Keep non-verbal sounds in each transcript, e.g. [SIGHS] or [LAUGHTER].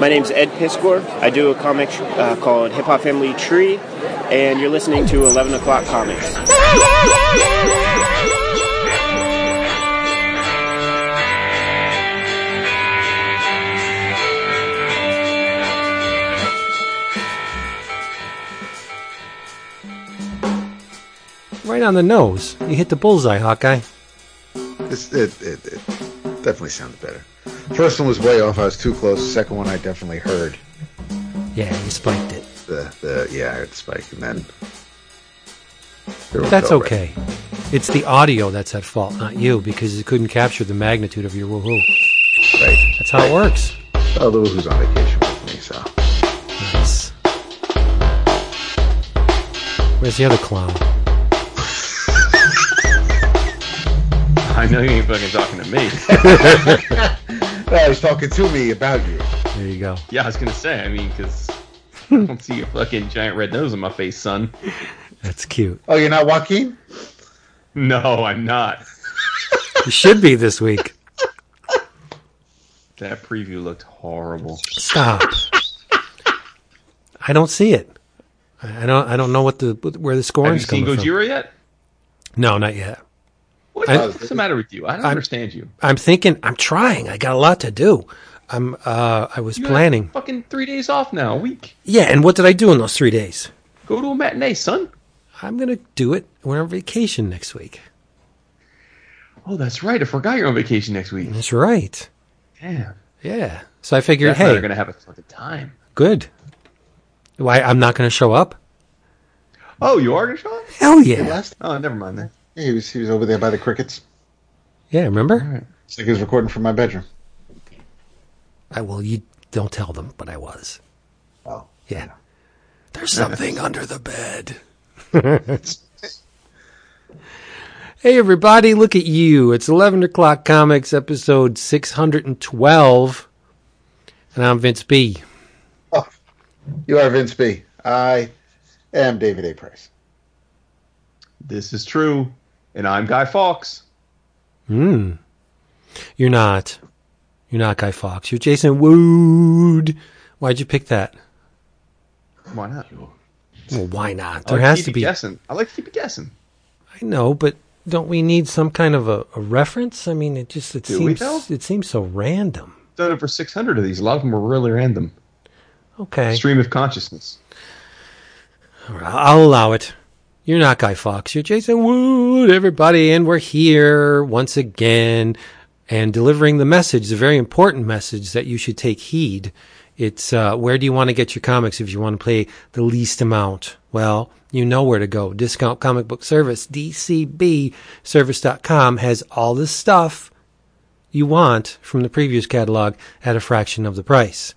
My name's Ed Piskor. I do a comic uh, called Hip Hop Family Tree, and you're listening to 11 O'Clock Comics. Right on the nose. You hit the bullseye, Hawkeye. It, it, it definitely sounded better. First one was way off. I was too close. Second one I definitely heard. Yeah, you spiked it. The, the yeah, I heard the spike, and then. That's no okay. It's the audio that's at fault, not you, because it couldn't capture the magnitude of your woohoo. Right. That's how it works. Oh, the who's on vacation with me, so. Nice. Where's the other clown? [LAUGHS] I know you ain't fucking talking to me. [LAUGHS] No, he's talking to me about you. There you go. yeah, I was gonna say. I mean, because I don't see your fucking giant red nose on my face, son. That's cute. Oh, you're not Joaquin? No, I'm not. You should be this week. That preview looked horrible. Stop. I don't see it. I I don't. I don't know what the where the Have you scoring's seen coming from. Gojira yet? No, not yet. What I- what's the matter with you? I don't I'm- understand you. I'm thinking. I'm trying. I got a lot to do. I'm. Uh, I was You planning. fucking three days off now, a week. Yeah, and what did I do in those three days? Go to a matinee, son. I'm gonna do it. We're on vacation next week. Oh, that's right. I forgot you're on vacation next week. That's right. Damn. Yeah. So I figured, That's hey, they're gonna have a fucking time. good. Why I'm not gonna show up? Oh, you are gonna show up? Hell yeah. Last Oh, never mind then. Yeah, he was he was over there by the crickets. Yeah. Remember? Alright. It's like he was recording from my bedroom. I well, you don't tell them, but I was. Oh. Yeah. There's something under the bed. [LAUGHS] hey, everybody, look at you. It's 11 o'clock comics, episode 612. And I'm Vince B. Oh, you are Vince B. I am David A. Price. This is true, and I'm Guy Fawkes. Hmm. You're not. You're not Guy Fox. You're Jason Wood. Why'd you pick that? Why not? Well, why not? There like has to be. guessing. I like to keep you guessing. I know, but don't we need some kind of a, a reference? I mean, it just it Do seems it seems so random. Done over 600 of these. A lot of them were really random. Okay, Stream of consciousness. All right, I'll allow it. You're not Guy Fox. You're Jason Wood, everybody, and we're here once again and delivering the message, the very important message that you should take heed. It's uh, where do you want to get your comics if you want to pay the least amount? Well, you know where to go. Discount Comic Book Service, DCBService.com has all the stuff you want from the Previews catalog at a fraction of the price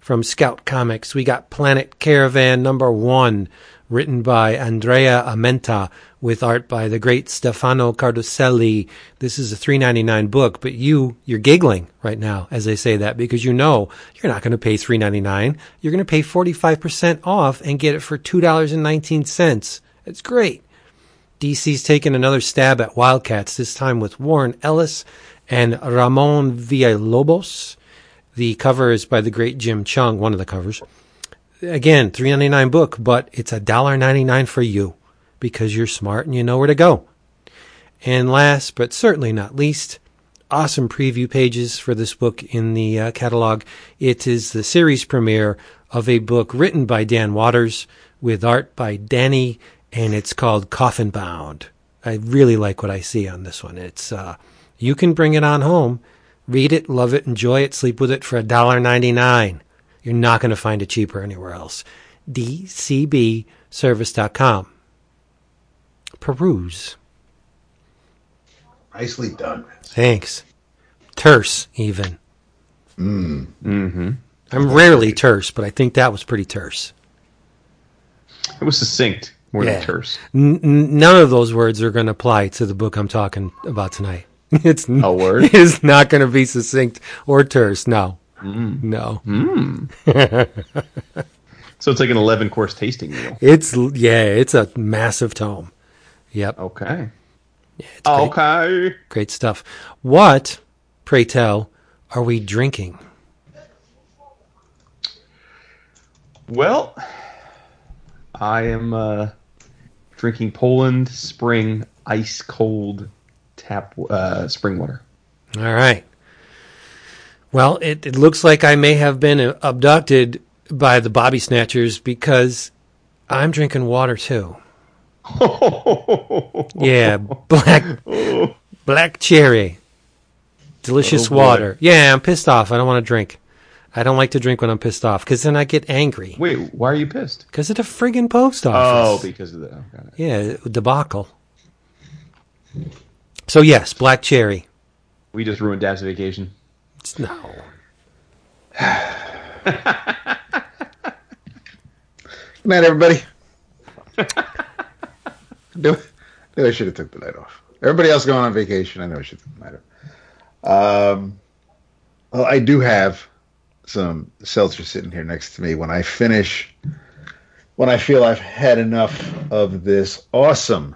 from Scout Comics. We got Planet Caravan number one, written by Andrea Amenta, with art by the great Stefano Cardoselli. This is a three ninety nine book, but you you're giggling right now as I say that because you know you're not going to pay three ninety nine. You're going to pay forty five percent off and get it for two dollars and nineteen cents. It's great. DC's taken another stab at Wildcats, this time with Warren Ellis and Ramon Villalobos. The cover is by the great Jim Cheung, one of the covers. Again, three ninety nine book, but it's a dollar ninety nine for you because you're smart and you know where to go. And last but certainly not least, awesome preview pages for this book in the uh, catalog. It is the series premiere of a book written by Dan Watters with art by Dani, and it's called Coffin Bound. I really like what I see on this one. It's uh, you can bring it on home, read it, love it, enjoy it, sleep with it for a dollar ninety nine. You're not going to find it cheaper anywhere else. DCBService.com. Peruse. Nicely done, Vince. Thanks. Terse, even. Mm-hmm. I'm rarely terse, but I think that was pretty terse. It was succinct more Yeah. than terse. N- n- none of those words are going to apply to the book I'm talking about tonight. [LAUGHS] It's n- A word? [LAUGHS] It is not going to be succinct or terse. No, no. [LAUGHS] So it's like an 11 course tasting meal. It's yeah, it's a massive tome. Yep, Okay. it's great, Okay. great stuff. What, pray tell, are we drinking? Well, I am uh, drinking Poland Spring ice cold tap uh, spring water. All right. Well, it, it looks like I may have been uh, abducted by the Bobby Snatchers because I'm drinking water too. [LAUGHS] Yeah, black black cherry. Delicious Oh, water. Yeah, I'm pissed off. I don't want to drink. I don't like to drink when I'm pissed off because then I get angry. Wait, why are you pissed? Because of the friggin' post office. Oh, because of the. Oh, yeah, debacle. So yes, black cherry. We just ruined Dad's vacation. No. [LAUGHS] Good night, everybody. knew I should have took the night off. Everybody else going on vacation. I know I should take the night off. Um, well, I do have some seltzer sitting here next to me. When I finish, when I feel I've had enough of this awesome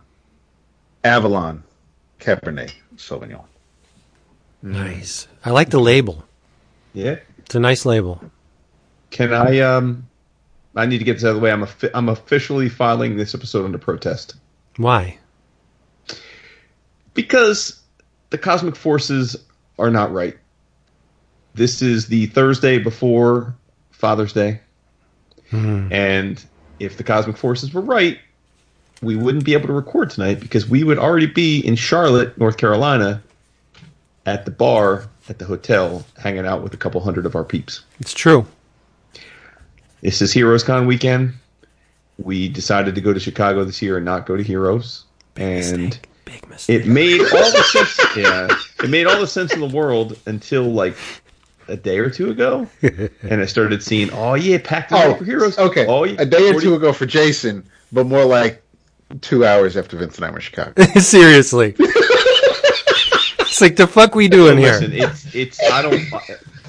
Avalon Cabernet Sauvignon. Nice. I like the label. Yeah. It's a nice label. Can I? Um, I need to get this out of the way. I'm I'm officially filing this episode under protest Why? because the cosmic forces are not right. This is the Thursday before Father's Day, and if the cosmic forces were right, we wouldn't be able to record tonight because we would already be in Charlotte, North Carolina, at the bar at the hotel, hanging out with a couple hundred of our peeps. It's true. This is Heroes Con weekend. We decided to go to Chicago this year and not go to Heroes. And Mistake. Big mistake. it made all the sense [LAUGHS] yeah. It made all the sense in the world until like a day or two ago. [LAUGHS] And I started seeing, oh yeah, packed it Oh, for Heroes. okay. Oh, yeah, a day or two ago for Jason, but more like two hours after Vince and I were in Chicago. [LAUGHS] Seriously. It's like the fuck we doing here? Listen, it's it's I don't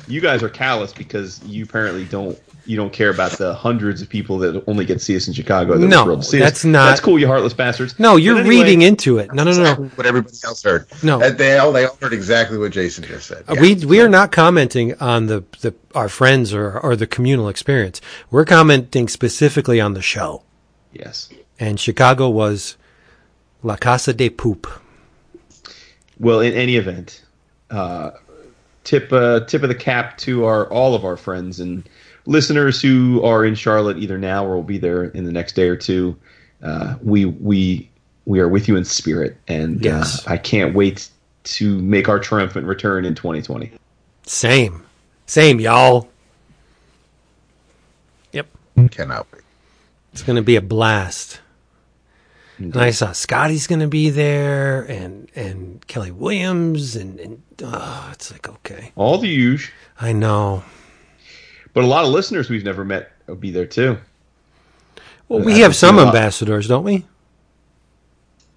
you guys are callous because you apparently don't you don't care about the hundreds of people that only get to see us in Chicago. That No, to see that's us. not- That's cool, you heartless bastards. No, you're anyway- reading into it. No, no, no, no. What everybody else heard. No. Uh, they all they all heard exactly what Jason just said. Yeah. we we are not commenting on the, the our friends or or the communal experience. We're commenting specifically on the show. Yes. And Chicago was La Casa de Poop. Well, in any event, uh, tip uh, tip of the cap to our all of our friends and listeners who are in Charlotte either now or will be there in the next day or two. Uh, we we we are with you in spirit, and Yes. uh, I can't wait to make our triumphant return in 2020. Same. Same, y'all. Yep. cannot wait. It's going to be a blast. And I saw Scotty's going to be there and and Kelly Williams and, and oh, it's like okay. All the huge, I know. but a lot of listeners we've never met will be there too. Well, we can have some ambassadors, don't we?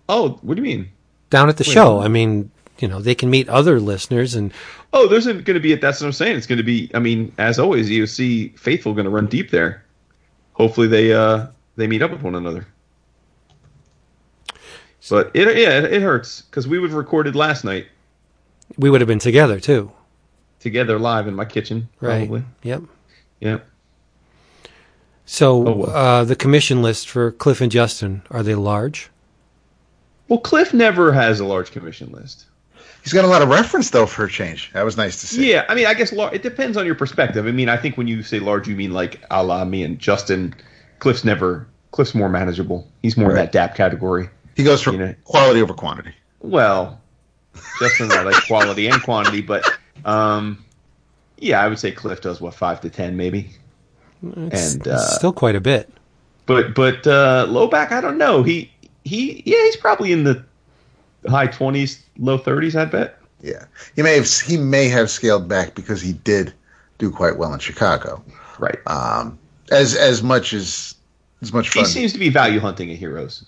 Oh, what do you mean? Down at the show. I mean, you know, they can meet other listeners and Oh, there's going to be. It, that's what I'm saying. It's going to be. I mean, as always, you see faithful going to run deep there. Hopefully, they uh they meet up with one another. But it yeah it, it hurts because we would have recorded last night we would have been together too. together live in my kitchen. Right. Probably. Yep. Yeah. So Oh, well. uh, the commission list for Cliff and Justin are they large? Well, Cliff never has a large commission list. He's got a lot of reference though for a change. That was nice to see. Yeah, I mean, I guess lar- it depends on your perspective. I mean, I think when you say large, you mean like a la me and Justin. Cliff's never. Cliff's more manageable. He's more in that DAP category. He goes for You know- quality over quantity. Well, Justin I like quality and quantity, but um, yeah, I would say Cliff does what five to ten maybe. It's, And, it's uh, still quite a bit. But but uh, Lowback, I don't know. He he yeah, he's probably in the high twenties, low thirties. I bet. Yeah, he may have he may have scaled back because he did do quite well in Chicago. Right. Um, as as much as as much he seems to be value hunting at heroes.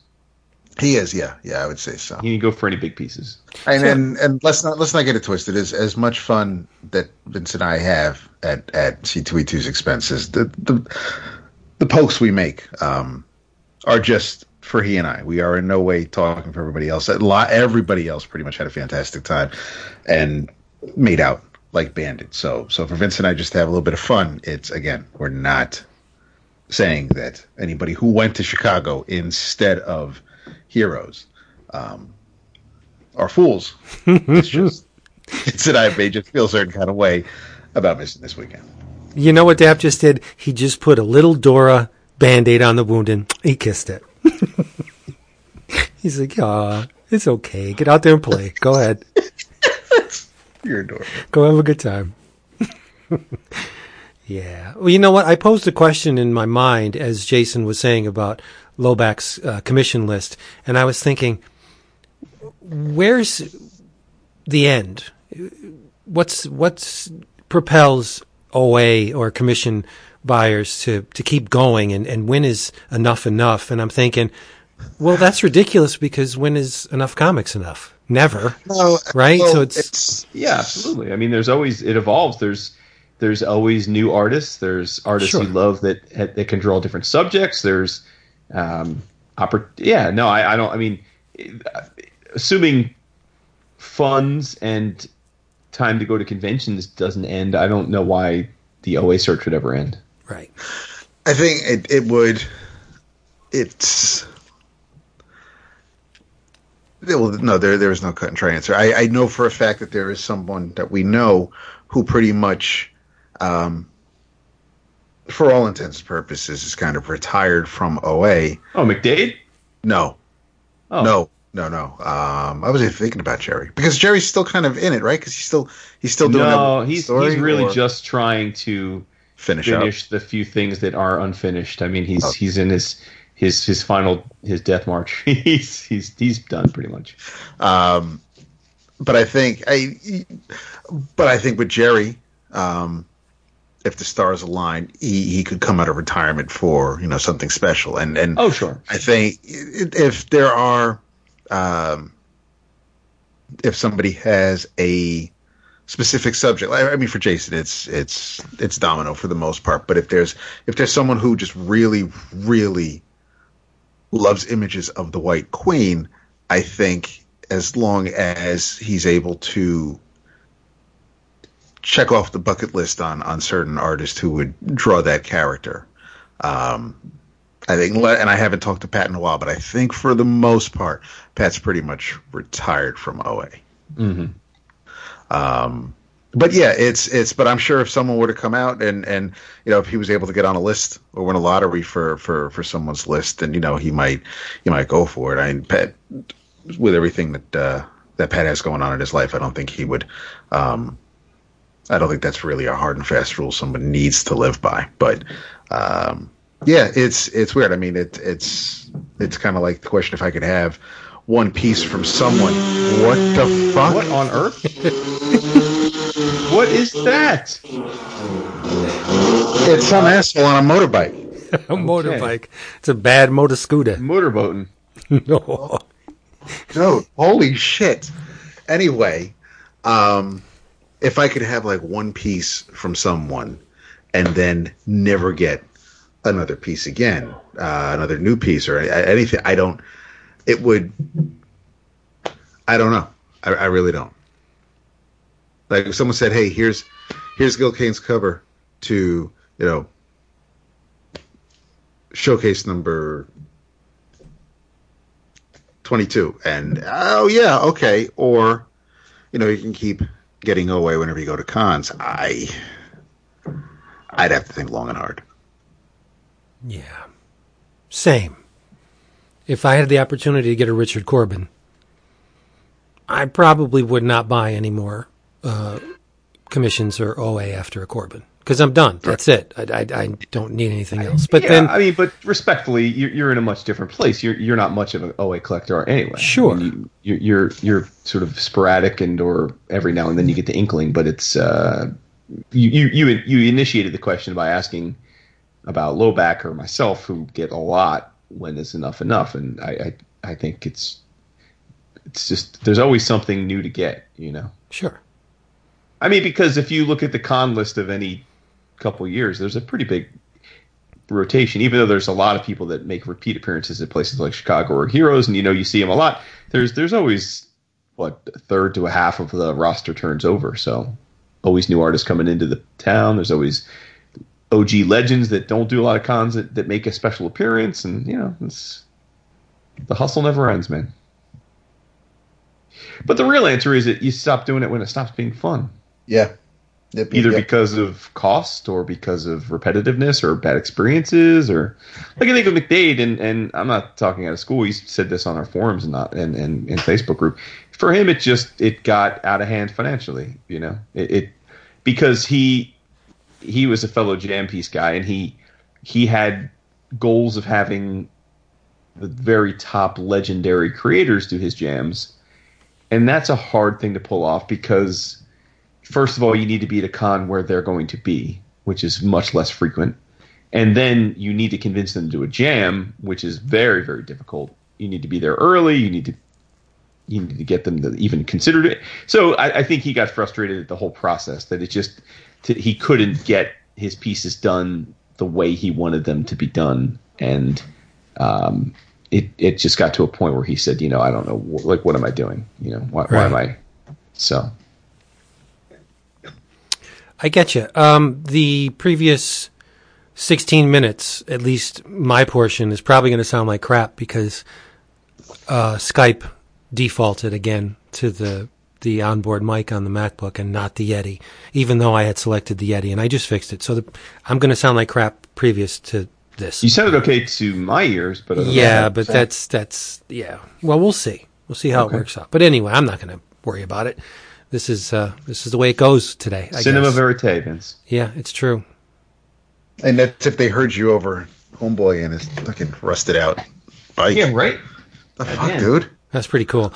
He is. Yeah, yeah, I would say so. He can go for any big pieces. And and, and let's not let's not get it twisted. As as much fun that Vince and I have at at C2E2's expenses, the the the pokes we make um, are just for he and I. We are in no way talking for everybody else. A lot, everybody else pretty much had a fantastic time and made out like bandits. So so for Vince and I just to have a little bit of fun, it's again we're not saying that anybody who went to Chicago instead of heroes um, are fools. it's just [LAUGHS] it's that I may just feel a certain kind of way about missing this weekend. You know what Dap just did? He just put a little Dora band aid on the wound and he kissed it. [LAUGHS] He's like, ah, it's okay. Get out there and play. Go ahead. [LAUGHS] You're adorable. Go have a good time. yeah. Well, you know what? I posed a question in my mind as Jason was saying about Lowback's uh, commission list, and I was thinking, where's the end? What's what's propels OA or commission buyers to to keep going, and and when is enough enough? And I'm thinking, well, that's ridiculous because when is enough comics enough? Never, No, right? well, so it's, Yeah, absolutely. I mean, there's always it evolves. There's there's always new artists. There's artists Sure. you love that that can draw different subjects. There's um, oppor- Yeah, no, I, I don't. I mean, assuming funds and time to go to conventions doesn't end, I don't know why the OA search would ever end. right. I think it, it would. It's. Well, no, there there is no cut and try answer. I, I know for a fact that there is someone that we know who pretty much, um, for all intents and purposes, is kind of retired from OA. Oh, McDade? No, Oh, no, no, no. Um, I was even thinking about Jerry because Jerry's still kind of in it, right? Because he's still he's still doing no, he's story, he's really just trying to finish, up. finish the few things that are unfinished. I mean, he's Oh. he's in his his his final his death march. [LAUGHS] he's he's he's done pretty much. Um, but I think I, but I think with Jerry, um, if the stars align, he, he could come out of retirement for you know something special. And and Oh, sure. I think if there are, um, if somebody has a specific subject, I I mean, for Jason, it's it's it's Domino for the most part. But if there's if there's someone who just really really loves images of the White Queen, I think as long as he's able to check off the bucket list on on certain artists who would draw that character. Um, I think, and I haven't talked to Pat in a while, but I think for the most part, Pat's pretty much retired from OA. hmm Um, but yeah, it's it's. But I'm sure if someone were to come out and and you know if he was able to get on a list or win a lottery for for for someone's list, then you know he might he might go for it. I mean, Pat, with everything that uh, that Pat has going on in his life, I don't think he would. Um, I don't think that's really a hard and fast rule someone needs to live by. But um, yeah, it's it's weird. I mean, it, it's it's kind of like the question if I could have one piece from someone. What the fuck? What on earth? what is that? It's some asshole on a motorbike. [LAUGHS] A motorbike. It's a bad motor scooter. Motorboating. [LAUGHS] no. Dude, holy shit. Anyway, um, if I could have like one piece from someone and then never get another piece again, uh, another new piece or anything, I don't, it would, I don't know. I, I really don't. Like if someone said, hey, here's, here's Gil Kane's cover to, you know, showcase number 22 and oh yeah okay or you know you can keep getting away whenever you go to cons i i'd have to think long and hard Yeah. Same. If I had the opportunity to get a Richard Corbin, I probably would not buy any more uh, commissions or OA after a Corbin because I'm done. That's it. I, I, I don't need anything else. But yeah, then, I mean, but respectfully, you're, you're in a much different place. You're you're not much of an OA collector anyway. Sure. I mean, you, you're, you're you're sort of sporadic and or every now and then you get the inkling, but it's uh, you you you you initiated the question by asking about Lowback or myself, who get a lot when it's enough enough, and I I, I think it's it's just there's always something new to get, you know. sure. I mean, because if you look at the con list of any couple years, there's a pretty big rotation. Even though there's a lot of people that make repeat appearances at places like Chicago or Heroes, and you know you see them a lot. There's there's always what a third to a half of the roster turns over. So always new artists coming into the town. There's always OG legends that don't do a lot of cons that, that make a special appearance, and you know, it's the hustle never ends, man. But the real answer is that you stop doing it when it stops being fun. Yeah. Yep, either yep. because of cost or because of repetitiveness or bad experiences or like I think of McDade and, and I'm not talking out of school. He said this on our forums and not and, and, and Facebook group. For him, it just it got out of hand financially. You know, it, it because he he was a fellow jam piece guy and he he had goals of having the very top legendary creators do his jams, and that's a hard thing to pull off because first of all, you need to be at a con where they're going to be, which is much less frequent. And then you need to convince them to do a jam, which is very, very difficult. You need to be there early. You need to you need to get them to even consider it. So I, I think he got frustrated at the whole process that it just to, he couldn't get his pieces done the way he wanted them to be done, and um, it it just got to a point where he said, you know, I don't know, like what am I doing? You know, why, why am I? So I get you. Um, the previous 16 minutes, at least my portion, is probably going to sound like crap because uh, Skype defaulted again to the the onboard mic on the MacBook and not the Yeti, even though I had selected the Yeti and I just fixed it. So the, I'm going to sound like crap previous to this. You sounded okay to my ears, but yeah, but that's that's yeah. Well, we'll see. We'll see how Okay. it works out. But anyway, I'm not going to worry about it. This is uh, this is the way it goes today. I Cinema guess. verite, Vince. Yeah, it's true. And that's if they heard you over Homeboy and his fucking rusted out bike. Yeah, right. the fuck, man. dude? That's pretty cool.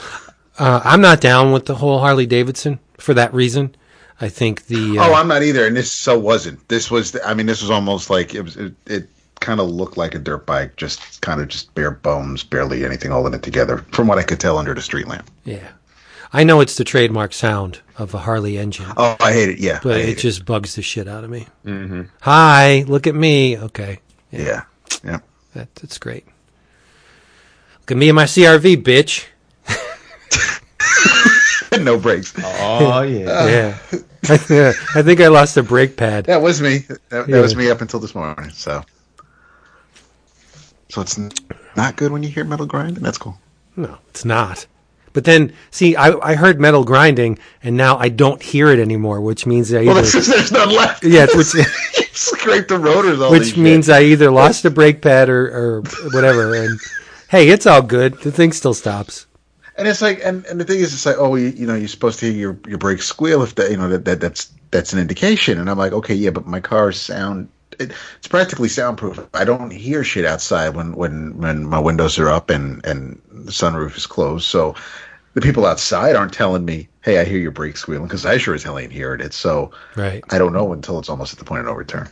Uh, I'm not down with the whole Harley Davidson for that reason. I think the uh, Oh, I'm not either. And this so wasn't. This was. I mean, this was almost like it was. It, it kind of looked like a dirt bike, just kind of just bare bones, barely anything holding it together, from what I could tell under the street lamp. yeah, I know it's the trademark sound of a Harley engine, Oh, I hate it. Yeah, but I it just bugs the shit out of me. Mm-hmm. Hi, look at me. Okay, Yeah, yeah. that, that's great. Look at me and my CRV, bitch. [LAUGHS] no brakes. [LAUGHS] Oh [LAUGHS] yeah. yeah, I think I lost a brake pad. That was me. That, that Yeah. was me up until this morning. So, so it's not good when you hear metal grind, and that's cool. No, it's not. But then, see, I, I heard metal grinding, and now I don't hear it anymore, which means I Well, either, there's none left. yeah, which [LAUGHS] [LAUGHS] scrape the rotors. All which means shit. I either lost a brake pad or, or whatever. And hey, it's all good. The thing still stops. and it's like, and, and the thing is, it's like, oh, you, you know, you're supposed to hear your your brakes squeal if that, you know, that, that that's that's an indication. And I'm like, okay, yeah, but my car's sound. It, it's practically soundproof. I don't hear shit outside when, when, when my windows are up and, and the sunroof is closed. So the people outside aren't telling me, hey, I hear your brakes squealing because I sure as hell ain't hearing it. So Right. I don't know until it's almost at the point of no return.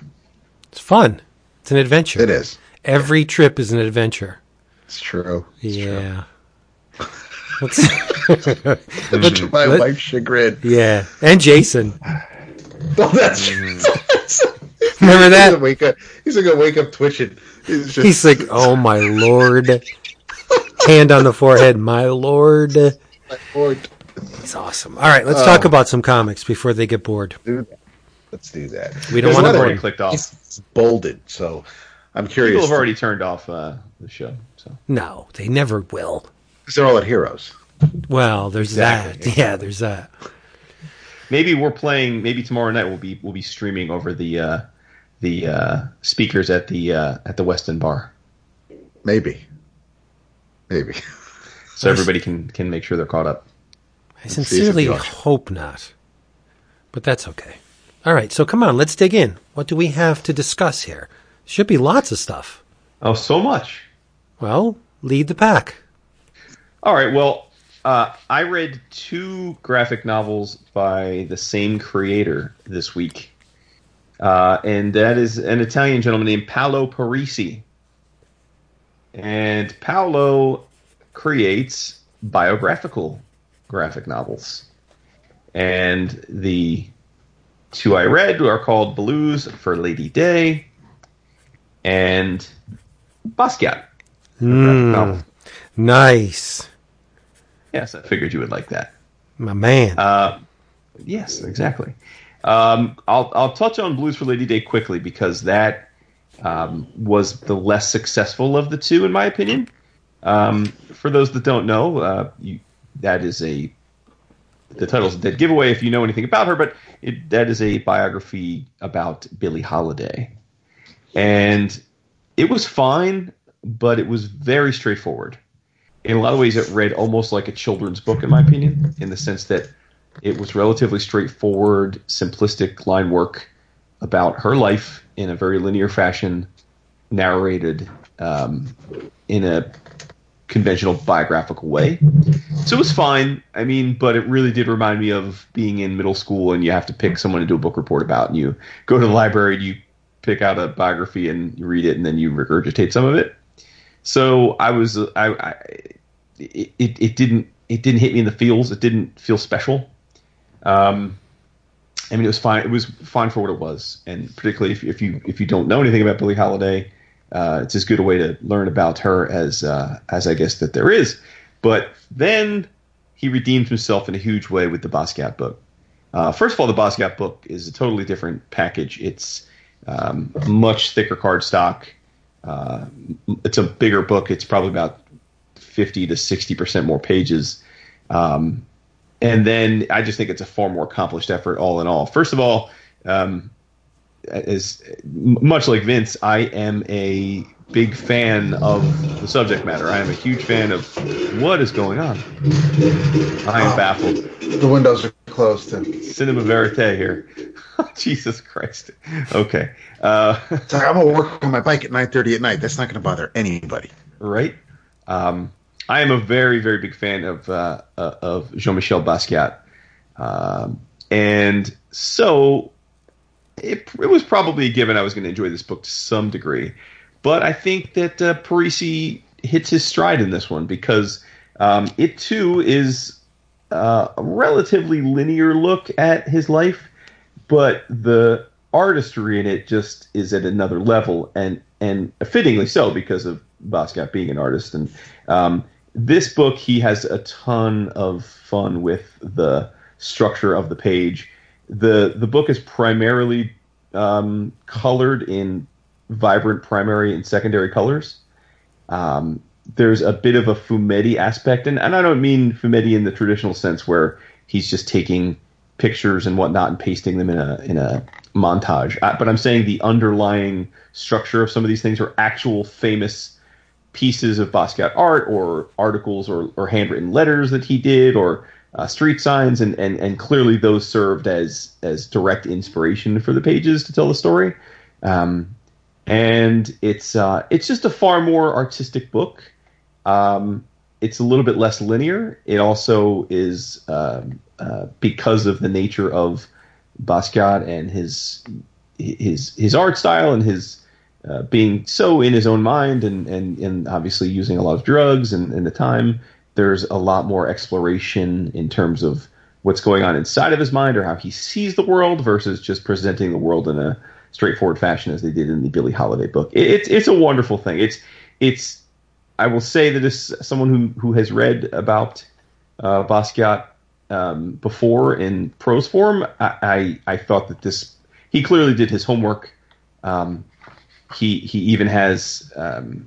It's fun. It's an adventure. It is. Every trip is an adventure. It's true. It's true. yeah. Let's, [LAUGHS] to my Let- wife's chagrin. yeah. And Jason. [SIGHS] Oh, that's mm. [LAUGHS] Remember He's that? gonna wake up. He's gonna wake up twitching. He's, just, He's like, oh my lord. [LAUGHS] Hand on the forehead, my lord. Lord, It's awesome. All right, let's talk about some comics before they get bored. do. Let's do that. We don't There's wanna a lot bore clicked off. It's bolded, so I'm curious. People have already turned off uh, the show. So No, they never will. They're all at Heroes. Well, there's Exactly, that. [LAUGHS] Yeah, there's that. maybe we're playing. Maybe tomorrow night we'll be we'll be streaming over the uh, the uh, speakers at the uh, at the Westin Bar, Maybe. Maybe. [LAUGHS] so everybody can can make sure they're caught up. I sincerely hope not. But that's okay. All right, so come on, let's dig in. What do we have to discuss here? Should be lots of stuff. Oh, so much. Well, lead the pack. All right. Well, uh, I read two graphic novels by the same creator this week, uh, and that is an Italian gentleman named Paolo Parisi. And Paolo creates biographical graphic novels, and the two I read are called Blues for Lady Day and Basquiat. novel. Nice. Yes, I figured you would like that. My man. Uh, yes, exactly. Um, I'll I'll touch on Blues for Lady Day quickly because that um, was the less successful of the two, in my opinion. Um, for those that don't know, uh, you, that is a the title's a dead giveaway if you know anything about her, but it, that is a biography about Billie Holiday, and it was fine, but it was very straightforward. In a lot of ways, it read almost like a children's book, in my opinion, in the sense that it was relatively straightforward, simplistic line work about her life in a very linear fashion, narrated um, in a conventional biographical way. So it was fine. I mean, but it really did remind me of being in middle school and you have to pick someone to do a book report about, and you go to the library and you pick out a biography and you read it and then you regurgitate some of it. So I was, I, I it, it didn't, it didn't hit me in the feels. It didn't feel special. Um, I mean, it was fine. It was fine for what it was, and particularly if, if you if you don't know anything about Billie Holiday, uh, it's as good a way to learn about her as uh, as I guess that there is. But then he redeemed himself in a huge way with the Basquiat book. Uh, first of all, the Basquiat book is a totally different package. It's um, much thicker cardstock. Uh, it's a bigger book. It's probably about fifty to sixty percent more pages. Um, and then I just think it's a far more accomplished effort all in all. First of all, um, as much like Vince, I am a big fan of the subject matter. I am a huge fan of what is going on. I am baffled. The windows are closed. To... Cinema verite here. [LAUGHS] Jesus Christ. Okay. Uh, [LAUGHS] like I'm gonna work on my bike at 9:30 at night. That's not gonna bother anybody, right? Um, I am a very, very big fan of uh, uh, of Jean Michel Basquiat, um, and so it, it was probably a given I was going to enjoy this book to some degree. But I think that uh, Parisi hits his stride in this one because um, it too is uh, a relatively linear look at his life, but the artistry in it just is at another level, and and fittingly so because of Basquiat being an artist. And um, this book, he has a ton of fun with the structure of the page. The The book is primarily um, colored in vibrant primary and secondary colors. Um, there's a bit of a Fumetti aspect, and, and I don't mean Fumetti in the traditional sense where he's just taking pictures and whatnot and pasting them in a in a montage. Uh, but I'm saying the underlying structure of some of these things are actual famous pieces of Basquiat art or articles or, or handwritten letters that he did or uh, street signs and, and, and clearly those served as as direct inspiration for the pages to tell the story. Um, and it's uh, it's just a far more artistic book. Um, it's a little bit less linear. It also is um, uh, because of the nature of Basquiat and his his his art style and his uh, being so in his own mind and, and, and obviously using a lot of drugs and, and the time, there's a lot more exploration in terms of what's going on inside of his mind or how he sees the world versus just presenting the world in a straightforward fashion as they did in the Billie Holiday book. It, it's it's a wonderful thing. It's it's I will say that as someone who who has read about uh, Basquiat um, before in prose form, I, I, I thought that this he clearly did his homework. Um, he he even has um,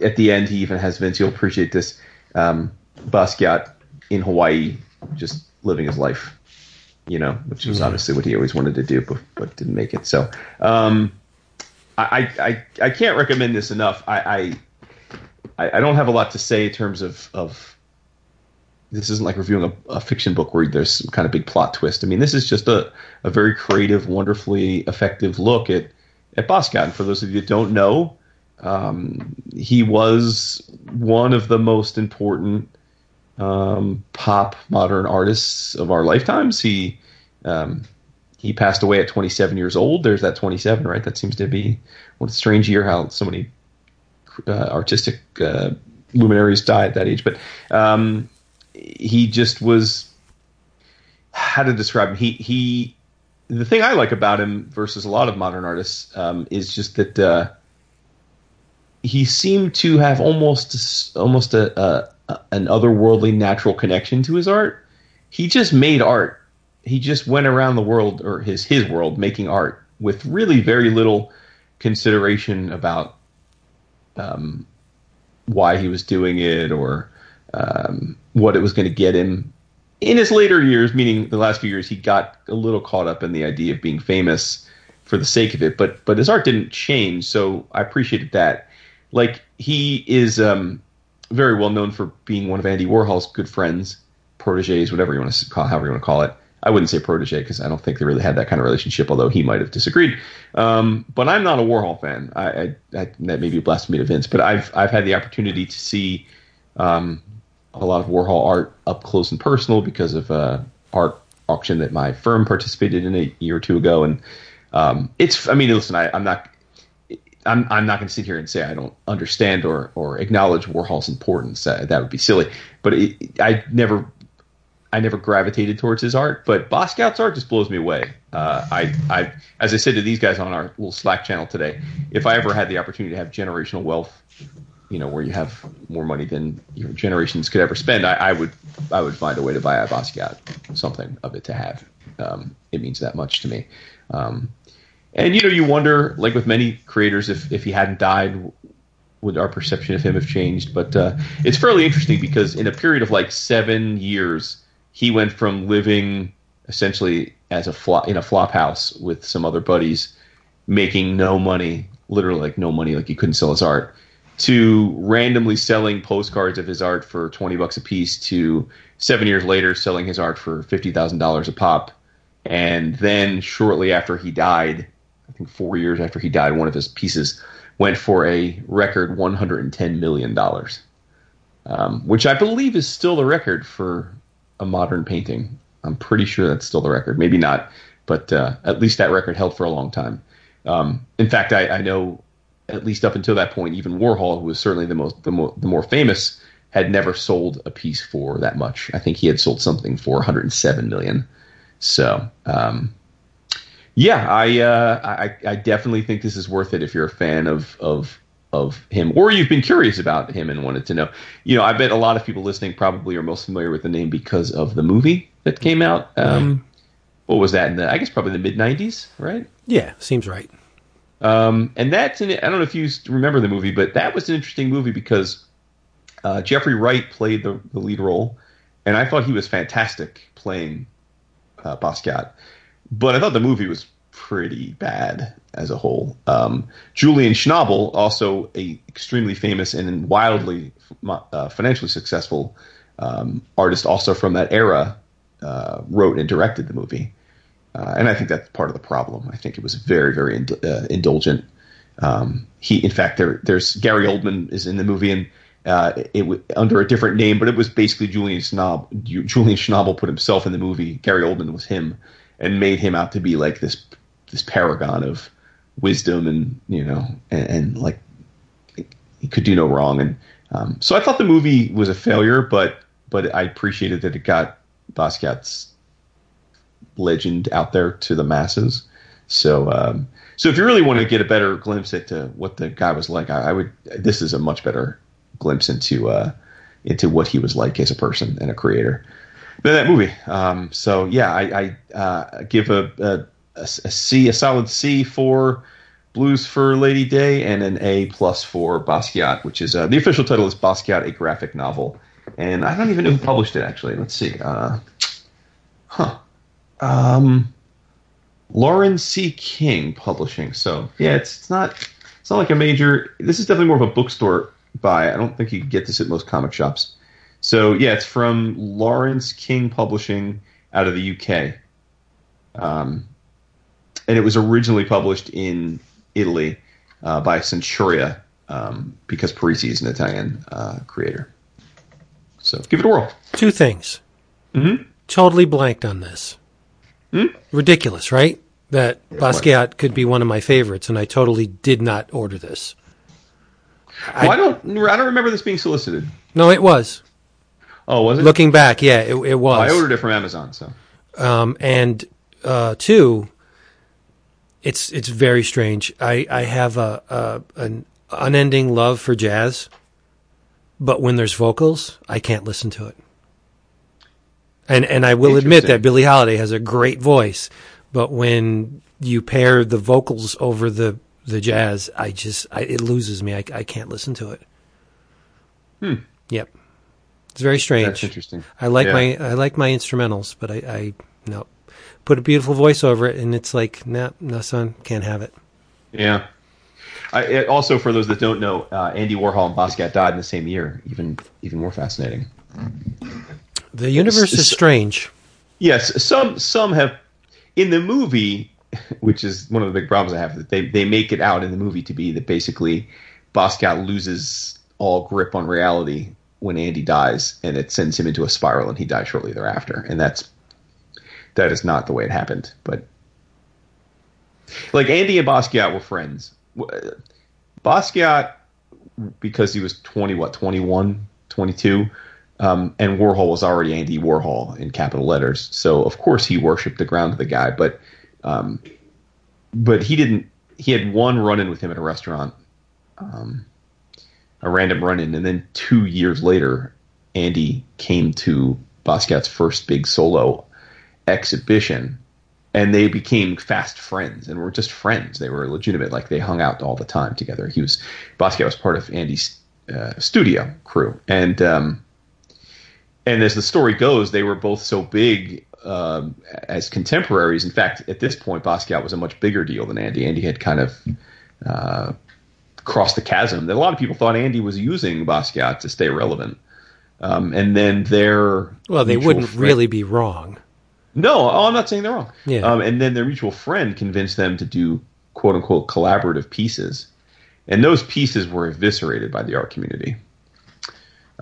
at the end he even has Vince. You'll appreciate this. Um, Basquiat in Hawaii, just living his life, you know, which was mm-hmm. obviously what he always wanted to do, but, but didn't make it. So, um, I, I I can't recommend this enough. I, I I don't have a lot to say in terms of of this isn't like reviewing a, a, fiction book where there's some kind of big plot twist. I mean, this is just a, a very creative, wonderfully effective look at at Basquiat. And for those of you that don't know, um, he was one of the most important um, pop modern artists of our lifetimes. He um, he passed away at 27 years old. There's that 27, right? That seems to be what a strange year how so many uh, artistic uh, luminaries die at that age. But um, he just was how to describe him. He he. The thing I like about him versus a lot of modern artists um, is just that uh, he seemed to have almost almost a, a, an otherworldly natural connection to his art. He just made art, he just went around the world or his his world making art with really very little consideration about um, why he was doing it or um, what it was going to get him. In his later years, meaning the last few years, he got a little caught up in the idea of being famous for the sake of it. But but his art didn't change, so I appreciated that. Like he is um, very well known for being one of Andy Warhol's good friends, proteges, whatever you want to call, however you want to call it. I wouldn't say protege because I don't think they really had that kind of relationship, although he might have disagreed. Um, but I'm not a Warhol fan. I, I, I, that may be blasphemy to Vince, but I've I've had the opportunity to see um, a lot of Warhol art up close and personal because of uh, art auction that my firm participated in a year or two ago, and um, it's. I mean, listen, I, I'm not. I'm, I'm not going to sit here and say I don't understand or, or acknowledge Warhol's importance. Uh, that would be silly. But it, I never I never gravitated towards his art, but Basquiat's art just blows me away. Uh, I, I, as I said to these guys on our little Slack channel today, if I ever had the opportunity to have generational wealth, you know, where you have more money than your generations could ever spend, I, I would, I would find a way to buy a Basquiat, something of it to have. Um, it means that much to me. Um, and you know, you wonder, like with many creators, if if he hadn't died, would our perception of him have changed? But uh, it's fairly interesting because in a period of like seven years he went from living essentially as a flop in a flop house with some other buddies, making no money, literally like no money, like he couldn't sell his art, to randomly selling postcards of his art for twenty bucks a piece, to seven years later selling his art for fifty thousand dollars a pop, and then shortly after he died, think four years after he died, one of his pieces went for a record one hundred and ten million dollars. Um, which I believe is still the record for a modern painting. I'm pretty sure that's still the record. Maybe not, but uh, at least that record held for a long time. Um, in fact, I, I, know at least up until that point, even Warhol, who was certainly the most the, mo- the more famous, had never sold a piece for that much. I think he had sold something for 107 million. So, um, yeah, I, uh, I I definitely think this is worth it if you're a fan of of of him, or you've been curious about him and wanted to know. You know, I bet a lot of people listening probably are most familiar with the name because of the movie that came out. Um, what was that in the? I guess probably the mid '90s, right? Yeah, seems right. Um, and that's an, I don't know if you remember the movie, but that was an interesting movie because uh, Jeffrey Wright played the, the, lead role, and I thought he was fantastic playing uh, Basquiat. But I thought the movie was pretty bad as a whole. Um, Julian Schnabel, also a extremely famous and wildly uh, financially successful um, artist, also from that era, uh, wrote and directed the movie. Uh, and I think that's part of the problem. I think it was very, very ind- uh, indulgent. Um, he, in fact, there, there's Gary Oldman is in the movie and uh, it, it under a different name, but it was basically Julian Schnob. Julian Schnabel put himself in the movie. Gary Oldman was him, and made him out to be like this this paragon of wisdom and you know and, and like he could do no wrong. And um, so I thought the movie was a failure but but I appreciated that it got Basquiat's legend out there to the masses. So um, so if you really want to get a better glimpse into what the guy was like I, I would this is a much better glimpse into uh, into what he was like as a person and a creator than that movie um, so yeah I, I uh, give a, a a, C, a solid C for Blues for Lady Day, and an A plus for Basquiat, which is uh, the official title is Basquiat, a graphic novel. And I don't even know who published it actually. Let's see. Uh, huh. Um, Laurence King Publishing. So yeah, it's, it's not it's not like a major. This is definitely more of a bookstore buy. I don't think you can get this at most comic shops. So yeah, it's from Laurence King Publishing out of the UK. Um, and it was originally published in Italy uh, by Centuria um, because Parisi is an Italian uh, creator. So give it a whirl. Two things. Mm-hmm. Totally blanked on this. Mm-hmm. Ridiculous, right? That Basquiat could be one of my favorites, and I totally did not order this. Well, I, I don't. I don't remember this being solicited. No, it was. Oh, was it? Looking back, yeah, it, it was. Oh, I ordered it from Amazon. So, um, and uh, two, it's it's very strange. I I have a, a an unending love for jazz, but when there's vocals, I can't listen to it. And and I will admit that Billie Holiday has a great voice, but when you pair the vocals over the the jazz, I just I, it loses me. I, I can't listen to it. Hmm. Yep, it's very strange. That's interesting. I like Yeah. my I like my instrumentals, but I, I no put a beautiful voice over it, and it's like nah, no son, can't have it. Yeah. I, it, also, for those that don't know, uh, Andy Warhol and Basquiat died in the same year. Even even more fascinating. The universe is strange. Yes, some some have in the movie, [LAUGHS] which is one of the big problems I have. That they they make it out in the movie to be that basically Basquiat loses all grip on reality when Andy dies, and it sends him into a spiral, and he dies shortly thereafter. And that's that is not the way it happened. But like Andy and Basquiat were friends. Basquiat because he was 20 what 21 22 um, and warhol was already andy warhol in capital letters so of course he worshipped the ground of the guy but um, but he didn't he had one run-in with him at a restaurant um, a random run-in and then two years later andy came to basquiat's first big solo exhibition and they became fast friends and were just friends. They were legitimate, like they hung out all the time together. He was Basquiat was part of Andy's uh, studio crew, and um, and as the story goes, they were both so big um, as contemporaries. In fact, at this point, Basquiat was a much bigger deal than Andy. Andy had kind of uh, crossed the chasm that a lot of people thought Andy was using Basquiat to stay relevant. Um, and then their Well, they wouldn't friend- really be wrong. no, oh, I'm not saying they're wrong. Yeah. Um, and then their mutual friend convinced them to do quote unquote collaborative pieces. And those pieces were eviscerated by the art community.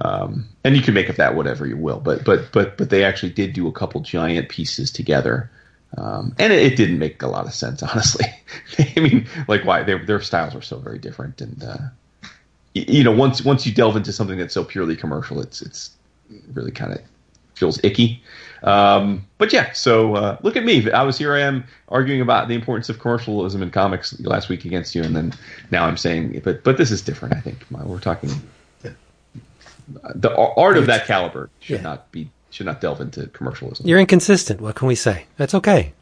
Um, and you can make of that whatever you will, but but but but they actually did do a couple giant pieces together, um, and it, it didn't make a lot of sense, [LAUGHS] honestly. I mean, like why their their styles are so very different, and uh, y- you know, once once you delve into something that's so purely commercial, it's it's really kind of feels icky. Um, but yeah, so uh, look at me. I was here. I am arguing about the importance of commercialism in comics last week against you, and then now I'm saying, but but this is different. I think we're talking the art of that caliber should Yeah. not be should not delve into commercialism. You're inconsistent. What can we say? That's okay.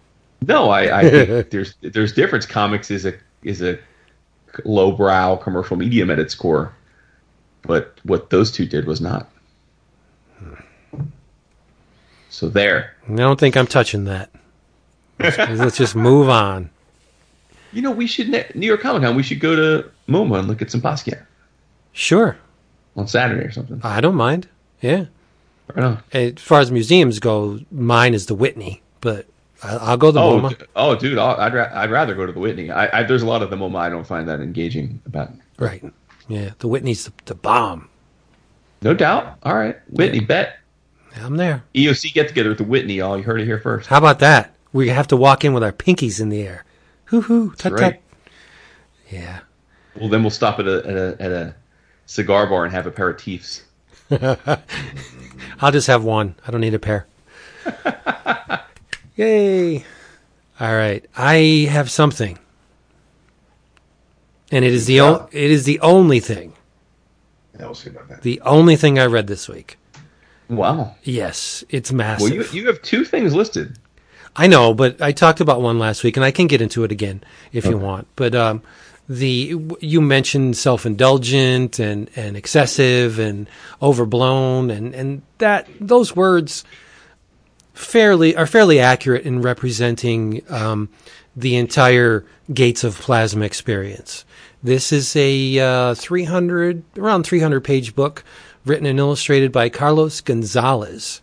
no, I, I think [LAUGHS] there's there's difference. Comics is a is a lowbrow commercial medium at its core, but what those two did was not. So there. I don't think I'm touching that. Let's, let's just move on. You know, we should ne- New York Comic Con. We should go to MoMA and look at some Basquiat Sure, on Saturday or something. I don't mind. Yeah. Right on. As far as museums go, mine is the Whitney, but I- I'll go to the Oh, MoMA. oh, dude, I'll, I'd ra- I'd rather go to the Whitney. I, I there's a lot of the MoMA I don't find that engaging about. Right. Yeah, the Whitney's the, the bomb. No doubt. All right, Whitney, bet I'm there. EOC get together with the Whitney. All you heard it here first. How about that? We have to walk in with our pinkies in the air. Hoo hoo. Tut right. tut. Yeah. Well, then we'll stop at a at a, at a cigar bar and have a aperitifs. [LAUGHS] I'll just have one. I don't need a pair. [LAUGHS] Yay. All right. I have something. And it is the o- it is the only thing. Yeah, we'll see about that. The only thing I read this week. Wow. Yes, it's massive. Well, you you have two things listed. I know, but I talked about one last week, and I can get into it again if you want. But um, the you mentioned self-indulgent and, and excessive and overblown, and, and that those words fairly are fairly accurate in representing um, the entire Gates of Plasma experience. This is a uh, 300 around 300 page book written and illustrated by Carlos Gonzalez.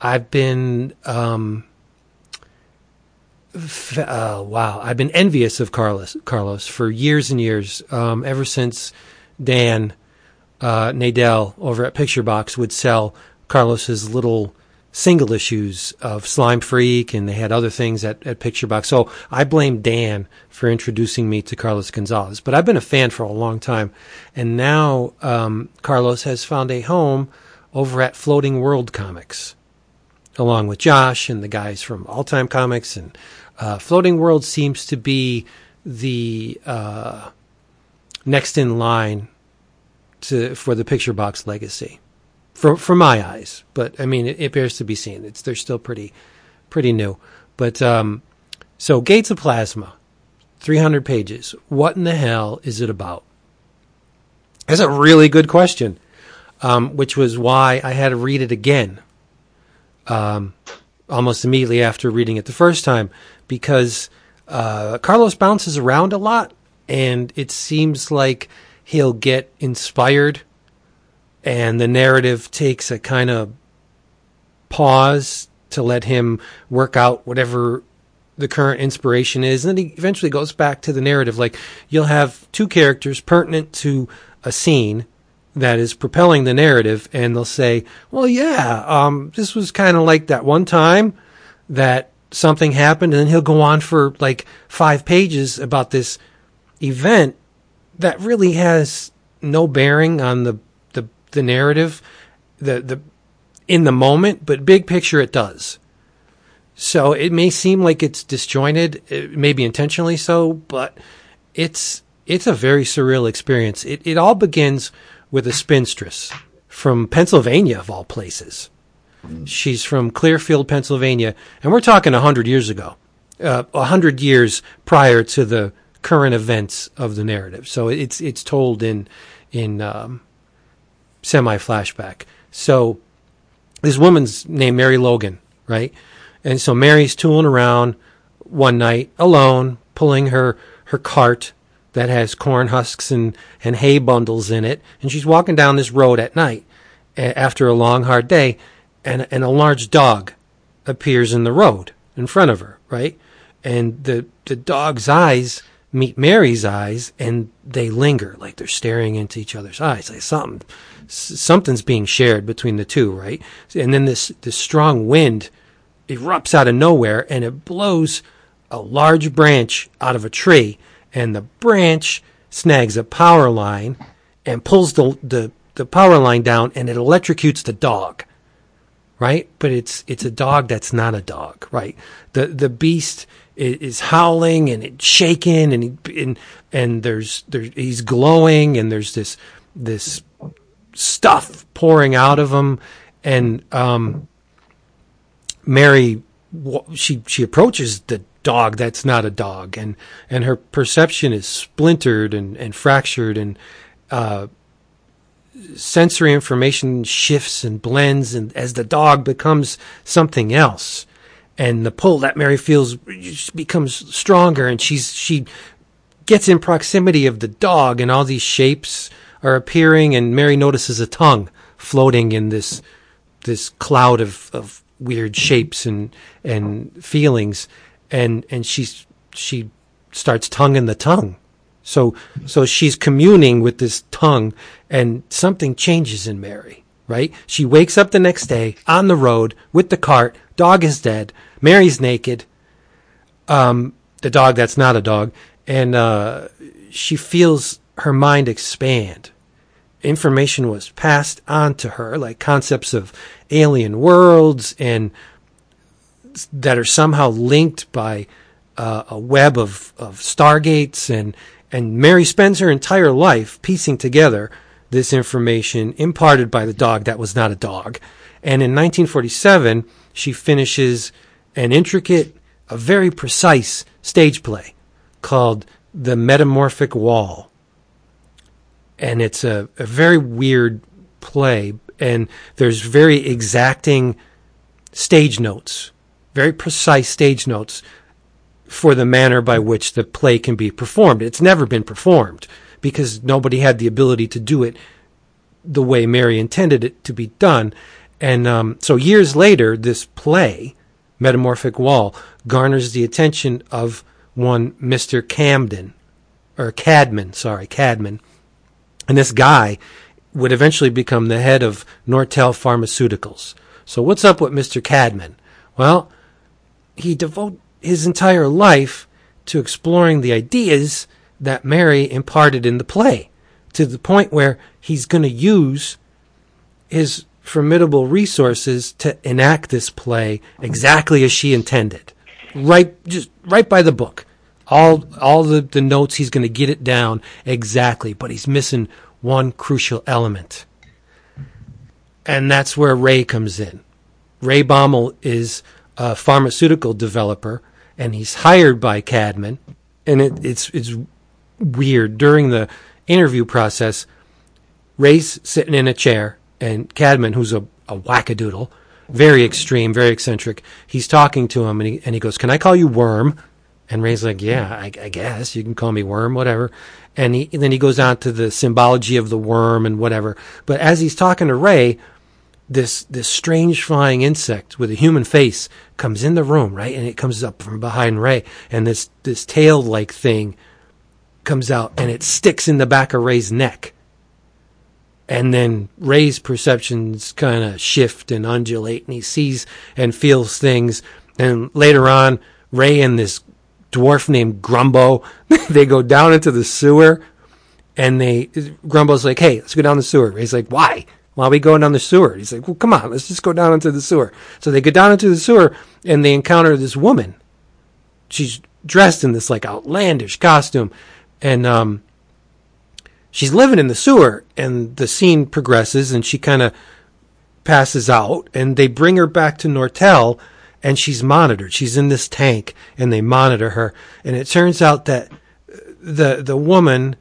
I've been um, uh, wow, I've been envious of Carlos Carlos for years and years. Um, ever since Dan uh, Nadel over at Picture Box would sell Carlos's little single issues of Slime Freak, and they had other things at, at Picture Box. So I blame Dan for introducing me to Carlos Gonzalez. But I've been a fan for a long time, and now um, Carlos has found a home over at Floating World Comics along with Josh and the guys from All Time Comics. And uh, Floating World seems to be the uh, next in line to for the Picture Box legacy. for my eyes. But I mean, it, it bears to be seen. It's they're still pretty pretty new. But um, so Gates of Plasma, 300 pages. What in the hell is it about? That's a really good question, um, which was why I had to read it again um, almost immediately after reading it the first time because uh, Carlos bounces around a lot and it seems like he'll get inspired and the narrative takes a kind of pause to let him work out whatever the current inspiration is. And then he eventually goes back to the narrative like you'll have two characters pertinent to a scene that is propelling the narrative and they'll say well yeah um, this was kind of like that one time that something happened and then he'll go on for like five pages about this event that really has no bearing on the the, the narrative the the in the moment but big picture it does. So it may seem like it's disjointed it may be intentionally so but it's it's a very surreal experience. It it all begins with a spinstress from Pennsylvania of all places She's from Clearfield, Pennsylvania, and we're talking a hundred years ago, uh, a hundred years prior to the current events of the narrative. So it's it's told in in um, semi flashback. So this woman's named Mary Logan, right? And so Mary's tooling around one night alone, pulling her her cart that has corn husks and and hay bundles in it, and she's walking down this road at night after a long hard day and and a large dog appears in the road in front of her, right? And the the dog's eyes meet Mary's eyes, and they linger like they're staring into each other's eyes, like something something's being shared between the two, right? And then this this strong wind erupts out of nowhere, and it blows a large branch out of a tree, and the branch snags a power line and pulls the the, the power line down, and it electrocutes the dog right? But it's it's a dog that's not a dog, right? The the beast is, howling and it's shaking and and and there's there's he's glowing and there's this this stuff pouring out of him and um Mary she she approaches the dog that's not a dog. And and her perception is splintered and and fractured and uh sensory information shifts and blends and as the dog becomes something else. And the pull that Mary feels becomes stronger and she's she gets in proximity of the dog and all these shapes are appearing and Mary notices a tongue floating in this this cloud of, of weird shapes and and feelings and and she's she starts tonguing the tongue so, so she's communing with this tongue and something changes in Mary, right? She wakes up the next day on the road with the cart. Dog is dead. Mary's naked. Um, the dog that's not a dog. And, uh, she feels her mind expand. Information was passed on to her, like concepts of alien worlds and that are somehow linked by uh, a web of, of stargates and and Mary spends her entire life piecing together this information imparted by the dog that was not a dog. And in 1947, she finishes an intricate, a very precise stage play called The Metamorphic Wall. And it's a, a very weird play, and there's very exacting stage notes, very precise stage notes for the manner by which the play can be performed. It's never been performed because nobody had the ability to do it the way Mary intended it to be done. And um, so years later, this play, Metamorphic Wall, garners the attention of one Mr. Camden, or Cadman, sorry, Cadman. And this guy would eventually become the head of Nortel Pharmaceuticals. So what's up with Mr. Cadman? Well, he devote his entire life to exploring the ideas that Mary imparted in the play to the point where he's going to use his formidable resources to enact this play exactly as she intended. Right just right by the book. All all the, the notes he's going to get it down exactly, but he's missing one crucial element. and that's where Ray comes in. Ray Baumel is a pharmaceutical developer, and he's hired by Cadman. And it, it's it's weird during the interview process. Ray's sitting in a chair, and Cadman, who's a, a wackadoodle, very extreme, very eccentric, he's talking to him, and he and he goes, "Can I call you Worm?" And Ray's like, "Yeah, I, I guess you can call me Worm, whatever." And, he, and then he goes on to the symbology of the worm and whatever. But as he's talking to Ray, this this strange flying insect with a human face comes in the room, right? And it comes up from behind Ray, and this this tail like thing comes out, and it sticks in the back of Ray's neck. And then Ray's perceptions kind of shift and undulate, and he sees and feels things. And later on, Ray and this dwarf named Grumbo, [LAUGHS] they go down into the sewer, and they Grumbo's like, "Hey, let's go down the sewer." Ray's like, "Why?" Why are we going down the sewer? He's like, well, come on, let's just go down into the sewer. So they go down into the sewer and they encounter this woman. She's dressed in this like outlandish costume. And, um, she's living in the sewer and the scene progresses and she kind of passes out and they bring her back to Nortel and she's monitored. She's in this tank and they monitor her. And it turns out that the, the woman,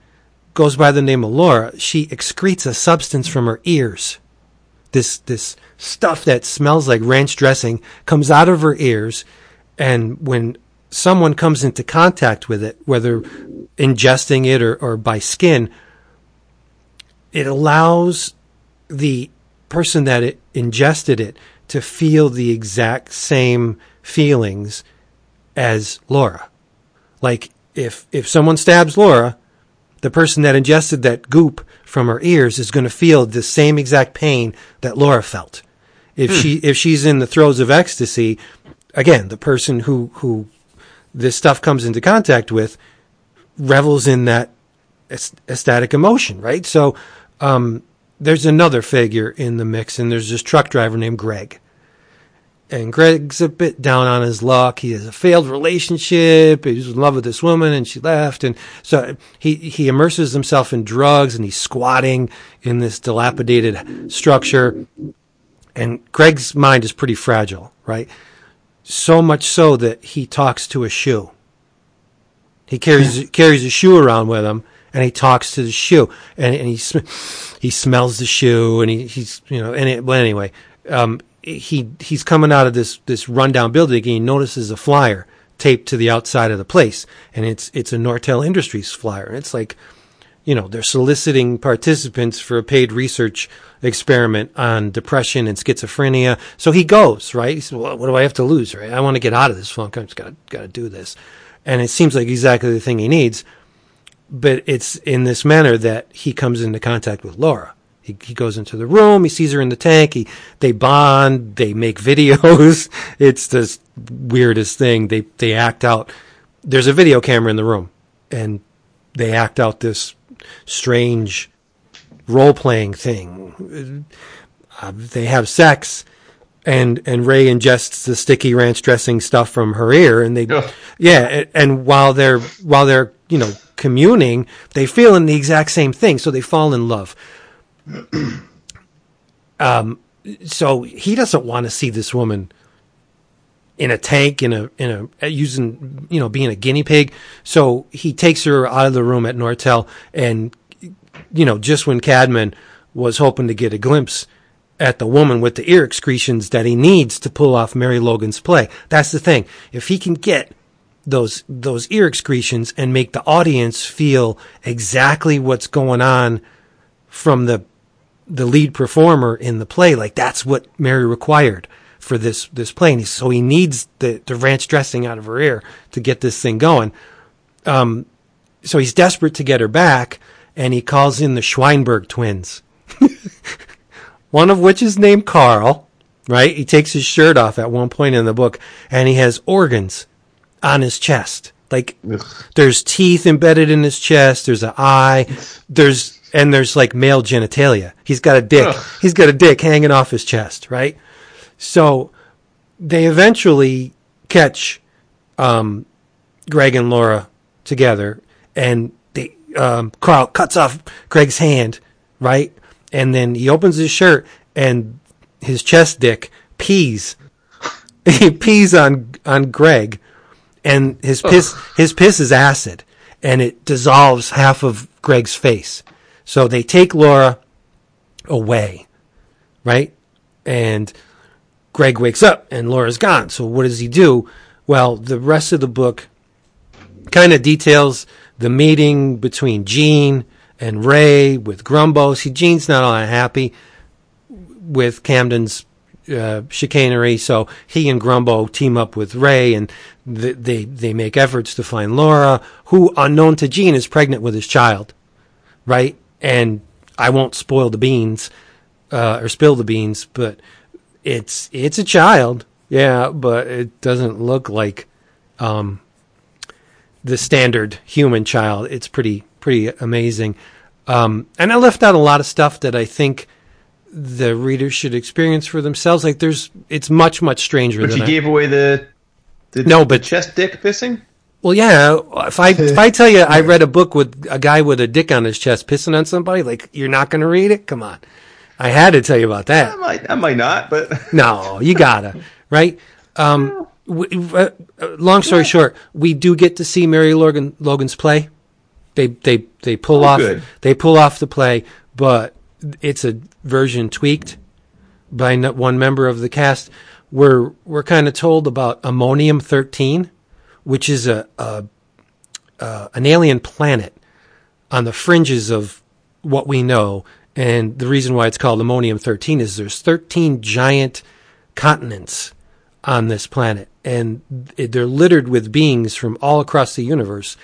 goes by the name of Laura, she excretes a substance from her ears. This this stuff that smells like ranch dressing comes out of her ears, and when someone comes into contact with it, whether ingesting it or, or by skin, it allows the person that it ingested it to feel the exact same feelings as Laura. Like if if someone stabs Laura, the person that ingested that goop from her ears is going to feel the same exact pain that Laura felt. If hmm. she if she's in the throes of ecstasy, again, the person who who this stuff comes into contact with revels in that ecstatic emotion, right? So um, there's another figure in the mix, and there's this truck driver named Greg and Greg's a bit down on his luck. He has a failed relationship. He's in love with this woman and she left. And so he, he immerses himself in drugs and he's squatting in this dilapidated structure. And Greg's mind is pretty fragile, right? So much so that he talks to a shoe. He carries, carries a shoe around with him and he talks to the shoe and, and he, he smells the shoe and he, he's, you know, and it, well, anyway, um, he he's coming out of this this rundown building and he notices a flyer taped to the outside of the place and it's it's a Nortel Industries flyer. And it's like you know they're soliciting participants for a paid research experiment on depression and schizophrenia. So he goes right? He says well, what do I have to lose right? I want to get out of this funk. I just got got to do this. And it seems like exactly the thing he needs. But it's in this manner that he comes into contact with Laura he, he goes into the room. He sees her in the tank. He, they bond. They make [LAUGHS] videos. It's the weirdest thing. They, they act out. There's a video camera in the room and they act out this strange role playing thing. Uh, they have sex and, and Ray ingests the sticky ranch dressing stuff from her ear and they, Ugh. yeah. And, and while they're, while they're, you know, communing, they feel in the exact same thing. So they fall in love [CLEARS THROAT] um, so he doesn't want to see this woman in a tank in a in a using you know being a guinea pig. So he takes her out of the room at Nortel, and you know just when Cadman was hoping to get a glimpse at the woman with the ear excretions that he needs to pull off Mary Logan's play. That's the thing. If he can get those those ear excretions and make the audience feel exactly what's going on from the the lead performer in the play. Like that's what Mary required for this this play. And so he needs the, the ranch dressing out of her ear to get this thing going. Um, so he's desperate to get her back, and he calls in the Schweinberg twins, [LAUGHS] one of which is named Carl. Right? He takes his shirt off at one point in the book, and he has organs on his chest. Like Ugh. there's teeth embedded in his chest. There's an eye. There's and there's like male genitalia. He's got a dick. Ugh. He's got a dick hanging off his chest, right? So they eventually catch um, Greg and Laura together, and they um, Carl cuts off Greg's hand, right? And then he opens his shirt, and his chest dick pees. [LAUGHS] he pees on on Greg, and his piss his piss is acid, and it dissolves half of Greg's face. So they take Laura away, right? And Greg wakes up and Laura's gone. So what does he do? Well, the rest of the book kind of details the meeting between Gene and Ray with Grumbo. See, Gene's not all that happy with Camden's uh, chicanery, so he and Grumbo team up with Ray, and th- they they make efforts to find Laura, who, unknown to Gene, is pregnant with his child, right? And I won't spoil the beans uh, or spill the beans, but it's it's a child, yeah, but it doesn't look like um, the standard human child. It's pretty pretty amazing. Um, and I left out a lot of stuff that I think the readers should experience for themselves. Like there's, it's much much stranger. But you I- gave away the, the No, the but- chest dick pissing. Well, yeah. If I if I [LAUGHS] tell you I read a book with a guy with a dick on his chest pissing on somebody, like you're not going to read it. Come on, I had to tell you about that. I might, I might not, but [LAUGHS] No, you gotta, right? Um, w- uh, uh, long story short, we do get to see Mary Logan Logan's play. They they they pull Oh, off good. they pull off the play, but it's a version tweaked by one member of the cast. We're we're kind of told about Ammonium thirteen, which is a, a, a an alien planet on the fringes of what we know. And the reason why it's called Ammonium 13 is there's 13 giant continents on this planet, and they're littered with beings from all across the universe.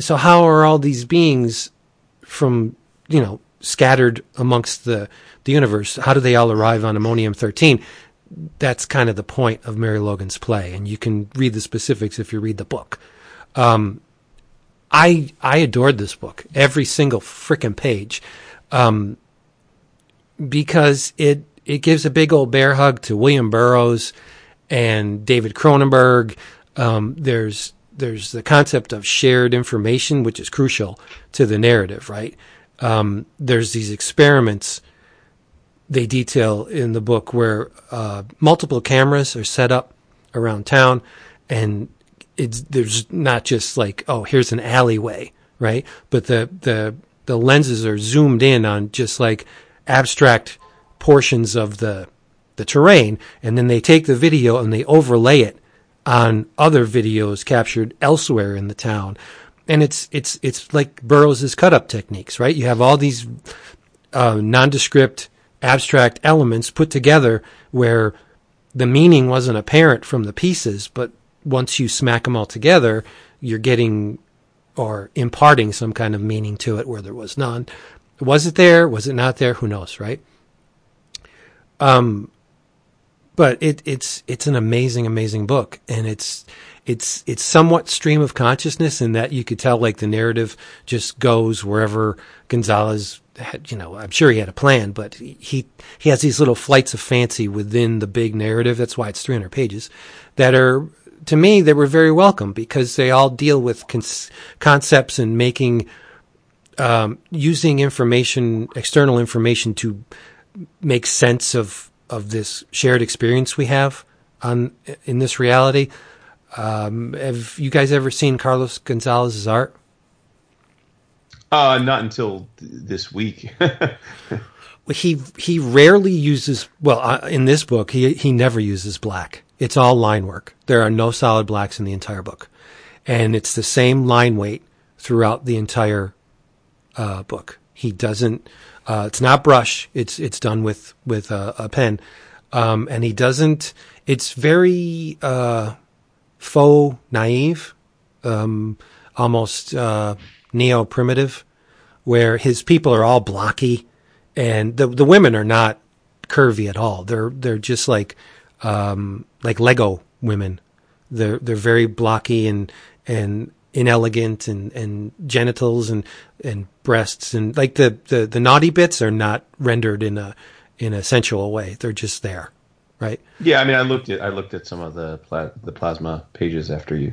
So how are all these beings from, you know, scattered amongst the, the universe? How do they all arrive on Ammonium 13? That's kind of the point of Mary Logan's play, and you can read the specifics if you read the book. I I adored this book, every single frickin' page, um, because it it gives a big old bear hug to William Burroughs and David Cronenberg. Um, there's there's the concept of shared information, which is crucial to the narrative, right? Um, there's these experiments they detail in the book where uh, multiple cameras are set up around town, and it's there's not just like oh here's an alleyway, right? But the the the lenses are zoomed in on just like abstract portions of the the terrain, and then they take the video and they overlay it on other videos captured elsewhere in the town. And it's it's it's like Burroughs' cut up techniques, right? You have all these uh, nondescript abstract elements put together where the meaning wasn't apparent from the pieces, but once you smack them all together, you're getting or imparting some kind of meaning to it where there was none. Was it there? Was it not there? Who knows, right? Um, but it, it's it's an amazing, amazing book, and it's it's it's somewhat stream of consciousness in that you could tell like the narrative just goes wherever Gonzalez had. You know, I'm sure he had a plan, but he he has these little flights of fancy within the big narrative. That's why it's 300 pages that are to me they were very welcome because they all deal with cons- concepts and making um, using information, external information to make sense of of this shared experience we have on in this reality. Um, have you guys ever seen Carlos Gonzalez's art? Uh, not until th- this week. [LAUGHS] He he rarely uses well uh, in this book. He he never uses black. It's all line work. There are no solid blacks in the entire book, and it's the same line weight throughout the entire uh, book. He doesn't. Uh, it's not brush. It's it's done with with a, a pen, um, and he doesn't. It's very uh, faux naive, um, almost uh, neo primitive, where his people are all blocky, and the the women are not curvy at all. They're they're just like um, like Lego women. They're they're very blocky and and inelegant and, and genitals and and breasts and like the, the, the naughty bits are not rendered in a in a sensual way. They're just there, right? yeah, I mean, I looked at I looked at some of the pla- the plasma pages after you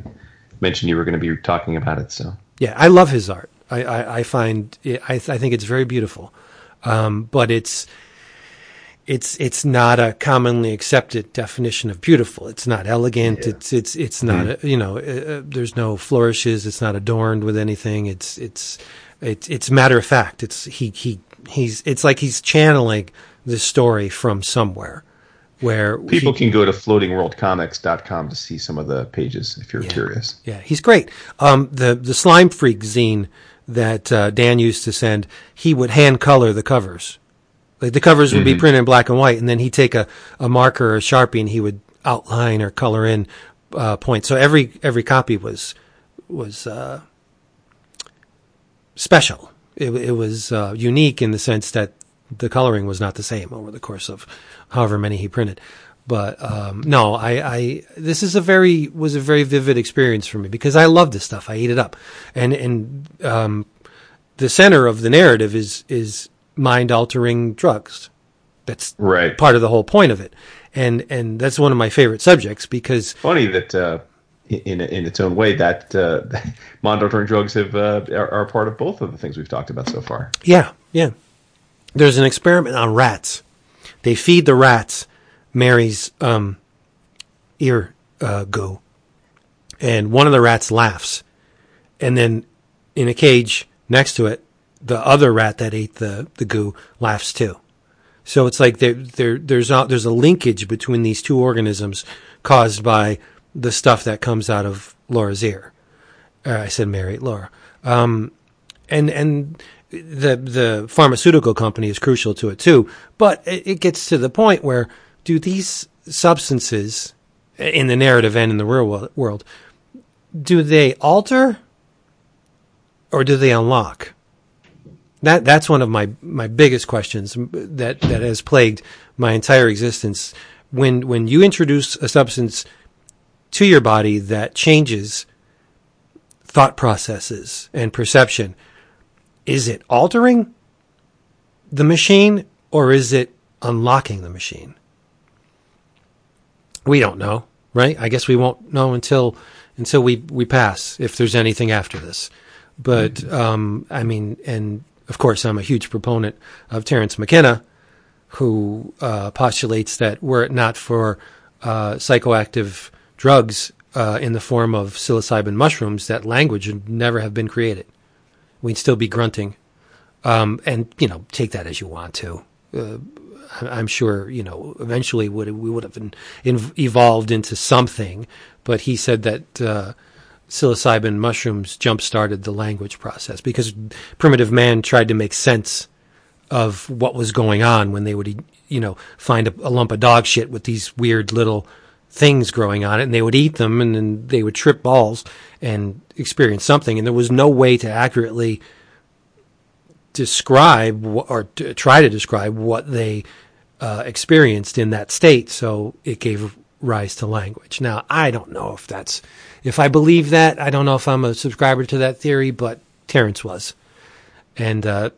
mentioned you were going to be talking about it. So Yeah, I love his art. I, I, I find it, I, I think it's very beautiful, um, but it's it's it's not a commonly accepted definition of beautiful. It's not elegant. Yeah. It's it's it's not a, you know. Uh, uh, there's no flourishes. It's not adorned with anything. It's it's it's it's matter of fact. It's he he he's it's like he's channeling the story from somewhere where People he- can go to floatingworldcomics.com to see some of the pages if you're Yeah. curious. Yeah, he's great. Um, the the Slime Freak zine that uh, Dan used to send, he would hand color the covers. Like the covers would be printed in black and white, and then he'd take a, a marker or a sharpie and he would outline or color in uh, points. So every every copy was was uh, special. It, it was uh, unique in the sense that the coloring was not the same over the course of however many he printed. But um, no, I, I this is a very was a very vivid experience for me because I love this stuff. I eat it up, and and um, the center of the narrative is is mind altering drugs. That's Right. part of the whole point of it, and and that's one of my favorite subjects because Funny that uh, in in its own way that uh, [LAUGHS] mind altering drugs have uh, are, are part of both of the things we've talked about so far. Yeah, yeah. There's an experiment on rats. They feed the rats Mary's um, ear uh, goo, and one of the rats laughs, and then in a cage next to it, the other rat that ate the, the goo laughs too. So it's like there, there there's a, there's a linkage between these two organisms caused by the stuff that comes out of Laura's ear. Uh, I said Mary, Laura. Um, and and the the pharmaceutical company is crucial to it too. But it, it gets to the point where do these substances in the narrative and in the real wo- world do they alter or do they unlock? That that's one of my my biggest questions that that has plagued my entire existence. When when you introduce a substance to your body that changes thought processes and perception, is it altering the machine or is it unlocking the machine? We don't know, right? I guess we won't know until until we we pass if there's anything after this. But um, I mean, and of course, I'm a huge proponent of Terence McKenna, who uh, postulates that were it not for uh, psychoactive drugs uh, in the form of psilocybin mushrooms, that language would never have been created. We'd still be grunting, um, and you know, take that as you want to. Uh, I'm sure you know eventually would we would have been in, evolved into something, but he said that uh, psilocybin mushrooms jump started the language process because primitive man tried to make sense of what was going on when they would, you know, find a, a lump of dog shit with these weird little things growing on it, and they would eat them, and then they would trip balls and experience something, and there was no way to accurately describe or to try to describe what they uh, experienced in that state. So it gave rise to language. Now I don't know if that's if I believe that. I don't know if I'm a subscriber to that theory, but Terence was, and uh,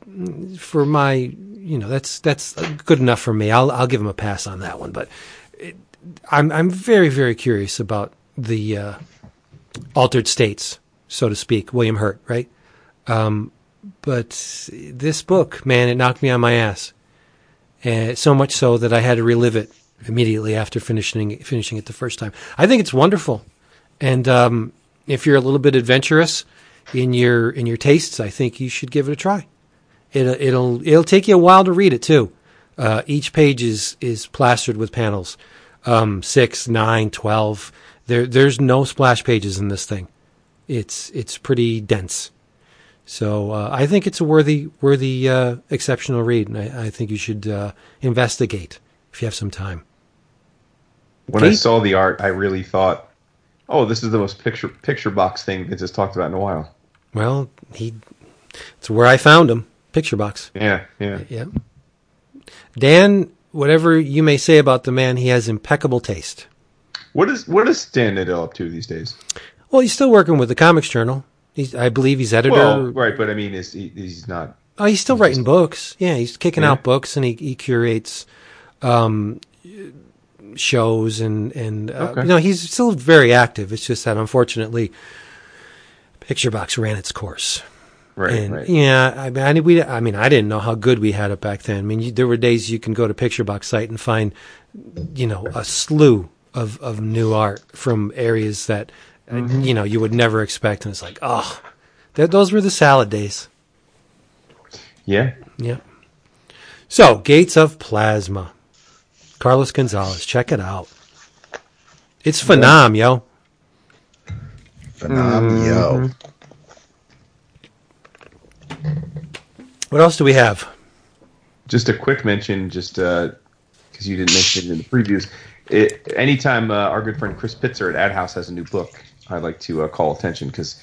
for my you know that's that's good enough for me. I'll I'll give him a pass on that one, but. It, I'm I'm very very curious about the uh, altered states, so to speak. William Hurt, right? Um, but this book, man, it knocked me on my ass, and so much so that I had to relive it immediately after finishing finishing it the first time. I think it's wonderful, and um, if you're a little bit adventurous in your in your tastes, I think you should give it a try. It'll it'll it'll take you a while to read it too. Uh, each page is is plastered with panels, um, six, nine, twelve. There there's no splash pages in this thing. It's it's pretty dense. So uh, I think it's a worthy worthy uh, exceptional read, and I, I think you should uh, investigate if you have some time. When I saw the art, I really thought, "Oh, this is the most picture picture box thing Vince has talked about in a while." Well, he it's where I found him. Picture box. Yeah, yeah. Yeah. Dan, whatever you may say about the man, he has impeccable taste. What is what is Dan Nadel up to these days? Well, he's still working with the Comics Journal. He's, I believe he's editor. Well, right, but I mean, is he, he's not? Oh, he's still writing books. Yeah, he's kicking Yeah. out books, and he, he curates um, shows and and uh, Okay. you know he's still very active. It's just that unfortunately, Picture Box ran its course, Right, and right. yeah, I mean, I, we, I mean, I didn't know how good we had it back then. I mean, you, there were days you can go to Picture Box site and find, you know, a slew of, of new art from areas that, Mm-hmm. you know, you would never expect. And it's like, oh, th- those were the salad days. Yeah. Yeah. So, Gates of Plasma. Carlos Gonzalez. Check it out. It's phenom, yo. Phenom, yo. What else do we have? Just a quick mention, just because you didn't mention it in the previews. It, anytime uh, our good friend Chris Pitzer at AdHouse has a new book, I like to uh, call attention because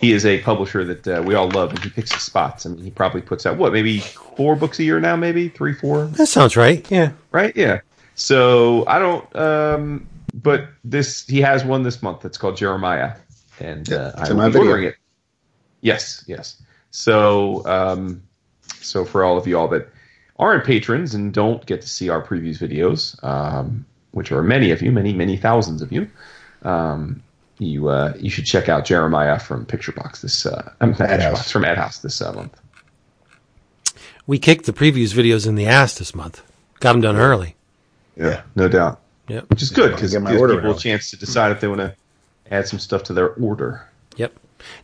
he is a publisher that uh, we all love, and he picks his spots. I mean, he probably puts out what, maybe four books a year now, maybe three, four, That sounds right. Yeah. right? Yeah. So I don't, um, but this he has one this month that's called Jeremiah, and uh, I in will my be ordering it. Yes, yes. So, um, so for all of you all that aren't patrons and don't get to see our previews videos, um, which are many of you, many many thousands of you, um, you uh, you should check out Jeremiah from Picture Box this uh, not Picture Box, from AdHouse this uh, month. We kicked the previews videos in the ass this month. Got them done early. Yeah. no doubt. Yep. Which is good because Get it gives order people a chance to decide if they want to add some stuff to their order. Yep.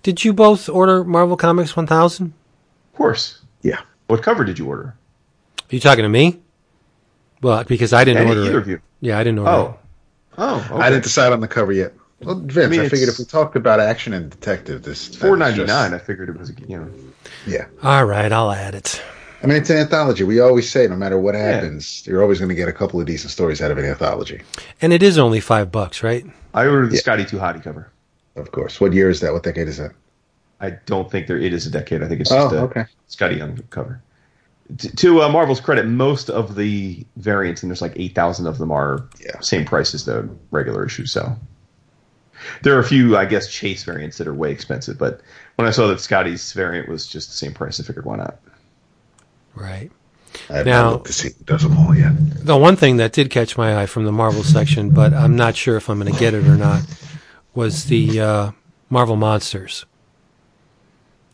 Did you both order Marvel Comics 1000? Of course. Yeah. What cover did you order? Are you talking to me? Well, because I didn't Any order either it. of you? Yeah, I didn't order Oh. Oh, okay. I didn't decide on the cover yet. Well, Vince, I, mean, figured if we talked about action and detective, this that Four was ninety nine. just- I figured it was, you know. Yeah. All right, I'll add it. I mean, it's an anthology. We always say, no matter what happens, you're always going to get a couple of decent stories out of an anthology. And it is only five bucks, right? I ordered the Yeah. Scotty Too Hottie cover. Of course. What year is that? What decade is that? I don't think there it is a decade. I think it's Oh, just a okay. Skottie Young cover. T- to uh, Marvel's credit, most of the variants, and there's like eight thousand of them, are Yeah. same price as the regular issue. So there are a few, I guess, Chase variants that are way expensive. But when I saw that Skottie's variant was just the same price, I figured why not. Right. I have Now- looked to see who does them all yet. The one thing that did catch my eye from the Marvel section, but I'm not sure if I'm going to get it or not, was the uh, Marvel Monsters,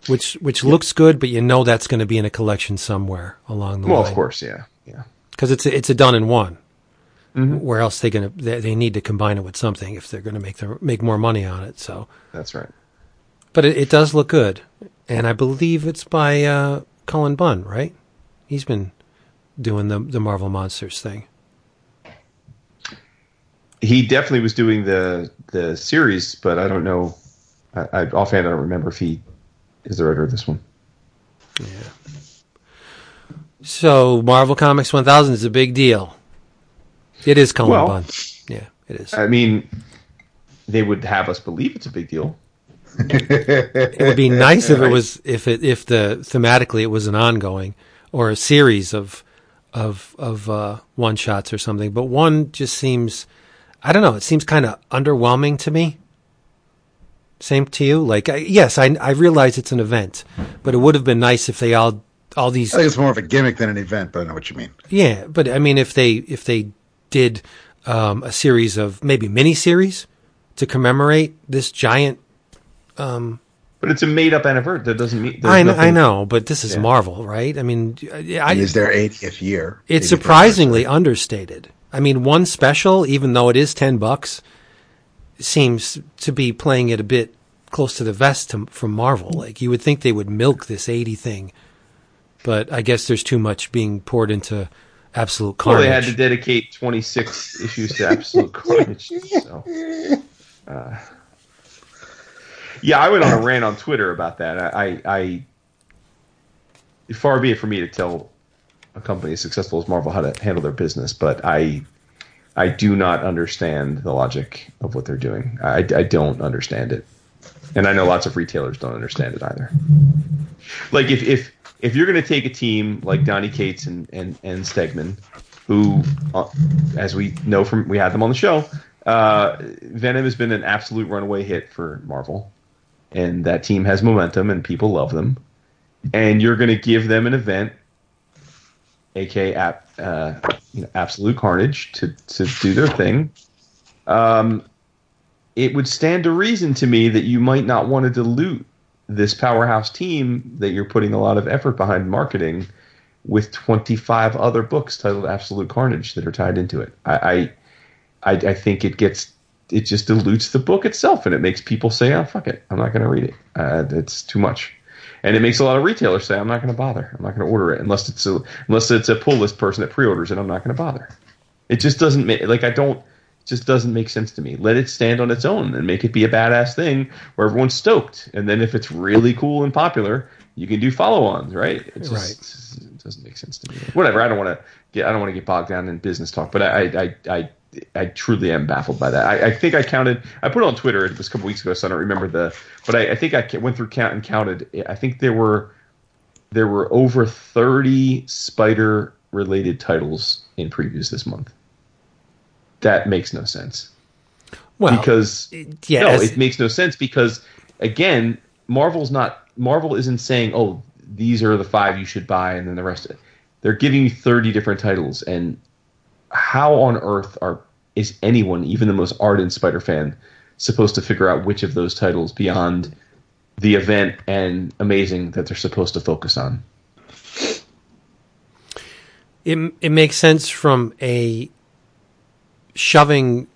which which looks good, but you know that's going to be in a collection somewhere along the line. Well, of course, yeah, yeah. because it's a, it's a done in one. Mhm. Where else they to they, they need to combine it with something if they're going to make their make more money on it. So, That's right. but it, it does look good, and I believe it's by uh, Cullen Bunn, right? He's been doing the the Marvel Monsters thing. He definitely was doing the the series, but I don't know. I, I offhand I don't remember if he is the writer of this one. Yeah. So Marvel Comics 1000 is a big deal. It is Cullen Well- Bunn. Yeah, it is. I mean, they would have us believe it's a big deal. it would be nice if it was if it if the thematically it was an ongoing or a series of of of uh, one shots or something. But one just seems I don't know. It seems kind of underwhelming to me. Same to you? Like I, yes, I I realize it's an event, but it would have been nice if they all all these I think it's more of a gimmick than an event, but I know what you mean. Yeah, but I mean, if they if they did um, a series of maybe mini series to commemorate this giant, But it's a made up anniversary. That doesn't mean. there's I know, I know, but this is Yeah. Marvel, right? I mean, I, And is their 80th year? it's 80th surprisingly understated. I mean, one special, even though it is ten bucks, seems to be playing it a bit close to the vest to, from Marvel. Like you would think they would milk this eighty thing, but I guess there's too much being poured into Absolute Well, Carnage. they had to dedicate 26 issues to Absolute Carnage. So, uh, yeah, I went on a rant on Twitter about that. I, I, I, far be it for me to tell a company as successful as Marvel how to handle their business, but I, I do not understand the logic of what they're doing. I, I don't understand it, and I know lots of retailers don't understand it either. Like if if if you're going to take a team like Donny Cates and and and Stegman, who, uh, as we know from we had them on the show, uh, Venom has been an absolute runaway hit for Marvel, and that team has momentum and people love them, and you're going to give them an event, aka ap, uh, Absolute Carnage, to to do their thing. Um, it would stand to reason to me that you might not want to dilute this powerhouse team that you're putting a lot of effort behind marketing with 25 other books titled Absolute Carnage that are tied into it. I, I, I think it gets it just dilutes the book itself, and it makes people say, "Oh fuck it, I'm not going to read it. Uh, it's too much." And it makes a lot of retailers say, "I'm not going to bother. I'm not going to order it unless it's a unless it's a pull list person that pre-orders it. I'm not going to bother." It just doesn't make like I don't just doesn't make sense to me. Let it stand on its own and make it be a badass thing where everyone's stoked. And then if it's really cool and popular, you can do follow-ons, right? It just Right. it doesn't make sense to me. Whatever. I don't want to get I don't want to get bogged down in business talk, but I I I, I truly am baffled by that. I, I think I counted. I put it on Twitter. It was a couple weeks ago, so I don't remember the. But I, I think I went through count and counted. I think there were there were over thirty spider related titles in previews this month. That makes no sense Well, because uh, yeah, no, it makes no sense because again, Marvel's not Marvel isn't saying, "Oh, these are the five you should buy," and then the rest of it. They're giving you thirty different titles, and how on earth are is anyone, even the most ardent Spider fan, supposed to figure out which of those titles beyond the event and amazing that they're supposed to focus on? it it makes sense from a shoving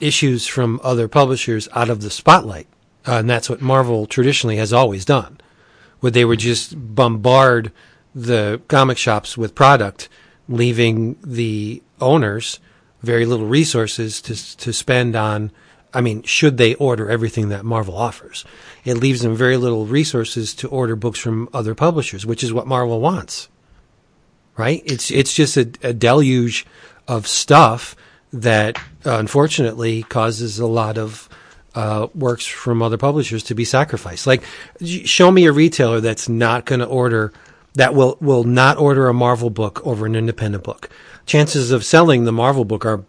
issues from other publishers out of the spotlight, uh, and that's what Marvel traditionally has always done, where they would just bombard the comic shops with product, leaving the owners very little resources to to spend on. I mean, should they order everything that Marvel offers? It leaves them very little resources to order books from other publishers, which is what Marvel wants right? It's it's just a, a deluge of stuff that unfortunately causes a lot of uh, works from other publishers to be sacrificed. Like, show me a retailer that's not going to order that will will not order a Marvel book over an independent book. Chances of selling the Marvel book are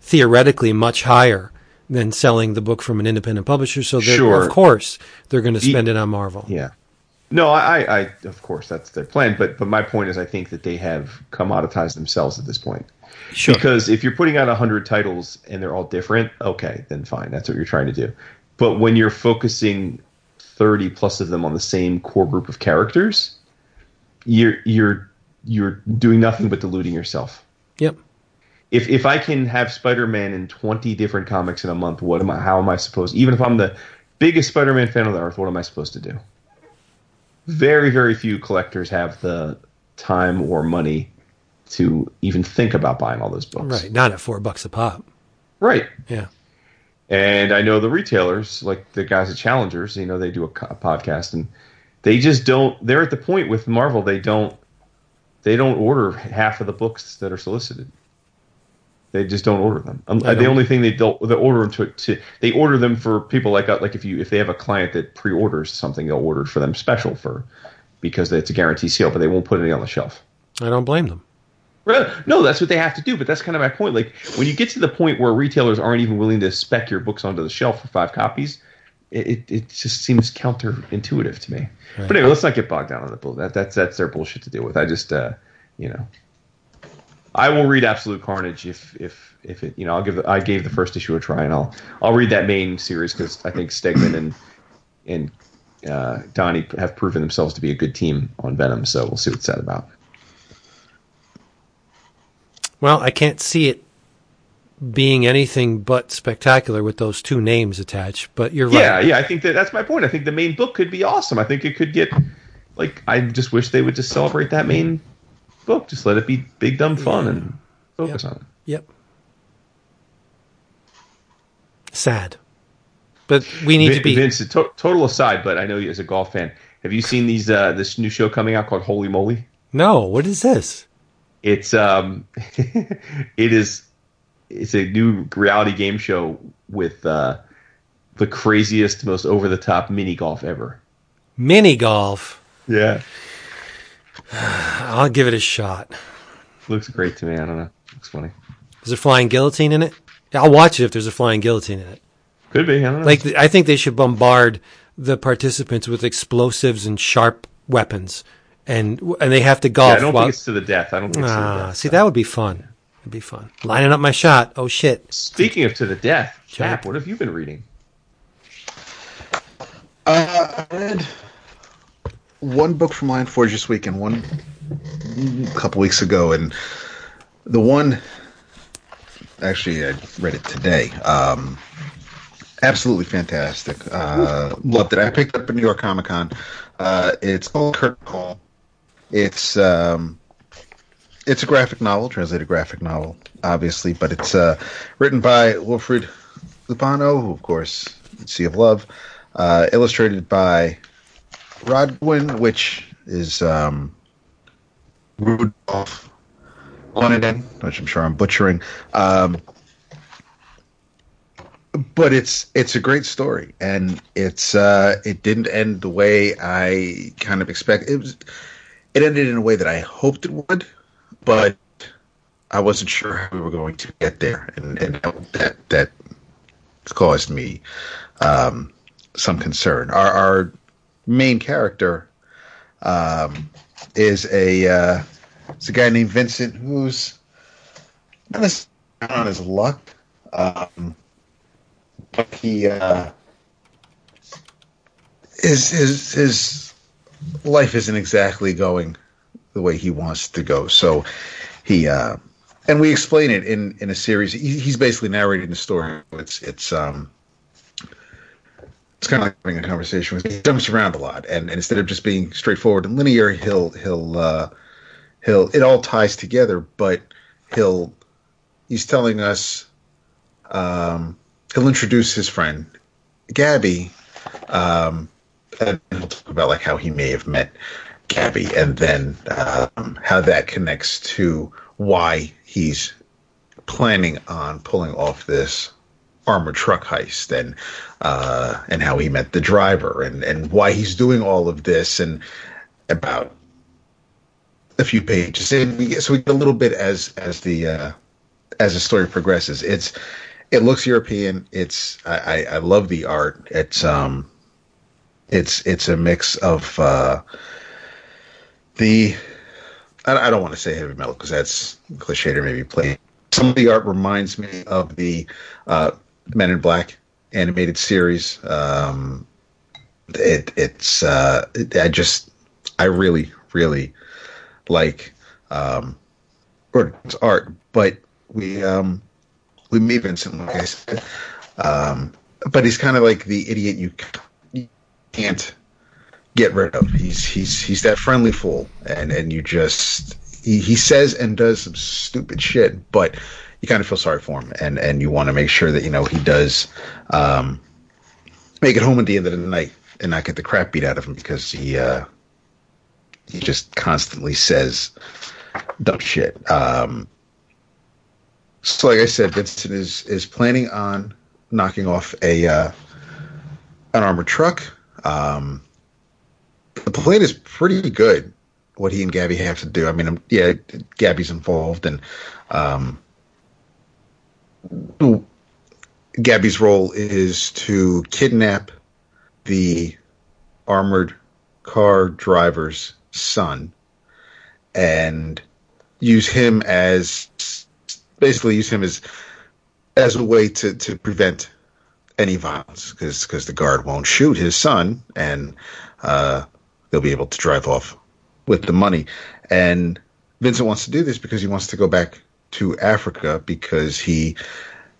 theoretically much higher than selling the book from an independent publisher. So, Sure. of course, they're going to spend it on Marvel. Yeah. No, I, I, I, of course, that's their plan. But, but my point is, I think that they have commoditized themselves at this point. Sure. Because if you're putting out hundred titles and they're all different, okay, then fine. That's what you're trying to do. But when you're focusing thirty plus of them on the same core group of characters, you're you're you're doing nothing but diluting yourself. Yep. If if I can have Spider-Man in twenty different comics in a month, what am I? How am I supposed? Even if I'm the biggest Spider-Man fan on the earth, what am I supposed to do? Very very few collectors have the time or money to even think about buying all those books. Right. Not at four bucks a pop. Right. Yeah. And I know the retailers, like the guys at Challengers, you know, they do a, a podcast, and they just don't. They're at the point with Marvel, they don't, they don't order half of the books that are solicited. They just don't order them. Um, I the don't- only thing they don't, they order them to, to, they order them for people like like if you if they have a client that pre-orders something, they'll order for them special for because it's a guarantee sale, but they won't put anything on the shelf. I don't blame them. No, that's what they have to do. But that's kind of my point. Like when you get to the point where retailers aren't even willing to spec your books onto the shelf for five copies, it, it, just seems counterintuitive to me. Right. But anyway, let's not get bogged down on the bull. That that's that's their bullshit to deal with. I just uh, you know, I will read Absolute Carnage if if if it you know I'll give the, I gave the first issue a try and I'll I'll read that main series because I think Stegman and and uh, Donny have proven themselves to be a good team on Venom. So we'll see what's that about. Well, I can't see it being anything but spectacular with those two names attached, but you're right. Yeah, yeah. I think that that's my point. I think the main book could be awesome. I think it could get like I just wish they would just celebrate that main book. Just let it be big dumb fun and focus on it. Yep. Sad. But we need Vin- to be Vince. To- total aside, but I know you as a golf fan. Have you seen these uh, this new show coming out called Holey Moley? No, what is this? It's um, [LAUGHS] it is it's a new reality game show with uh, the craziest, most over the top mini golf ever. Mini golf. Yeah, [SIGHS] I'll give it a shot. looks great to me. I don't know. Looks funny. Is there flying guillotine in it? I'll watch it if there's a flying guillotine in it. Could be. I don't know. Like I think they should bombard the participants with explosives and sharp weapons, and and they have to Yeah, golf. I don't while, think it's to the death. I don't think it's to the ah, death. see so. that would be fun. It'd be fun. Lining up my shot. Oh shit! Speaking of to the death, Jump. Cap, what have you been reading? Uh, I read one book from Lion Forge this week and one a couple weeks ago, and the one actually I read it today. Um, absolutely fantastic. Uh, loved it. I picked it up at New York Comic Con. Uh, it's called Curtain Call. It's um, it's a graphic novel, translated graphic novel, obviously, but it's uh, written by Wilfrid Lupano, who, of course, Sea of Love, uh, illustrated by Rodguen, which is um, Rudolph Lonergan, which I'm sure I'm butchering. Um, but it's it's a great story, and it's uh, it didn't end the way I kind of expect. It was it ended in a way that I hoped it would, but I wasn't sure how we were going to get there, and, and that that caused me um, some concern. Our, our main character um, is a uh, it's a guy named Vincent who's not on his luck, um, but he uh, his his life isn't exactly going the way he wants to go. So he uh, and we explain it in in a series. He, he's basically narrating the story. It's it's um it's kind of like having a conversation with. He jumps around a lot, and, and instead of just being straightforward and linear, he'll he'll uh, he'll it all ties together. But he'll he's telling us um, he'll introduce his friend Gabby, um, and he'll talk about like how he may have met Gabby, and then um, how that connects to why he's planning on pulling off this armored truck heist and uh, and how he met the driver and and why he's doing all of this and about a few pages and we get, so we get a little bit as as the uh, as the story progresses. It's it looks European. It's I, I, I love the art. It's um it's it's a mix of uh, the I, I don't want to say heavy metal because that's cliche or maybe play. Some of the art reminds me of the uh, Men in Black animated series. Um, it, it's uh, it, I just I really really like um, art, but we um, we meet Vincent like I said, um, but he's kind of like the idiot you can't get rid of. He's he's he's that friendly fool, and and you just he, he says and does some stupid shit, but you kind of feel sorry for him, and and you want to make sure that you know he does um, make it home at the end of the night and not get the crap beat out of him because he uh, he just constantly says dumb shit. Um, so, like I said, Vincent is is planning on knocking off a uh, an armored truck. Um, the plan is pretty good. What he and Gabby have to do. I mean, yeah, Gabby's involved, and um, Gabby's role is to kidnap the armored car driver's son and use him as basically use him as as a way to to prevent any violence because because the guard won't shoot his son and uh, they'll be able to drive off with the money and Vincent wants to do this because he wants to go back to Africa because he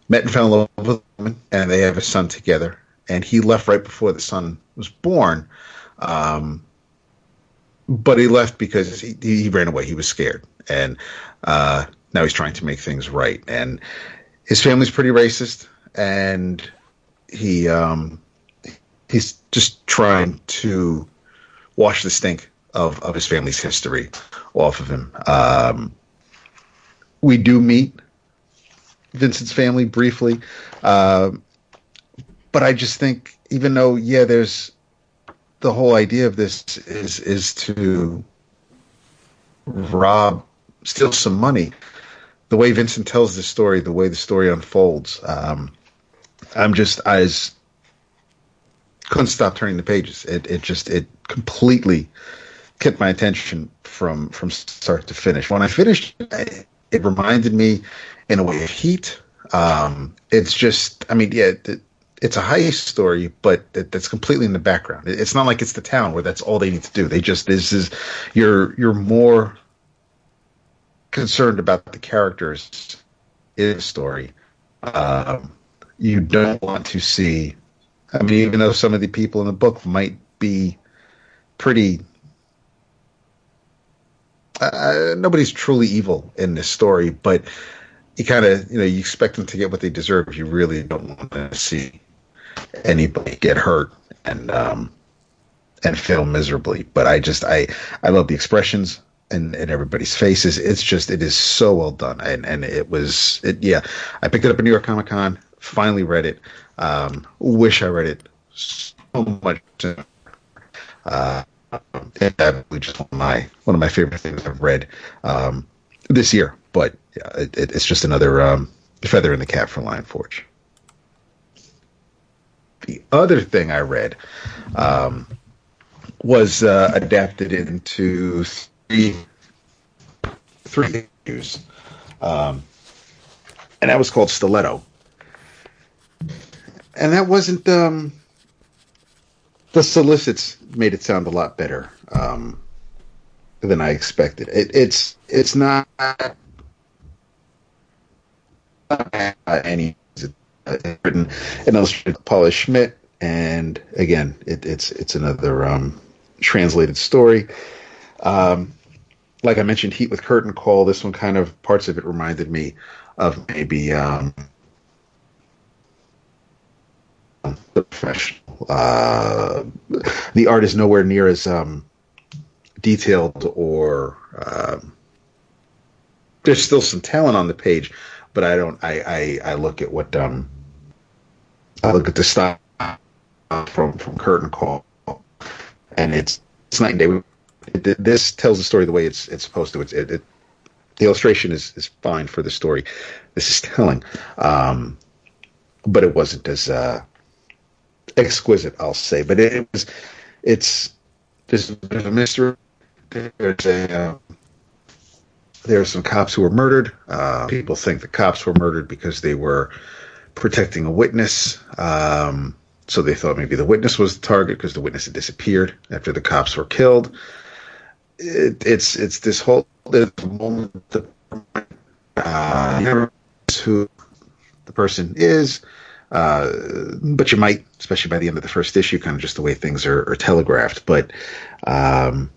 met and fell in love with a woman, and they have a son together. And he left right before the son was born. Um, but he left because he, he ran away. He was scared, and uh, now he's trying to make things right. And his family's pretty racist, and he um, he's just trying to wash the stink of, of his family's history off of him. Um, we do meet Vincent's family briefly, uh, but I just think even though yeah, there's the whole idea of this is is to rob, steal some money. The way Vincent tells the story, the way the story unfolds, um, I'm just as couldn't stop turning the pages. It it just it completely kept my attention from from start to finish. When I finished, it reminded me in a way of Heat. Um, it's just, I mean, yeah, it's a heist story, but that, that's completely in the background. It's not like it's the town where that's all they need to do. They just this is you're you're more concerned about the characters in the story. Um, you don't want to see. I mean, even though some of the people in the book might be pretty. Uh, nobody's truly evil in this story, but you kind of you know you expect them to get what they deserve. You really don't want to see anybody get hurt and um, and fail miserably. But I just I I love the expressions and, and everybody's faces. It's just it is so well done, and and it was it yeah. I picked it up at New York Comic Con. Finally read it. Um, wish I read it so much. Uh, it's just one of my one of my favorite things I've read um, this year. But it, it's just another um, feather in the cap for Lion Forge. The other thing I read um, was uh, adapted into three three issues, um, and that was called Stiletto. And that wasn't um, the solicits made it sound a lot better um, than I expected. It, it's it's not any written and illustrated Paula Schmidt, and again, it, it's it's another um, translated story. Um, like I mentioned, Heat with Curtain Call. This one kind of parts of it reminded me of maybe um, the professional. Uh, the art is nowhere near as um, detailed or um, there's still some talent on the page, but I don't. I I, I look at what um I look at the style from from Curtain Call, and it's it's night and day. It, this tells the story the way it's it's supposed to. It's, it, it, the illustration is is fine for the story. This is telling, um, but it wasn't as uh, exquisite, I'll say. But it, was. It's there's a bit of a mystery. There's a. Uh, there are some cops who were murdered. Uh, people think the cops were murdered because they were protecting a witness. Um, so they thought maybe the witness was the target because the witness had disappeared after the cops were killed. It, it's it's this whole moment the uh, who the person is, uh, but you might, especially by the end of the first issue, kind of just the way things are, are telegraphed. But um,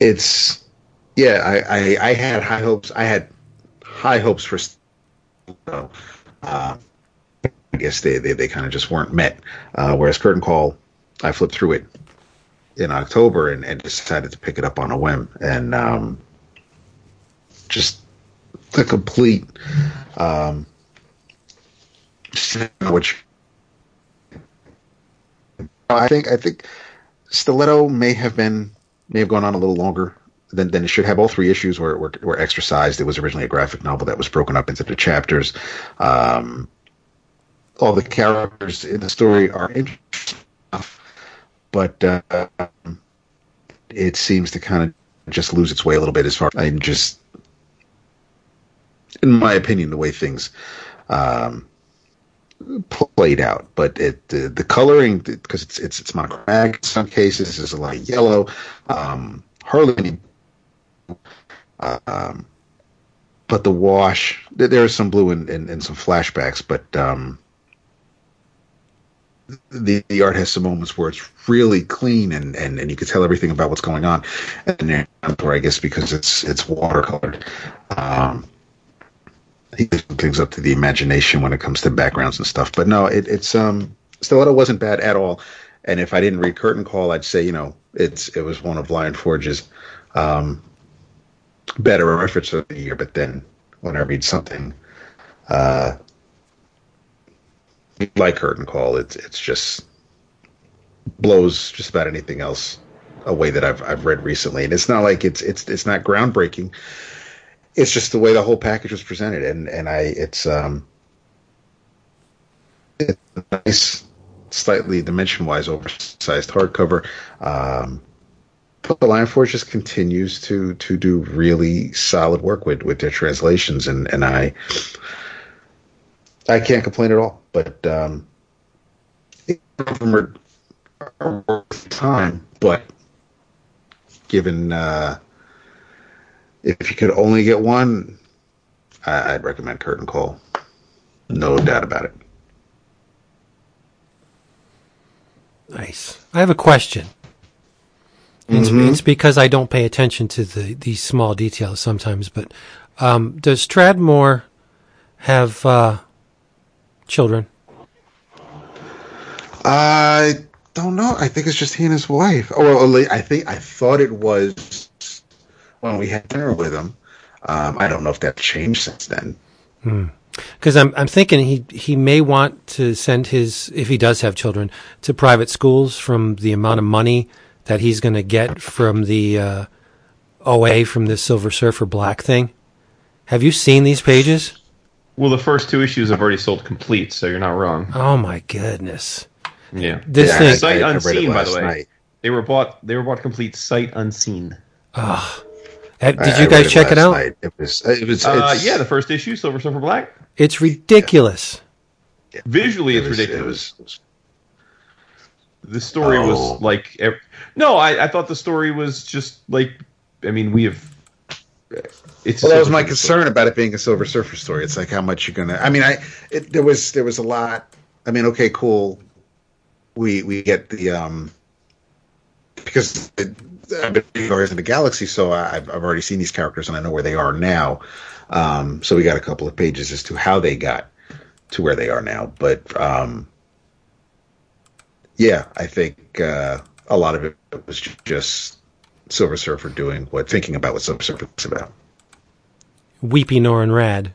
it's yeah, I, I, I had high hopes. I had high hopes for. Uh, I guess they, they, they kind of just weren't met. Uh, whereas Curtain Call, I flipped through it in October and, and decided to pick it up on a whim. And um, just the complete, um, which I think I think Stiletto may have been may have gone on a little longer than, than it should have. All three issues were, were, were exercised. It was originally a graphic novel that was broken up into the chapters. Um, all the characters in the story are interesting enough, but uh, it seems to kind of just lose its way a little bit as far I'm just, in my opinion, the way things um, played out. But it the, the coloring because it's it's it's monochromatic in some cases. There's a lot of yellow. Um, hardly any um, but the wash, there is some blue and, and, some flashbacks, but um, the, the art has some moments where it's really clean and, and, and you can tell everything about what's going on. And where I guess because it's it's watercolored, um, he things up to the imagination when it comes to backgrounds and stuff. But no, it, it's um, Stiletto wasn't bad at all. And if I didn't read Curtain Call, I'd say you know it's it was one of Lion Forge's um, better efforts of the year. But then when I read something uh, like Curtain Call, it's it's just blows just about anything else away that I've I've read recently. And it's not like it's it's it's not groundbreaking. It's just the way the whole package was presented, and and I it's um it's a nice, slightly dimension wise oversized hardcover. Um, but the Lion Forge just continues to to do really solid work with with their translations, and and I I can't complain at all. But um, worth time, but given uh, if you could only get one, I, I'd recommend Curtain Cole. No doubt about it. Nice. I have a question. It's, it's because I don't pay attention to the these small details sometimes. But um, does Tradd Moore have uh, children? I don't know. I think it's just he and his wife. Oh, well, I think I thought it was when we had dinner with him. Um, I don't know if that changed since then. Because I'm I'm thinking he he may want to send his if he does have children to private schools from the amount of money that he's going to get from the uh, OA from the Silver Surfer Black thing. Have you seen these pages? Well, the first two issues have already sold complete, so you're not wrong. Oh my goodness! Yeah. This Yeah, thing. Sight I read it unseen, by the way. night. They were bought. They were bought complete sight unseen. Uh, did I- you guys check it last out? night. It was. It was. Uh, yeah, the first issue, Silver Surfer Black. It's ridiculous. Visually, it it's was- it ridiculous. was- The story Oh. was like ev- no, I, I thought the story was just like I mean we have. It's Well, that was my Surfer concern about it being a Silver Surfer story. It's like how much you're gonna. I mean, I it, there was there was a lot. I mean, okay, cool. We we get the um because it, I've been reading Guardians of the Galaxy, so I've I've already seen these characters and I know where they are now. Um, so we got a couple of pages as to how they got to where they are now. But um, yeah, I think uh, a lot of it was just Silver Surfer doing what, thinking about what Silver Surfer is about. Weepy Norrin Radd.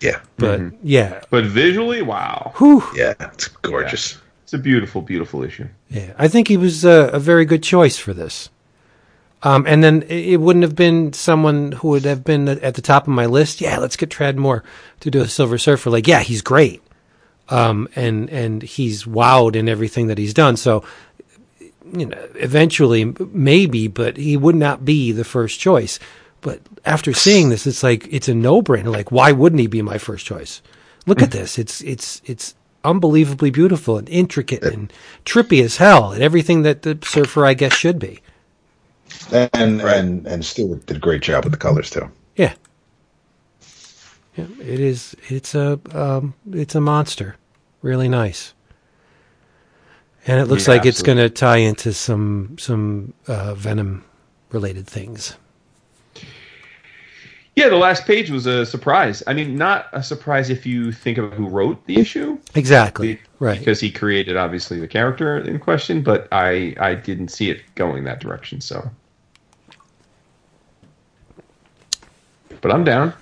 Yeah, But yeah, But visually, wow, whew, yeah, it's gorgeous. it's a beautiful, beautiful issue. yeah. I think he was a, a very good choice for this. Um, and then it wouldn't have been someone who would have been at the top of my list. Yeah, let's get Tradd Moore to do a Silver Surfer. Like, yeah, he's great. Um, and and he's wowed in everything that he's done. So, you know, eventually, maybe, but he would not be the first choice. But after seeing this, it's like it's a no-brainer. Like, why wouldn't he be my first choice? Look at this. It's it's it's unbelievably beautiful and intricate and trippy as hell, and everything that the surfer, I guess, should be. And and and Stewart did a great job with the colors too. Yeah. Yeah, it is. It's a um, it's a monster. Really nice. And it looks Yeah, like it's going to tie into some some uh, Venom related things. Yeah, the last page was a surprise. I mean, not a surprise if you think of who wrote the issue, Exactly. Right. Because he created obviously the character in question, but I I didn't see it going that direction. So, but I'm down.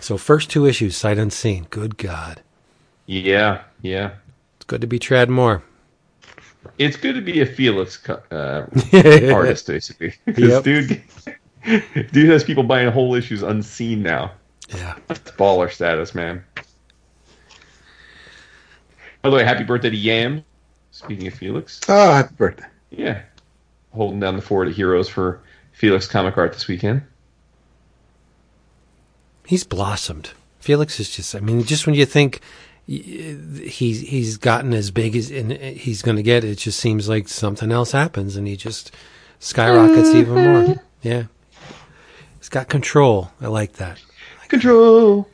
So first two issues, sight unseen. Good God, Yeah, yeah. it's good to be Tradd Moore. It's good to be a Felix uh, [LAUGHS] artist, basically. Yep. dude, [LAUGHS] dude has people buying whole issues unseen now. Yeah. It's baller status, man. By the way, happy birthday to Yam. Speaking of Felix, Oh, happy birthday! yeah, holding down the fort at Heroes for Felix comic art this weekend. He's blossomed. Felix is just. I mean, just when you think he's he's gotten as big as and he's going to get, it just seems like something else happens, and he just skyrockets [LAUGHS] even more. Yeah, he's got control. I like that. Control.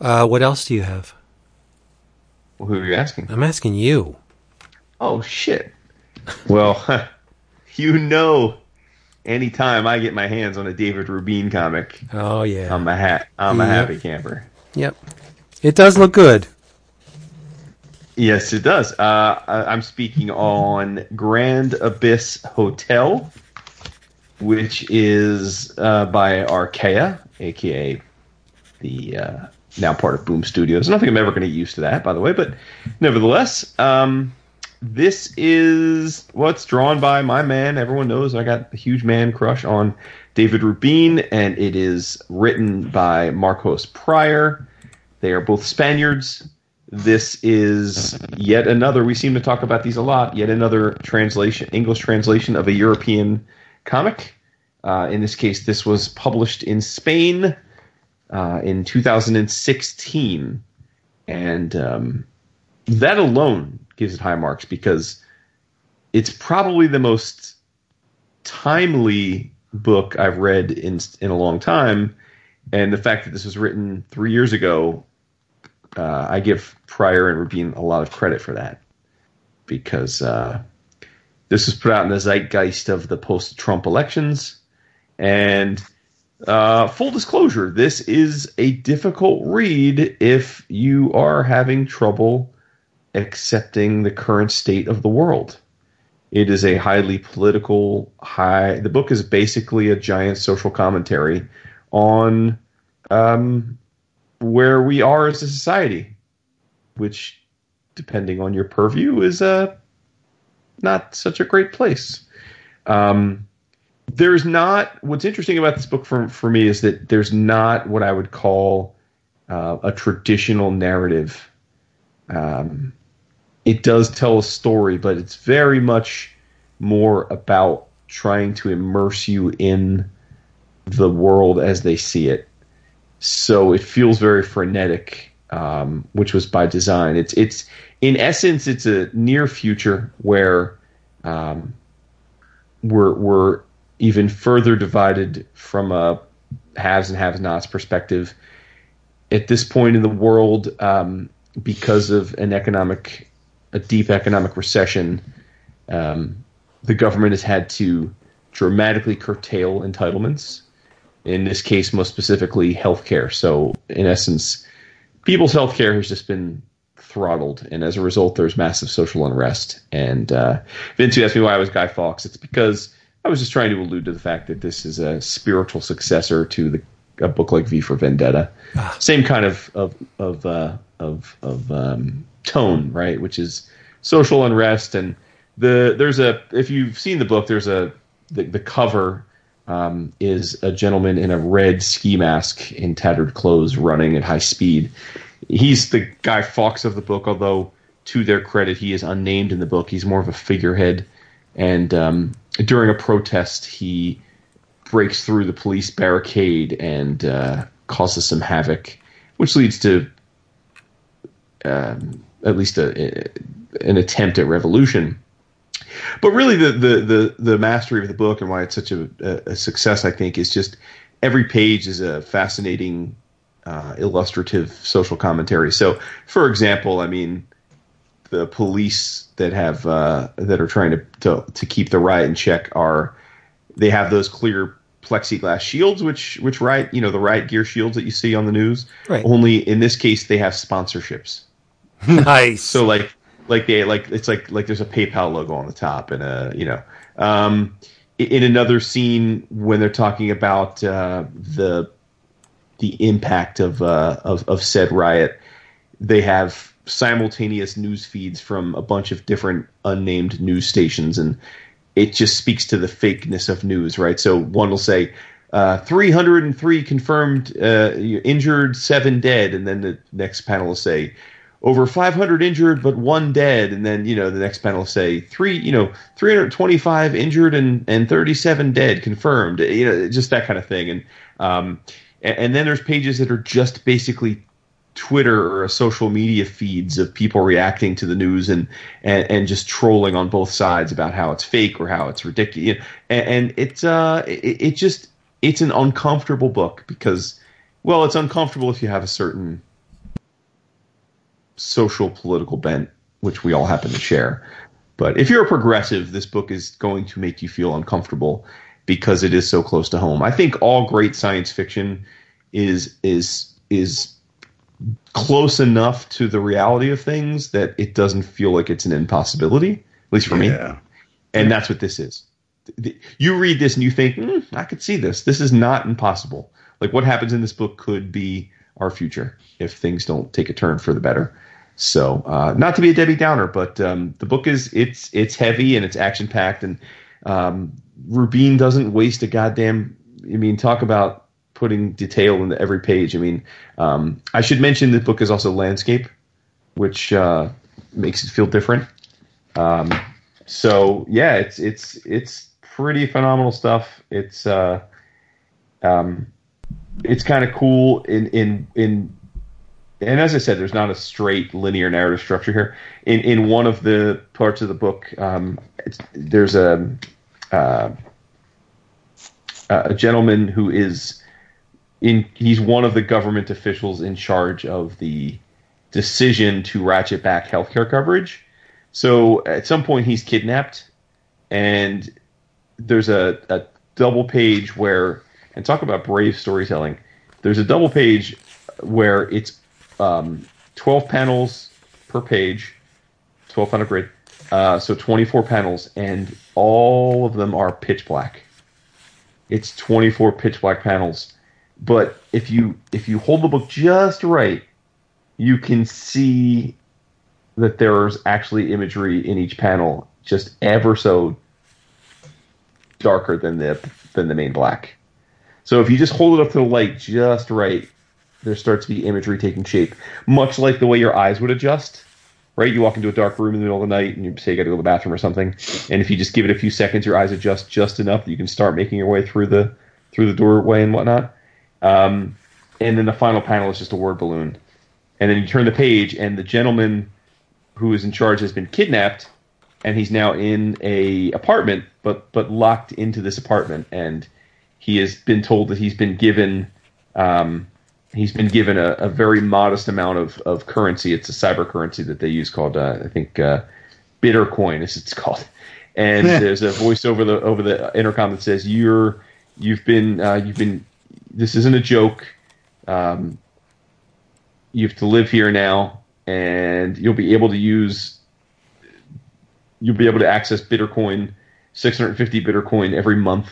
Uh, what else do you have? Well, who are you asking? I'm asking you. Oh shit. [LAUGHS] Well, [LAUGHS] you know, anytime I get my hands on a David Rubin comic, Oh yeah. I'm a hat. I'm a happy camper. yep. It does look good. Yes, it does. Uh, I'm speaking on Grand Abyss Hotel, which is uh, by Archaia, aka the uh, now part of Boom Studios. I don't think I'm ever going to get used to that, by the way, but nevertheless, um, this is what's drawn by my man. Everyone knows I got a huge man crush on David Rubin, and it is written by Marcos Prior. They are both Spaniards. This is yet another. We seem to talk about these a lot. Yet another translation, English translation of a European comic. Uh, in this case, this was published in Spain uh, in 2016, and um, that alone gives it high marks because it's probably the most timely book I've read in in a long time, and the fact that this was written three years ago, uh, I give Prior and Rubin a lot of credit for that because uh, this was put out in the zeitgeist of the post-Trump elections, and uh, full disclosure, this is a difficult read if you are having trouble accepting the current state of the world. It is a highly political, high. The book is basically a giant social commentary on um, where we are as a society, which, depending on your purview, is uh, not such a great place. Um, there's not what's interesting about this book for for me is that there's not what I would call uh, a traditional narrative. Um, it does tell a story, but it's very much more about trying to immerse you in the world as they see it. So it feels very frenetic, um, which was by design. It's it's in essence it's a near future where um, we're we're even further divided from a haves and have-nots perspective at this point in the world um, because of an economic, a deep economic recession. Um, the government has had to dramatically curtail entitlements. In this case, most specifically, healthcare. So, in essence, people's healthcare has just been throttled, and as a result, there's massive social unrest. And uh, Vince, you asked me why I was Guy Fawkes. It's because I was just trying to allude to the fact that this is a spiritual successor to the a book like V for Vendetta. Ah. Same kind of of of uh, of, of um, tone, right? Which is social unrest and the there's a if you've seen the book, there's a the, the cover um, is a gentleman in a red ski mask in tattered clothes running at high speed. He's the Guy Fawkes of the book, although to their credit, he is unnamed in the book. He's more of a figurehead and um, during a protest, he breaks through the police barricade and uh, causes some havoc, which leads to um, at least a, a, an attempt at revolution. But really, the, the, the, the, mastery of the book and why it's such a, a success, I think, is just every page is a fascinating, uh, illustrative social commentary. So, for example, I mean, the police that have uh, that are trying to, to to keep the riot in check are they have those clear plexiglass shields, which which riot you know the riot gear shields that you see on the news. Right. Only in this case they have sponsorships. [LAUGHS] nice. so like like they like it's like like there's a PayPal logo on the top and a you know. Um, in another scene when they're talking about uh, the the impact of, uh, of of said riot, they have simultaneous news feeds from a bunch of different unnamed news stations, and it just speaks to the fakeness of news, right? So one will say, uh, 303 confirmed uh, injured, seven dead, and then the next panel will say, over 500 injured but one dead and then you know the next panel say three you know 325 injured and and 37 dead confirmed you know just that kind of thing and um and, and then there's pages that are just basically Twitter or social media feeds of people reacting to the news and, and, and just trolling on both sides about how it's fake or how it's ridiculous. And, and it's uh it, it, just it's an uncomfortable book because well it's uncomfortable if you have a certain social political bent which we all happen to share. But if you're a progressive, this book is going to make you feel uncomfortable because it is so close to home. I think all great science fiction is is is close enough to the reality of things that it doesn't feel like it's an impossibility, at least for yeah. me. And that's what this is. You read this and you think, mm, I could see this. This is not impossible. Like what happens in this book could be our future if things don't take a turn for the better. So, uh, not to be a Debbie Downer, but um, the book is it's it's heavy and it's action packed, and um, Rubin doesn't waste a goddamn. I mean, talk about putting detail into every page. I mean, um, I should mention the book is also landscape, which uh, makes it feel different. Um, so yeah, it's it's it's pretty phenomenal stuff. It's uh, um, it's kind of cool in in in and as I said, there's not a straight linear narrative structure here. In in one of the parts of the book, um, there's a uh, a gentleman who is in. He's one of the government officials in charge of the decision to ratchet back healthcare coverage. So at some point, he's kidnapped, and there's a, a double page where, and talk about brave storytelling. There's a double page where it's um, 12 panels per page, 12 panel grid, uh, so 24 panels, and all of them are pitch black. It's 24 pitch black panels, but if you if you hold the book just right, you can see that there's actually imagery in each panel, just ever so darker than the than the main black. So if you just hold it up to the light just right, there starts to be imagery taking shape, much like the way your eyes would adjust. Right, you walk into a dark room in the middle of the night, and you say you got to go to the bathroom or something, and if you just give it a few seconds, your eyes adjust just enough that you can start making your way through the through the doorway and whatnot. Um, and then the final panel is just a word balloon, and then you turn the page, and the gentleman who is in charge has been kidnapped, and he's now in a apartment, but but locked into this apartment, and he has been told that he's been given um, he's been given a, a, very modest amount of, of currency. It's a cyber currency that they use called uh, I think uh, Bittercoin, as it's [LAUGHS] called. And there's a voice over the over the intercom that says you're you've been uh, you've been this isn't a joke. Um, you have to live here now, and you'll be able to use you'll be able to access Bittercoin, 650 Bittercoin every month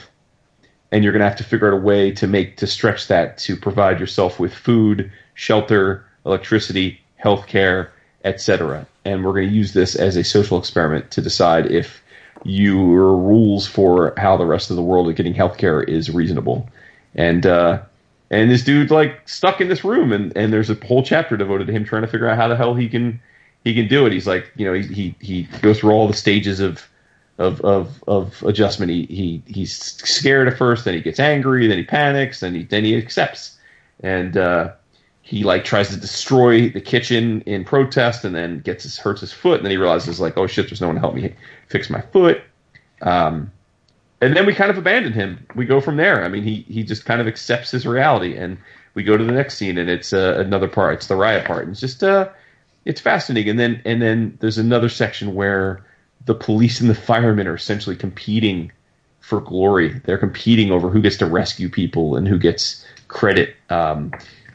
and you're going to have to figure out a way to make to stretch that to provide yourself with food, shelter, electricity, healthcare, etc. And we're going to use this as a social experiment to decide if your rules for how the rest of the world is getting healthcare is reasonable. And uh, and this dude like stuck in this room, and, and there's a whole chapter devoted to him trying to figure out how the hell he can he can do it. He's like, you know, he he, he goes through all the stages of of of of adjustment. He he he's scared at first, then he gets angry, then he panics, then he then he accepts, and uh, he like tries to destroy the kitchen in protest, and then gets his hurts his foot, and then he realizes like, oh shit, there's no one to help me fix my foot. Um, and then we kind of abandon him. We go from there. I mean, he he just kind of accepts his reality, and we go to the next scene, and it's uh, another part. It's the riot part. And it's just uh, it's fascinating. And then and then there's another section where the police and the firemen are essentially competing for glory. They're competing over who gets to rescue people and who gets credit. Um,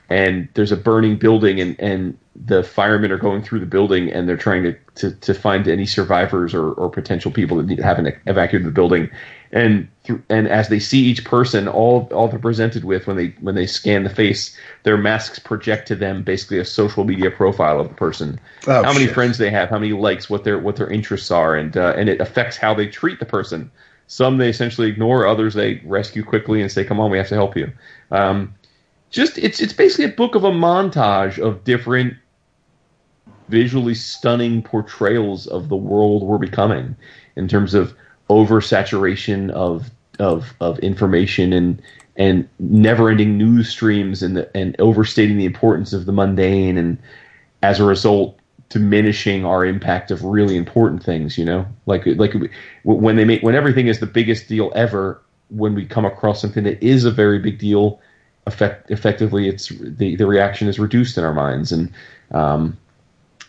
and there's a burning building, and, and the firemen are going through the building, and they're trying to, to, to find any survivors or, or potential people that need, haven't evacuated the building. And through, and as they see each person, all all they're presented with when they when they scan the face, their masks project to them basically a social media profile of the person, oh, how many shit. friends they have, how many likes, what their what their interests are, and uh, and it affects how they treat the person. Some they essentially ignore, others they rescue quickly and say, "Come on, we have to help you." Um, just it's it's basically a book of a montage of different visually stunning portrayals of the world we're becoming in terms of oversaturation of of of information and and never-ending news streams and the, and overstating the importance of the mundane and as a result diminishing our impact of really important things you know? Like like when they make when everything is the biggest deal ever when we come across something that is a very big deal effect, effectively it's the, the reaction is reduced in our minds. And um,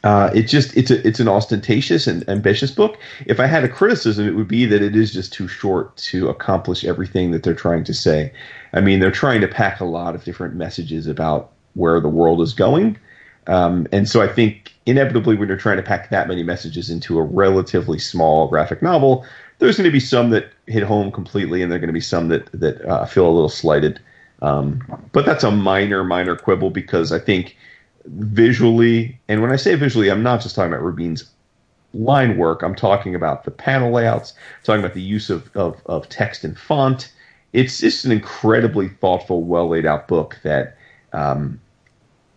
uh, it just it's a it's an ostentatious and ambitious book. If I had a criticism, it would be that it is just too short to accomplish everything that they're trying to say. I mean, they're trying to pack a lot of different messages about where the world is going, um, and so I think inevitably when you're trying to pack that many messages into a relatively small graphic novel, there's going to be some that hit home completely, and there are going to be some that that uh, feel a little slighted. Um, but that's a minor minor quibble because I think visually, and when I say visually, I'm not just talking about Rubin's line work. I'm talking about the panel layouts, talking about the use of, of, of text and font. It's just an incredibly thoughtful, well laid out book that um,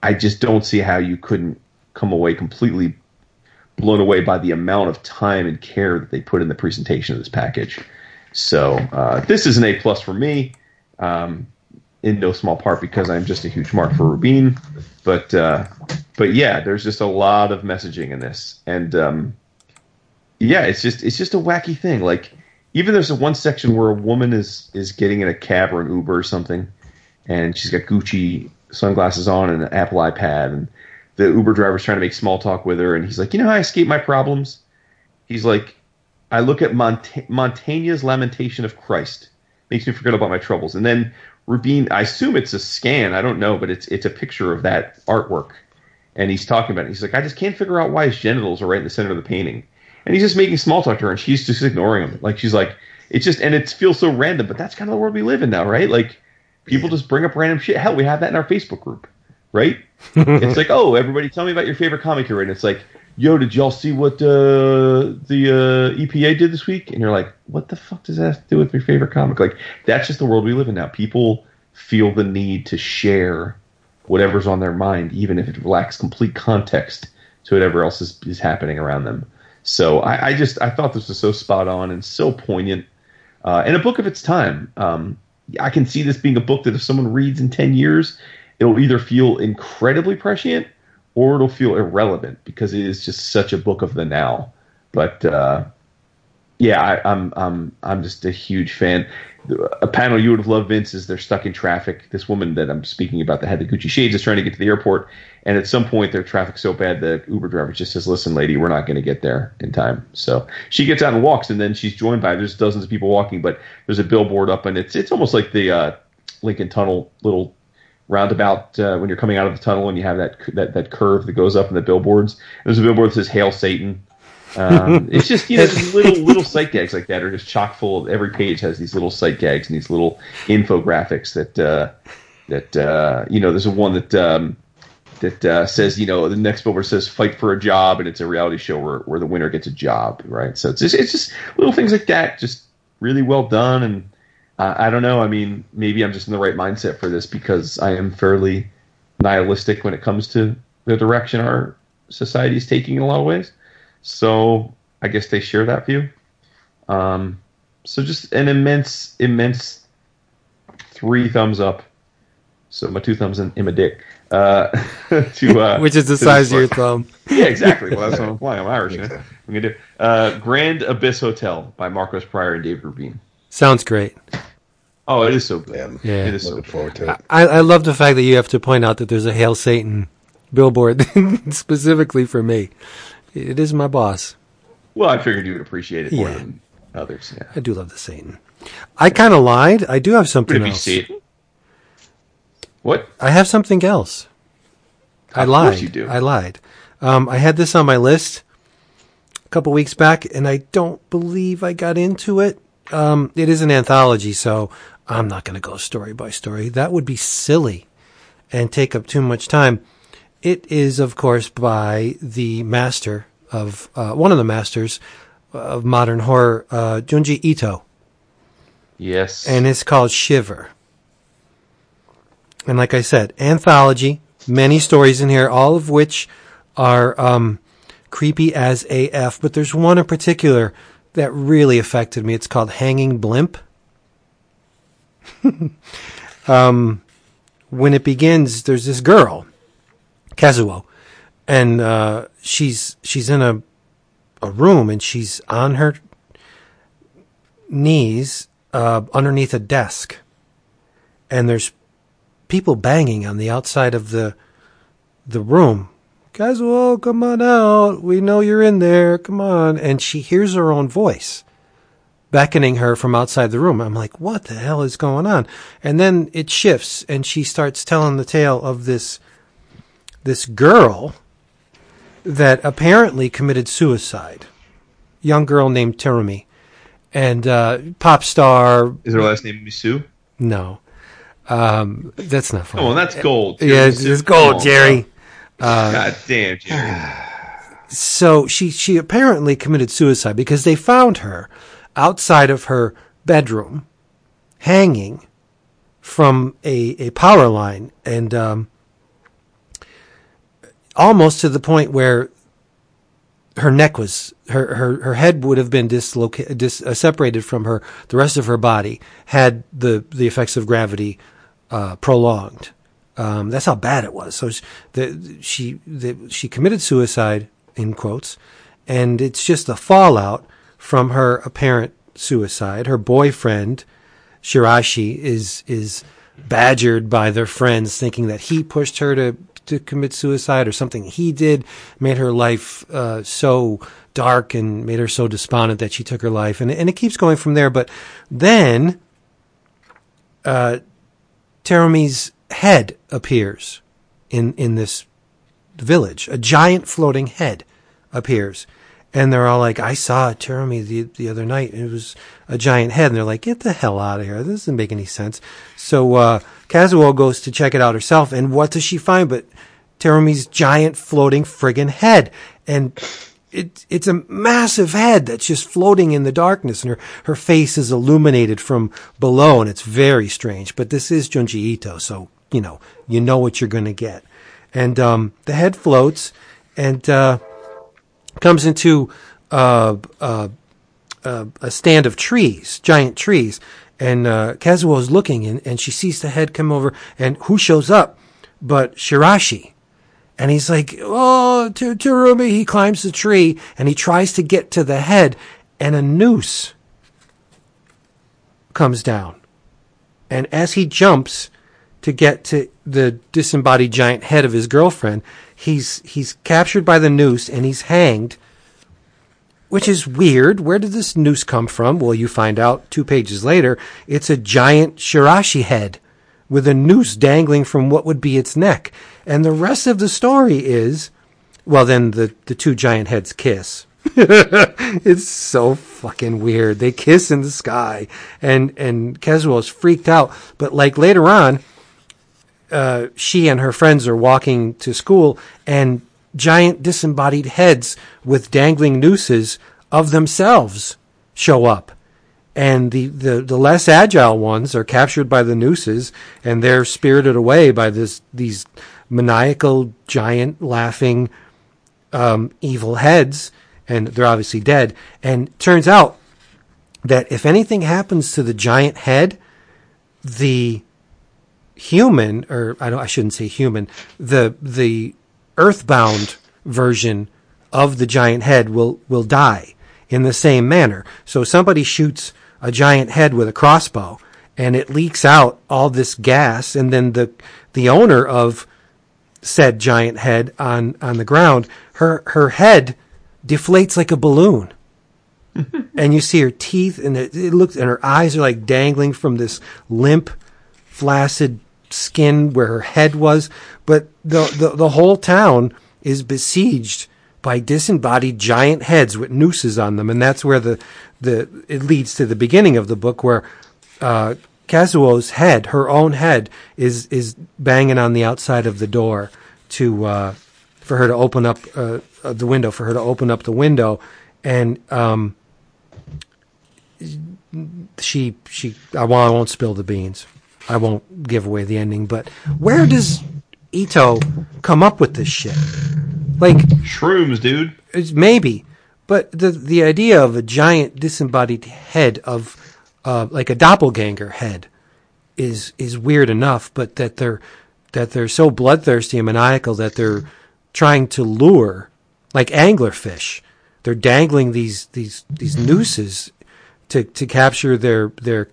I just don't see how you couldn't come away completely blown away by the amount of time and care that they put in the presentation of this package. So uh, this is an A plus for me. Um, in no small part because I'm just a huge mark for Rubin. But uh, but yeah, there's just a lot of messaging in this, and um, yeah, it's just it's just a wacky thing. Like even there's a one section where a woman is is getting in a cab or an Uber or something, and she's got Gucci sunglasses on and an Apple iPad, and the Uber driver's trying to make small talk with her, and he's like, "You know how I escape my problems?" He's like, "I look at Mont- Mantegna's Lamentation of Christ, makes me forget about my troubles," and then Rubin, I assume it's a scan, I don't know, but it's it's a picture of that artwork, and he's talking about it. He's like, "I just can't figure out why his genitals are right in the center of the painting," and he's just making small talk to her, and she's just ignoring him. Like she's like, it's just, and it feels so random, but that's kind of the world we live in now, right? Like people just bring up random shit. Hell, we have that in our Facebook group, right? [LAUGHS] it's like, oh, everybody, tell me about your favorite comic you're reading. It's like, yo, did y'all see what uh, the uh, EPA did this week? And you're like, what the fuck does that have to do with your favorite comic? Like, that's just the world we live in now. People feel the need to share whatever's on their mind, even if it lacks complete context to whatever else is, is happening around them. So I, I just I thought this was so spot on and so poignant, uh, and a book of its time. Um, I can see this being a book that if someone reads in ten years, it'll either feel incredibly prescient or it'll feel irrelevant because it is just such a book of the now. But uh, yeah, I, I'm I'm I'm just a huge fan. A panel you would have loved, Vince, is they're stuck in traffic. This woman that I'm speaking about that had the Gucci shades is trying to get to the airport, and at some point their traffic's so bad the Uber driver just says, "Listen, lady, we're not going to get there in time." So she gets out and walks, and then she's joined by there's dozens of people walking, but there's a billboard up, and it's it's almost like the uh, Lincoln Tunnel little roundabout uh, when you're coming out of the tunnel and you have that that that curve that goes up in the billboards. There's a billboard that says "Hail Satan." Um, [LAUGHS] it's just you know just little little sight gags like that are just chock full. Of, every page has these little sight gags and these little infographics that uh, that uh, you know. There's a one that um, that uh, says you know the next billboard says "Fight for a job" and it's a reality show where, where the winner gets a job, right? So it's just, it's just little things like that, just really well done. And uh, I don't know. I mean, maybe I'm just in the right mindset for this because I am fairly nihilistic when it comes to the direction our society is taking in a lot of ways. So I guess they share that view. Um, so just an immense, immense three thumbs up. So my two thumbs and, in my dick. Uh, [LAUGHS] to uh, Which is the size of your thumb. [LAUGHS] Yeah, exactly. Well, that's what I'm flying. I'm Irish. You? I'm gonna do uh, Grand Abyss Hotel by Marcos Prior and Dave Rubin. Sounds great. Oh, it is so good. Yeah, Yeah. It is so looking good. forward to it. I, I love the fact that you have to point out that there's a Hail Satan billboard [LAUGHS] specifically for me. It is my boss. Well, I figured you would appreciate it more Yeah. than others. Yeah. I do love the Satan. I kind of lied. I do have something Would be else. Satan? What? I have something else. I Of lied. course you do. I lied. Um, I had this on my list a couple weeks back, and I don't believe I got into it. Um, it is an anthology, so I'm not going to go story by story. That would be silly and take up too much time. It is, of course, by the master of uh, one of the masters of modern horror, uh, Junji Ito Yes. and it's called Shiver. And like I said, anthology, many stories in here, all of which are um, creepy as AF. But there's one in particular that really affected me. It's called Hanging Blimp. [LAUGHS] um, when it begins, there's this girl, Kazuo, and uh, she's she's in a a room and she's on her knees uh, underneath a desk, and there's people banging on the outside of the the room. Kazuo, come on out. We know you're in there. Come on. And she hears her own voice beckoning her from outside the room. I'm like, what the hell is going on? And then it shifts and she starts telling the tale of this this girl that apparently committed suicide. Young girl named Terumi. And uh, pop star Is her last name Misu? no. Um, that's not funny. Oh, well, that's gold. yeah, it's, it's gold, Jerry. Bro. God damn, Jerry. [SIGHS] So she she apparently committed suicide because they found her outside of her bedroom, hanging from a a power line, and um, almost to the point where her neck was her her, her head would have been dislocated dis, uh, separated from her the rest of her body had the the effects of gravity uh, prolonged. Um, that's how bad it was. So she, the, she the, she committed suicide in quotes, and it's just the fallout from her apparent suicide. Her boyfriend Shirashi is is badgered by their friends, thinking that he pushed her to to commit suicide or something he did made her life uh, so dark and made her so despondent that she took her life, and and it keeps going from there. But then, uh, Terumi's head appears in in this village. A giant floating head appears. And they're all like, I saw Terumi the, the other night. It was a giant head. And they're like, get the hell out of here. This doesn't make any sense. So, uh, goes to check it out herself. And what does she find but Terumi's giant floating friggin' head? And it, it's a massive head that's just floating in the darkness. And her, her face is illuminated from below. And it's very strange. But this is Junji Ito. So, you know, you know what you're going to get. And, um, the head floats and, uh, comes into uh, uh, uh, a stand of trees, giant trees, and uh, Kazuo is looking, and, and she sees the head come over, and who shows up but Shirashi? And he's like, "Oh, to Terumi!" He climbs the tree and he tries to get to the head, and a noose comes down. And as he jumps to get to the disembodied giant head of his girlfriend, he's he's captured by the noose and he's hanged which is weird. Where did this noose come from? Well, you find out two pages later. It's a giant Shirashi head with a noose dangling from what would be its neck. And the rest of the story is, well, then the, the two giant heads kiss. [LAUGHS] it's so fucking weird. They kiss in the sky, and and Kazuo is freaked out. But like later on, uh, she and her friends are walking to school, and giant disembodied heads with dangling nooses of themselves show up. And the, the, the less agile ones are captured by the nooses and they're spirited away by this, these maniacal, giant, laughing, um, evil heads. And they're obviously dead. And turns out that if anything happens to the giant head, the human, or I don't, I shouldn't say human, the, the earthbound version of the giant head will, will die in the same manner. So somebody shoots a giant head with a crossbow and it leaks out all this gas and then the, the owner of said giant head on, on the ground, her, her head deflates like a balloon. [LAUGHS] and you see her teeth and it, it looks, and her eyes are like dangling from this limp, flaccid skin where her head was. But the, the, the whole town is besieged by disembodied giant heads with nooses on them, and that's where the the it leads to the beginning of the book where uh, Kazuo's head, her own head, is is banging on the outside of the door to uh, for her to open up uh, the window, for her to open up the window, and um, she she I won't, I won't spill the beans. I won't give away the ending, but where does Ito come up with this shit? Like shrooms, dude. maybe, but the the idea of a giant disembodied head of uh, like a doppelganger head is is weird enough. But that they're that they're so bloodthirsty and maniacal that they're trying to lure like anglerfish. They're dangling these these these nooses to to capture their their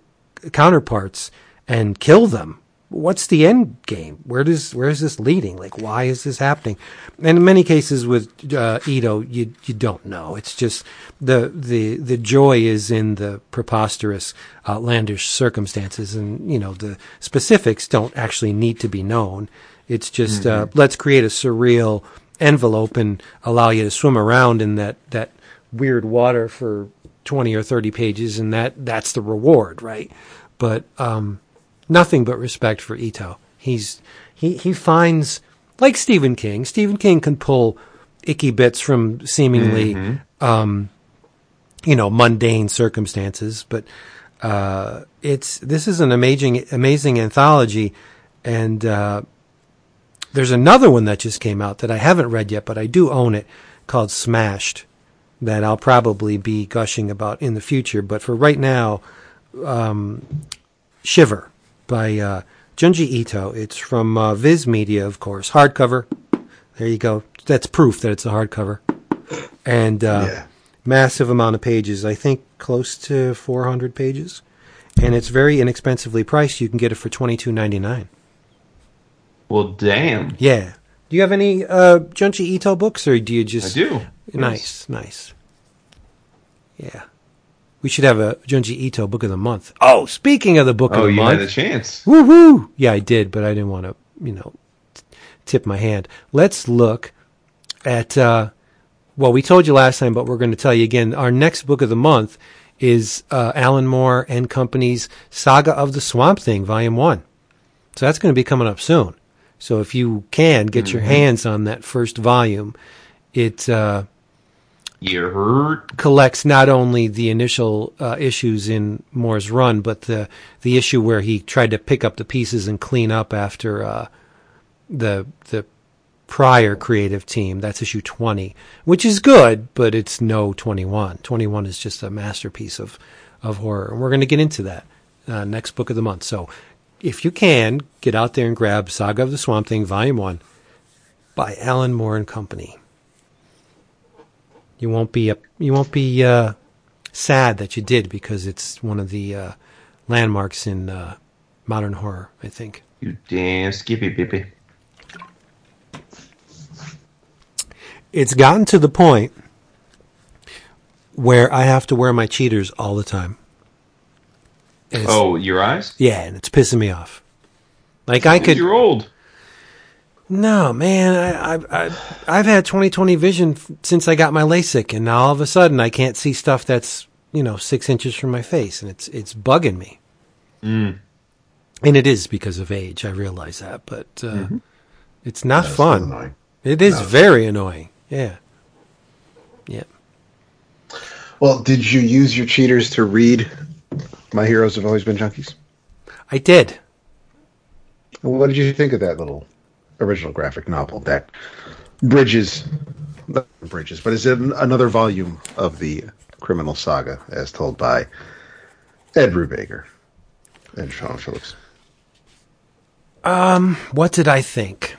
counterparts and kill them what's the end game? Where does where is this leading? Like, why is this happening? And in many cases with uh, Ito, you you don't know. It's just the the the joy is in the preposterous, outlandish circumstances, and you know the specifics don't actually need to be known. It's just uh, mm-hmm. uh, let's create a surreal envelope and allow you to swim around in that that weird water for twenty or thirty pages, and that that's the reward, right? But um, nothing but respect for Ito. He's he he finds like Stephen King. Stephen King can pull icky bits from seemingly mm-hmm. um, you know mundane circumstances, but uh, it's this is an amazing amazing anthology, and uh, there's another one that just came out that I haven't read yet, but I do own it called Smashed that I'll probably be gushing about in the future. But for right now, um, Shiver by uh, Junji Ito. It's from uh, Viz Media, of course. Hardcover. There you go. That's proof that it's a hardcover. And uh, Yeah. massive amount of pages. I think close to 400 pages. And it's very inexpensively priced. You can get it for twenty two ninety nine. Well, damn. Yeah. Do you have any uh, Junji Ito books, or do you just? I do. Nice, nice. Yeah. We should have a Junji Ito book of the month. Oh, speaking of the book Oh, of the you month. had a chance. Woo woo! Yeah, I did, but I didn't want to, you know, t- tip my hand. Let's look at, uh, well, we told you last time, but we're going to tell you again. Our next book of the month is uh, Alan Moore and Company's Saga of the Swamp Thing, Volume 1. So that's going to be coming up soon. So if you can get your hands on that first volume, it, uh, Collects not only the initial uh, issues in Moore's run, but the the issue where he tried to pick up the pieces and clean up after uh, the the prior creative team. That's issue twenty, which is good, but it's no twenty one. Twenty one is just a masterpiece of of horror, and we're going to get into that uh, next book of the month. So, if you can get out there and grab Saga of the Swamp Thing, Volume One, by Alan Moore and Company. You won't be a, you won't be uh, sad that you did because it's one of the uh, landmarks in uh, modern horror. I think. You damn skippy pippy. It's gotten to the point where I have to wear my cheaters all the time. Oh, your eyes? yeah, and it's pissing me off. Like I could You're old. No man, I, I, I I've had 20/20 vision f- since I got my LASIK, and now all of a sudden I can't see stuff that's you know six inches from my face, and it's it's bugging me. Mm. And it is because of age. I realize that, but uh, it's not That's fun. annoying. It is No. very annoying. Yeah. Yeah. Well, did you use your cheaters to read My Heroes Have Always Been Junkies? I did. What did you think of that little original graphic novel that bridges, not bridges, but is it another volume of the criminal saga as told by Ed Brubaker and Sean Phillips? Um, What did I think?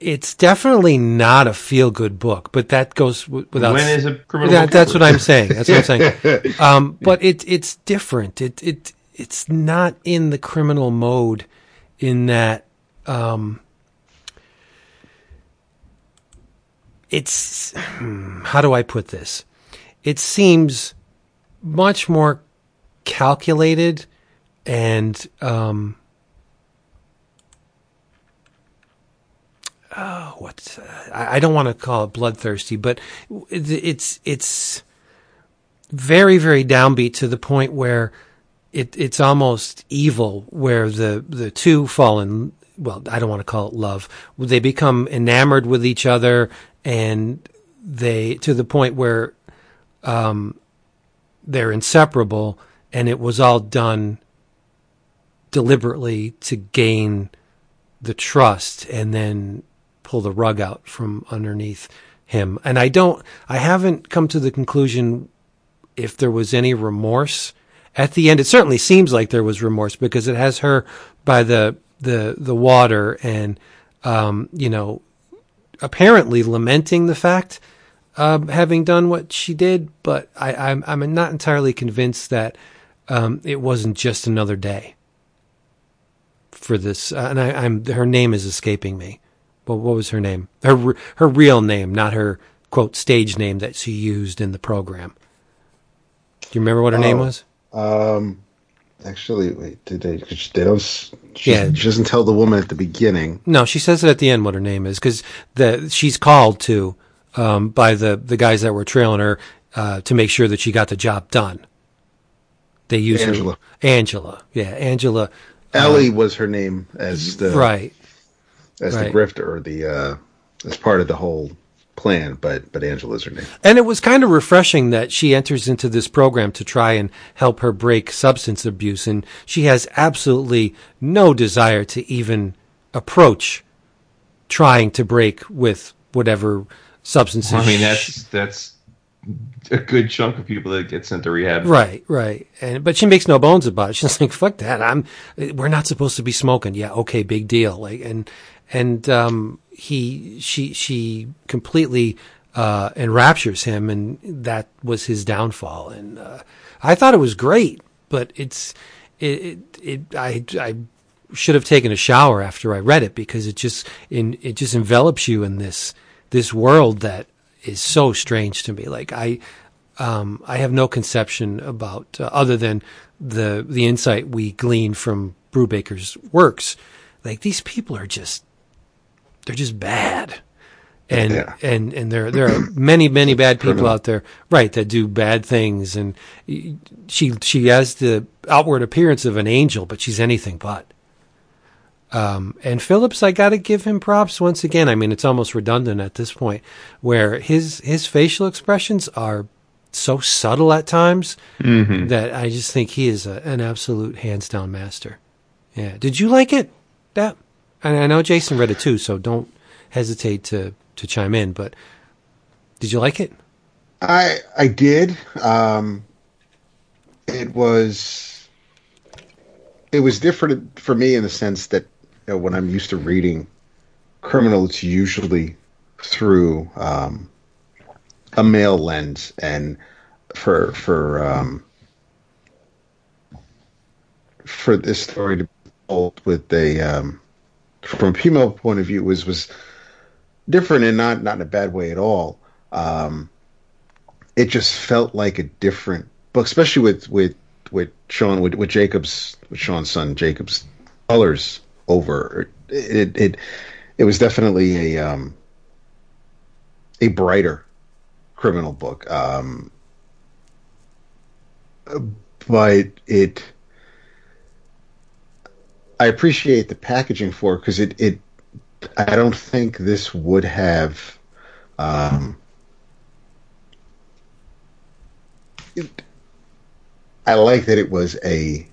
It's definitely not a feel good book, but that goes w- without. When is a criminal That, that's what I'm saying. That's what I'm saying. [LAUGHS] Um, but it it's different. It it it's not in the criminal mode, in that um, it's hmm, how do I put this? It seems much more calculated and um, oh, what I, I don't want to call it bloodthirsty, but it's it's very very downbeat to the point where it it's almost evil, where the the two fall in. Well, I don't want to call it love. They become enamored with each other, and they to the point where um, they're inseparable, and it was all done deliberately to gain the trust and then pull the rug out from underneath him. And I don't, I haven't come to the conclusion if there was any remorse at the end. It certainly seems like there was remorse because it has her by the, the, the water and, um, you know, apparently lamenting the fact of having done what she did, but I, I'm, I'm not entirely convinced that, um, it wasn't just another day for this, uh, and I, I'm her name is escaping me. But what was her name? Her her real name, not her quote stage name that she used in the program. Do you remember what her name Oh. was? Um, actually, wait, did they? 'cause They don't. She, Yeah. she doesn't tell the woman at the beginning. No, she says it at the end what her name is because the she's called to um, by the the guys that were trailing her uh, to make sure that she got the job done. They use Angela. her Angela, yeah, Angela, Ellie was her name as the right. as right. the grifter or the uh, as part of the whole plan. But but Angela's her name. And it was kind of refreshing that she enters into this program to try and help her break substance abuse. And she has absolutely no desire to even approach trying to break with whatever substances. I mean, that's that's a good chunk of people that get sent to rehab. Right, right. And but she makes no bones about it. [LAUGHS] She's like, "Fuck that! I'm. We're not supposed to be smoking." Yeah, okay, big deal. Like, and and um, he, she, she completely uh, enraptures him, and that was his downfall. And uh, I thought it was great, but it's it, it, it I I should have taken a shower after I read it because it just in it just envelops you in this this world that is so strange to me. Like I, um, I have no conception about uh, other than the the insight we glean from Brubaker's works. Like these people are just, they're just bad, and Yeah. and and there there are many many bad people out there, right, that do bad things. And she she has the outward appearance of an angel, but she's anything but. Um, and Phillips, I got to give him props once again. I mean, it's almost redundant at this point, where his his facial expressions are so subtle at times that I just think he is a, an absolute hands down master. Yeah. Did you like it? That and I know Jason read it too, so don't hesitate to to chime in. But did you like it? I I did. Um, it was it was different for me in the sense that you know, when I'm used to reading criminal, it's usually through um, a male lens, and for for um, for this story to be told with a um, from a female point of view was was different and not not in a bad way at all. Um, it just felt like a different book, especially with with with Sean with, with Jacob's with Sean's son Jacob's colors over it. It it was definitely a um, a brighter criminal book, um, but it. I appreciate the packaging for because it, it I don't think this would have um, it, I like that it was a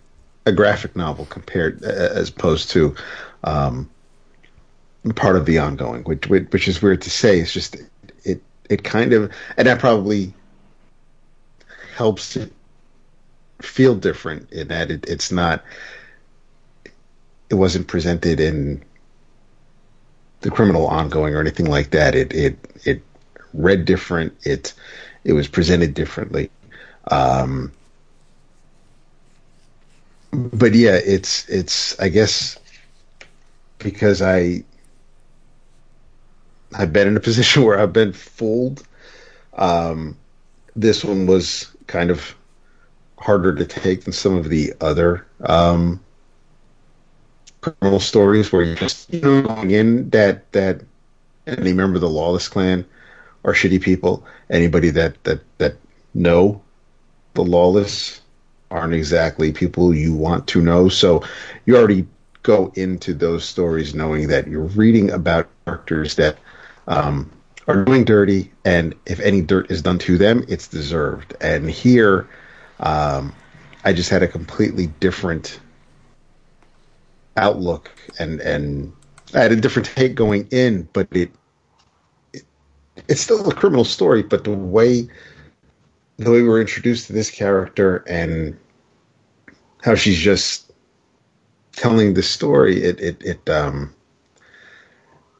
a graphic novel compared as opposed to um, part of the ongoing, which which is weird to say. It's just it it kind of and that probably helps it feel different in that it, it's not it wasn't presented in the criminal ongoing or anything like that. It it it read different. It it was presented differently. Um, but yeah, it's it's I guess because I I've been in a [LAUGHS] position where I've been fooled. Um, this one was kind of harder to take than some of the other um, criminal stories where you just you know going in that that any member of the lawless clan are shitty people. Anybody that that that know the lawless aren't exactly people you want to know. So you already go into those stories knowing that you're reading about characters that um, are doing dirty, and if any dirt is done to them, it's deserved. And here, um, I just had a completely different outlook, and and I had a different take going in, but it, it it's still a criminal story, but the way the way we were introduced to this character and how she's just telling the story, it it it um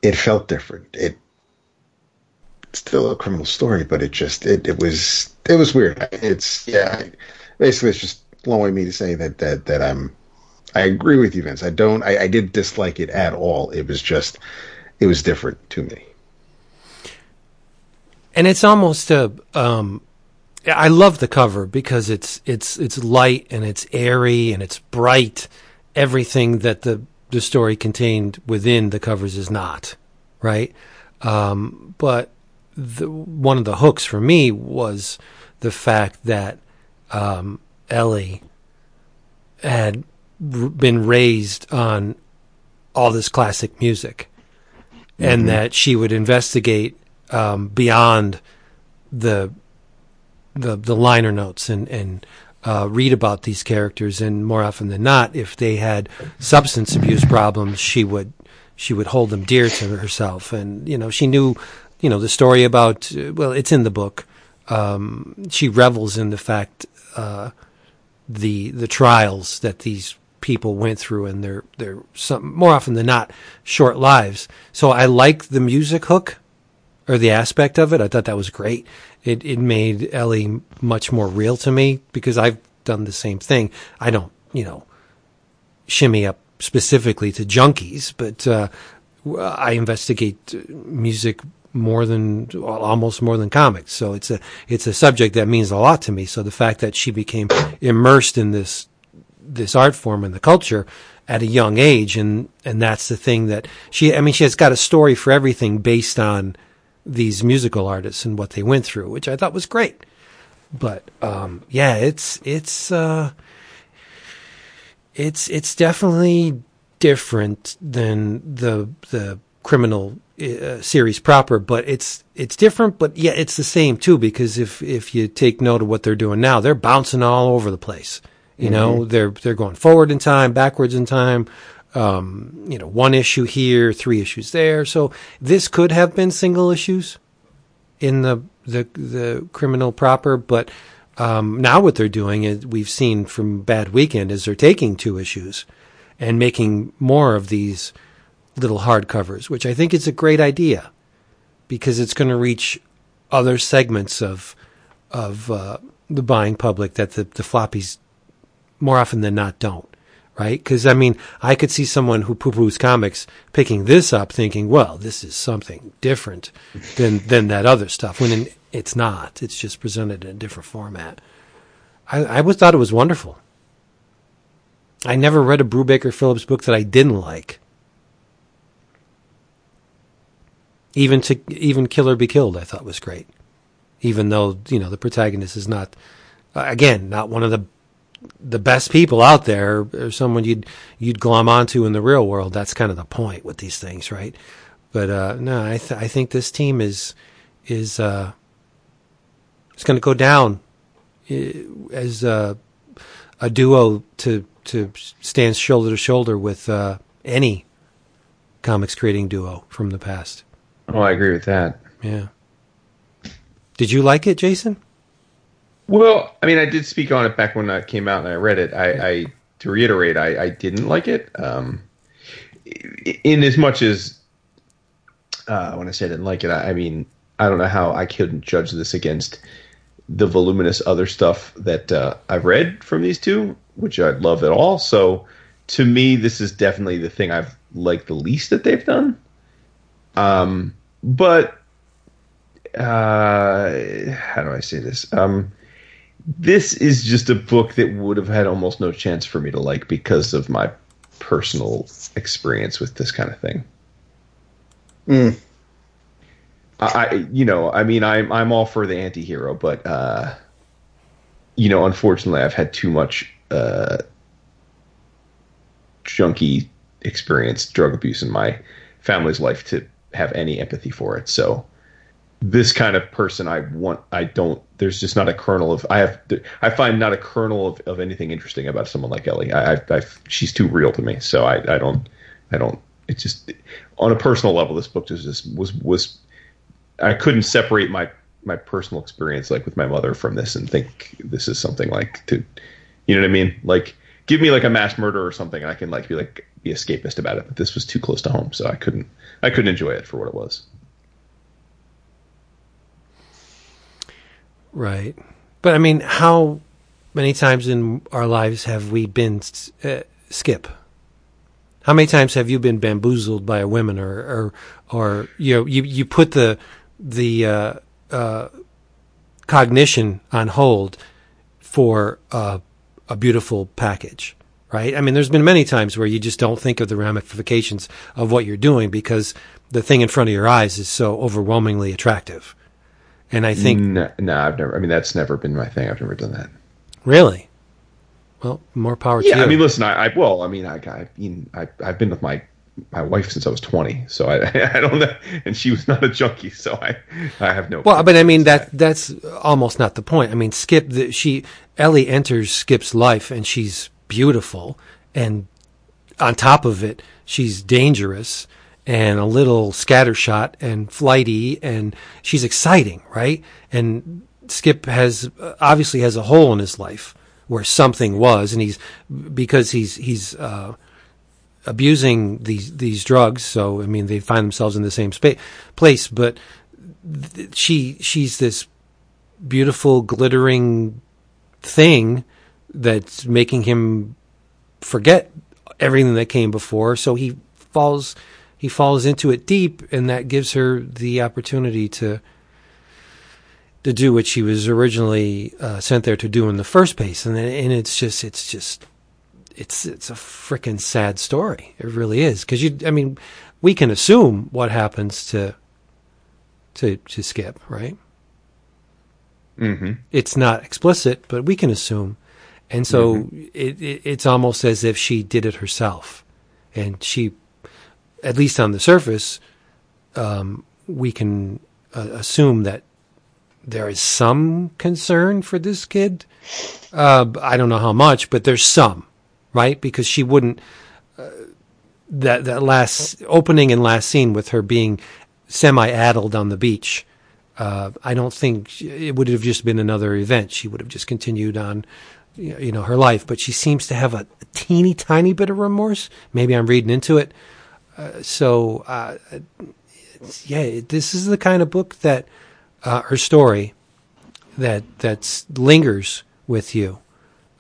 it felt different. It it's still a criminal story, but it just it, it was it was weird. It's yeah, basically it's just a long way me to say that that that I'm I agree with you, Vince. I don't I, I did dislike it at all. It was just it was different to me. and it's almost a um I love the cover because it's it's it's light and it's airy and it's bright. Everything that the the story contained within the covers is not, right? Um, but the, one of the hooks for me was the fact that um, Ellie had r- been raised on all this classic music, and that she would investigate um, beyond the the the liner notes and and uh, read about these characters. And more often than not, if they had substance abuse problems, she would she would hold them dear to herself. And you know, she knew you know the story about uh, well, it's in the book um, she revels in the fact uh, the the trials that these people went through, and they're they're some more often than not short lives. So I like the music hook or the aspect of it. I thought that was great. It it made Ellie much more real to me because I've done the same thing. I don't, you know, shimmy up specifically to junkies, but uh, I investigate music more than almost more than comics. So it's a it's a subject that means a lot to me. So the fact that she became immersed in this this art form and the culture at a young age, and and that's the thing that she. I mean, she has got a story for everything based on these musical artists and what they went through, which I thought was great. But um, yeah, it's it's uh, it's it's definitely different than the the criminal uh, series proper, but it's it's different, but yeah, it's the same too. Because if if you take note of what they're doing now, they're bouncing all over the place. You mm-hmm. know, they're they're going forward in time, backwards in time. Um, you know, one issue here, three issues there. So this could have been single issues in the the the criminal proper, but um, now what they're doing is we've seen from Bad Weekend is they're taking two issues and making more of these little hardcovers, which I think is a great idea because it's going to reach other segments of of uh, the buying public that the, the floppies more often than not don't. Right? Because I mean, I could see someone who poo-poos comics picking this up, thinking, "Well, this is something different than than that other stuff." When in, it's not. It's just presented in a different format. I, I thought it was wonderful. I never read a Brubaker Phillips book that I didn't like. Even to even Kill or Be Killed, I thought was great. Even though you know the protagonist is not, uh, again, not one of the the best people out there, or someone you'd you'd glom onto in the real world. That's kind of the point with these things, right? But uh, no, I th- I think this team is is uh, it's going to go down as uh, a duo to to stand shoulder to shoulder with uh, any comics creating duo from the past. Oh, I agree with that. Yeah. Did you like it, Jason? Well, I mean, I did speak on it back when it came out and I read it. I, I to reiterate, I, I didn't like it. Um, in as much as uh, when I say I didn't like it, I, I mean I don't know how I couldn't judge this against the voluminous other stuff that uh, I've read from these two, which I love at all. So to me, this is definitely the thing I've liked the least that they've done. Um, but uh, how do I say this? Um, this is just a book that would have had almost no chance for me to like because of my personal experience with this kind of thing. Mm. I, you know, I mean, I'm I'm all for the anti-hero, but uh, you know, unfortunately, I've had too much uh, junkie experience, drug abuse in my family's life to have any empathy for it. So this kind of person I want I don't there's just not a kernel of I have I find not a kernel of, of anything interesting about someone like Ellie. I, I, she's too real to me. So I, I don't I don't it's just on a personal level this book just, just was was I couldn't separate my my personal experience like with my mother from this and think this is something like to you know what I mean? Like give me like a mass murder or something and I can like be like be escapist about it. But this was too close to home, so I couldn't I couldn't enjoy it for what it was. Right. But I mean, how many times in our lives have we been uh, skip? How many times have you been bamboozled by a woman, or or or you know, you you put the the uh, uh, cognition on hold for a beautiful package, right? I mean, there's been many times where you just don't think of the ramifications of what you're doing because the thing in front of your eyes is so overwhelmingly attractive. And I think no, no, I've never. I mean, that's never been my thing. I've never done that. Really? Well, more power yeah, to you. I mean, listen, I, I well, I mean, I, I, I, I've been with my my wife since I was 20, so I, [LAUGHS] I don't know, and she was not a junkie, so I, I have no. Well, but I mean that that's almost not the point. I mean, Skip, the, she Ellie enters Skip's life, and she's beautiful, and on top of it, she's dangerous, and a little scattershot and flighty and she's exciting, right? And Skip has obviously has a hole in his life where something was, and he's because he's he's uh, abusing these these drugs. So I mean, they find themselves in the same space place. But th- she she's this beautiful, glittering thing that's making him forget everything that came before. So he falls he falls into it deep, and that gives her the opportunity to to do what she was originally uh, sent there to do in the first place. And and it's just it's just it's it's a freaking sad story. It really is because you. I mean, we can assume what happens to to to Skip, right? Mm-hmm. It's not explicit, but we can assume. And so Mm-hmm. it, it, it's almost as if she did it herself, and she, at least on the surface, um, we can uh, assume that there is some concern for this kid. Uh, I don't know how much, but there's some, right? Because she wouldn't. Uh, that that last opening and last scene with her being semi-addled on the beach. Uh, I don't think it would have just been another event. She would have just continued on, you know, her life. But she seems to have a teeny tiny bit of remorse. Maybe I'm reading into it. Uh, so, uh, yeah, this is the kind of book that uh, her story that that lingers with you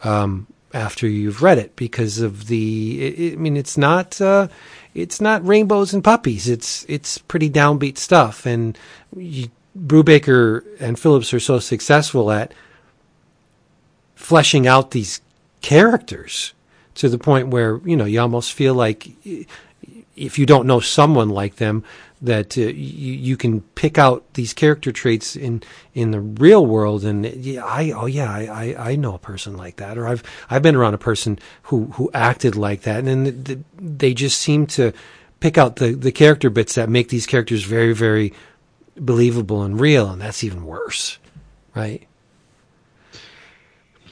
um, after you've read it because of the. It, I mean, it's not uh, it's not rainbows and puppies. It's it's pretty downbeat stuff, and you, Brubaker and Phillips are so successful at fleshing out these characters to the point where you know you almost feel like if you don't know someone like them that uh, you, you can pick out these character traits in in the real world and yeah, I oh yeah I, I I know a person like that or I've I've been around a person who who acted like that and then th- they just seem to pick out the the character bits that make these characters very very believable and real and that's even worse right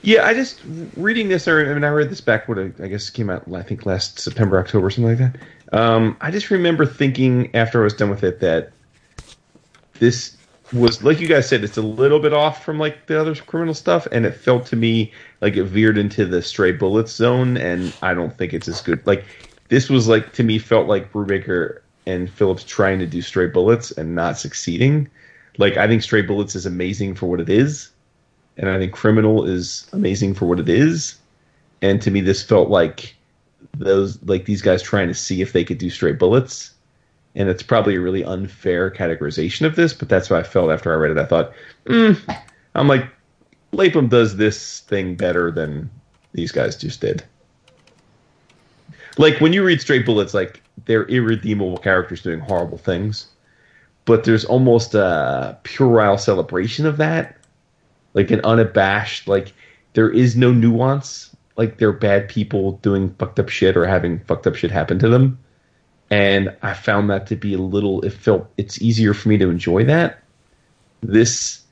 Yeah, I just reading this, or I mean, I read this back. What I guess came out, I think last September, October, something like that. Um, I just remember thinking after I was done with it that this was, like you guys said, it's a little bit off from like the other criminal stuff, and it felt to me like it veered into the stray bullets zone, and I don't think it's as good. Like this was like to me felt like Brubaker and Phillips trying to do stray bullets and not succeeding. Like I think stray bullets is amazing for what it is and I think Criminal is amazing for what it is. And to me, this felt like those like these guys trying to see if they could do stray bullets. And it's probably a really unfair categorization of this, but that's what I felt after I read it. I thought, mm, I'm like, Lapham does this thing better than these guys just did. Like when you read Stray Bullets, like they're irredeemable characters doing horrible things, but there's almost a puerile celebration of that like an unabashed like there is no nuance like they're bad people doing fucked up shit or having fucked up shit happen to them. And i found that to be a little it felt it's easier for me to enjoy that. This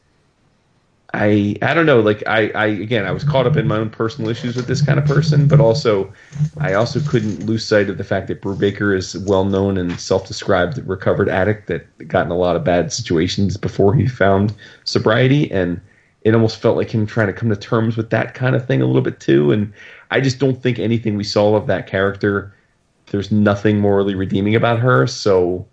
i i don't know like i i again i was caught up in my own personal issues with this kind of person but also i also couldn't lose sight of the fact that brubaker is well known and self-described recovered addict that got in a lot of bad situations before he found sobriety. And it almost felt like him trying to come to terms with that kind of thing a little bit too. And I just don't think anything we saw of that character, there's nothing morally redeeming about her. So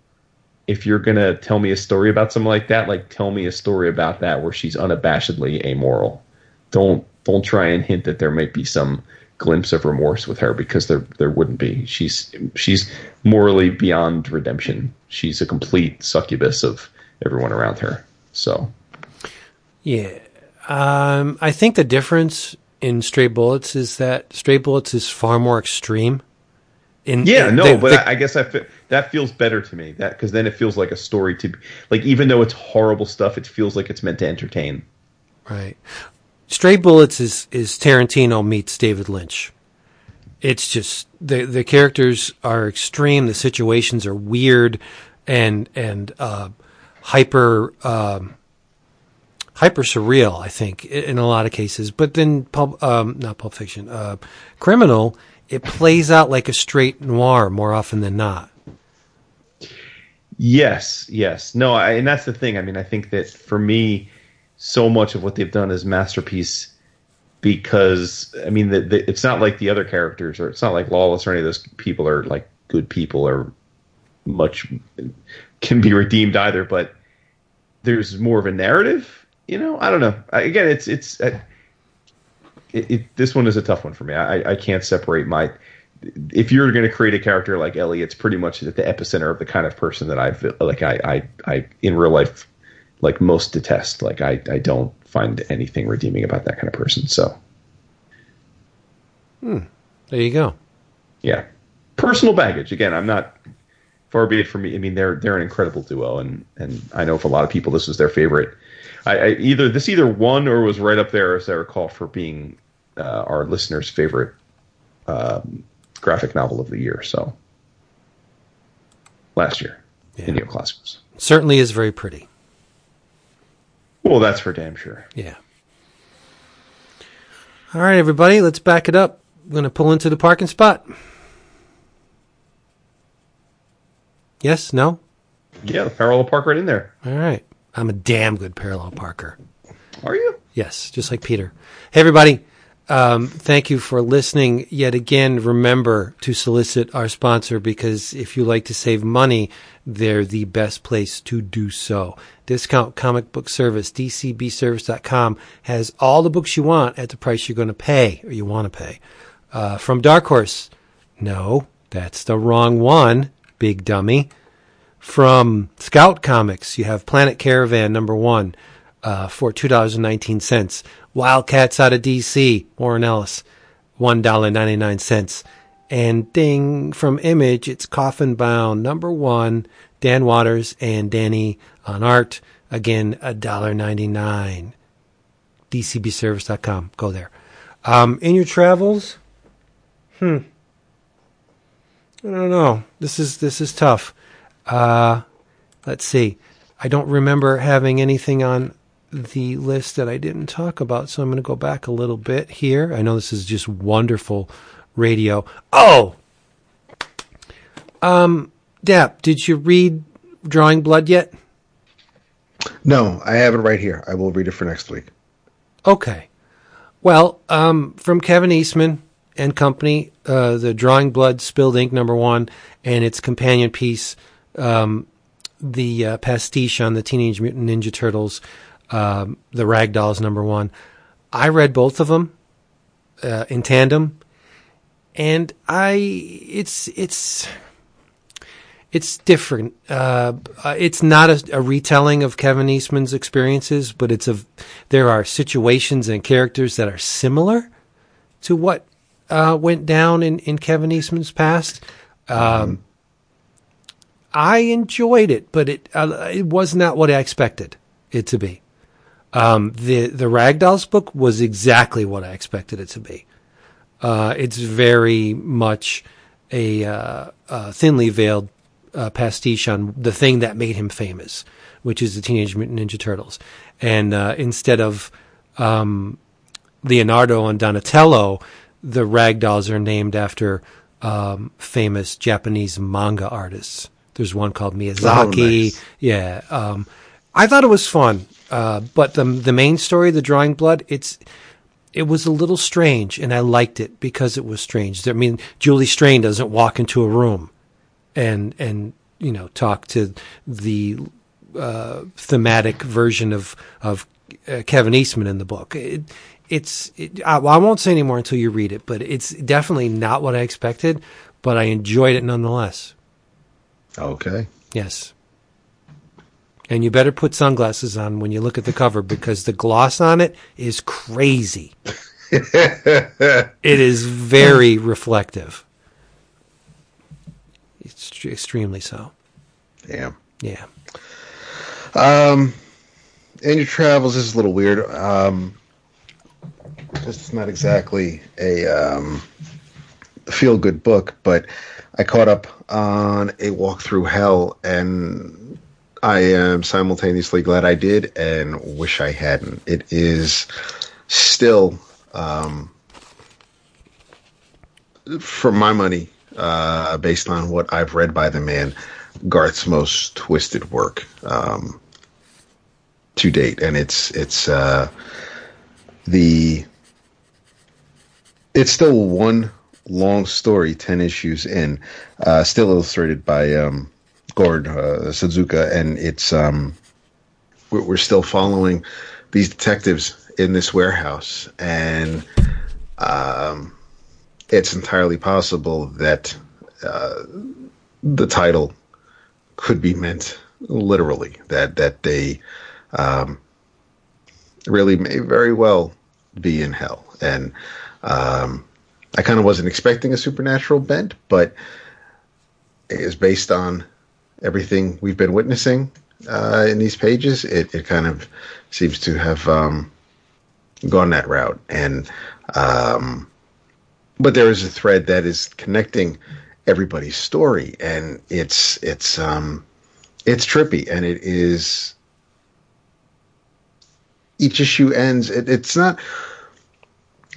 if you're gonna tell me a story about something like that, like tell me a story about that where she's unabashedly amoral. Don't don't try and hint that there might be some glimpse of remorse with her because there there wouldn't be. She's she's morally beyond redemption. She's a complete succubus of everyone around her. So Yeah. Um, I think the difference in Stray Bullets is that Stray Bullets is far more extreme. In, Yeah, in no, but I, I guess I fe- that feels better to me. That because then it feels like a story to like even though it's horrible stuff, it feels like it's meant to entertain. right. Stray Bullets is is Tarantino meets David Lynch. It's just the the characters are extreme. The situations are weird, and and uh, hyper. Um, hyper surreal, I think, in a lot of cases. But then, pulp, um, not Pulp Fiction, uh, Criminal, it plays out like a straight noir more often than not. Yes, yes, no, I, and that's the thing. I mean, I think that for me, so much of what they've done is masterpiece because I mean, the, the, it's not like the other characters, or it's not like Lawless or any of those people are like good people or much can be redeemed either. But there's more of a narrative, you know. I don't know. I, again, it's it's uh, it, it, this one is a tough one for me. I, I can't separate my. If you're going to create a character like Ellie, it's pretty much at the epicenter of the kind of person that I've like. I I, I in real life like most detest. Like I I don't find anything redeeming about that kind of person. So, hmm. there you go. Yeah, personal baggage. Again, I'm not. Far be it from me. I mean, they're they're an incredible duo, and and I know for a lot of people this is their favorite. I, I either this either won or was right up there, as I recall, for being uh, our listeners' favorite um, graphic novel of the year. So last year yeah. in Neoclassicals certainly is very pretty. Well, that's for damn sure. Yeah. All right, everybody, let's back it up. I'm going to pull into the parking spot. Yes? No? Yeah, the parallel park right in there. All right. I'm a damn good parallel parker. Are you? Yes, just like Peter. Hey, everybody. Um, thank you for listening yet again. Remember to solicit our sponsor because if you like to save money, they're the best place to do so. Discount Comic Book Service, dcbservice.com, has all the books you want at the price you're going to pay or you want to pay. Uh, from Dark Horse, no, that's the wrong one, big dummy. From Scout Comics, you have Planet Caravan number one uh, for $2.19. Wildcats out of DC, Warren Ellis, $1.99. And ding, from Image, it's Coffin Bound, number one, Dan Watters and Dani on art. Again, a dollar $1.99. DCBService.com. Go there. Um, in your travels, hmm. I don't know. This is this is tough. Uh, let's see. I don't remember having anything on the list that I didn't talk about, so I'm going to go back a little bit here. I know this is just wonderful radio. Oh, um, Dap, did you read Drawing Blood yet? No, I have it right here. I will read it for next week. Okay. Well, um, from Kevin Eastman and Company, uh, the Drawing Blood Spilled Ink number one, and its companion piece, um, the uh, pastiche on the Teenage Mutant Ninja Turtles um, the Ragdolls number one. I read both of them uh, in tandem, and I it's it's it's different. Uh, uh, it's not a, a, retelling of Kevin Eastman's experiences, but it's a there are situations and characters that are similar to what uh, went down in, in Kevin Eastman's past. Um. I enjoyed it, but it uh, it was not what I expected it to be. Um, the the Ragdolls book was exactly what I expected it to be. Uh, it's very much a, uh, thinly veiled uh, pastiche on the thing that made him famous, which is the Teenage Mutant Ninja Turtles. And uh, instead of um, Leonardo and Donatello, the Ragdolls are named after um, famous Japanese manga artists. There's one called Miyazaki. Oh, nice. Yeah. Um, I thought it was fun. Uh, but the the main story, the drawing blood, it's it was a little strange, and I liked it because it was strange. I mean, Julie Strain doesn't walk into a room and and you know talk to the uh, thematic version of of uh, Kevin Eastman in the book. It, it's it, I, well, I won't say anymore until you read it, but it's definitely not what I expected. But I enjoyed it nonetheless. Okay. Yes. And you better put sunglasses on when you look at the cover because the gloss on it is crazy. [LAUGHS] it is very reflective. It's extremely so. Yeah. Yeah. Um, in your travels this is a little weird. Um, it's not exactly a um, feel good book, but I caught up on a walk through hell and I am simultaneously glad I did and wish I hadn't. It is still, um, for my money, uh, based on what I've read by the man, Garth's most twisted work. Um, to date, and it's it's uh, the it's still one long story, ten issues in, uh, still illustrated by um, Gord uh, Sudžuka, and it's um, we're, still following these detectives in this warehouse, and um, it's entirely possible that uh, the title could be meant literally that that they um, really may very well be in hell, and um, I kind of wasn't expecting a supernatural bent, but it is based on everything we've been witnessing uh, in these pages. It, it kind of seems to have um, gone that route, and um, but there is a thread that is connecting everybody's story, and it's it's um, it's trippy, and it is each issue ends. It, it's not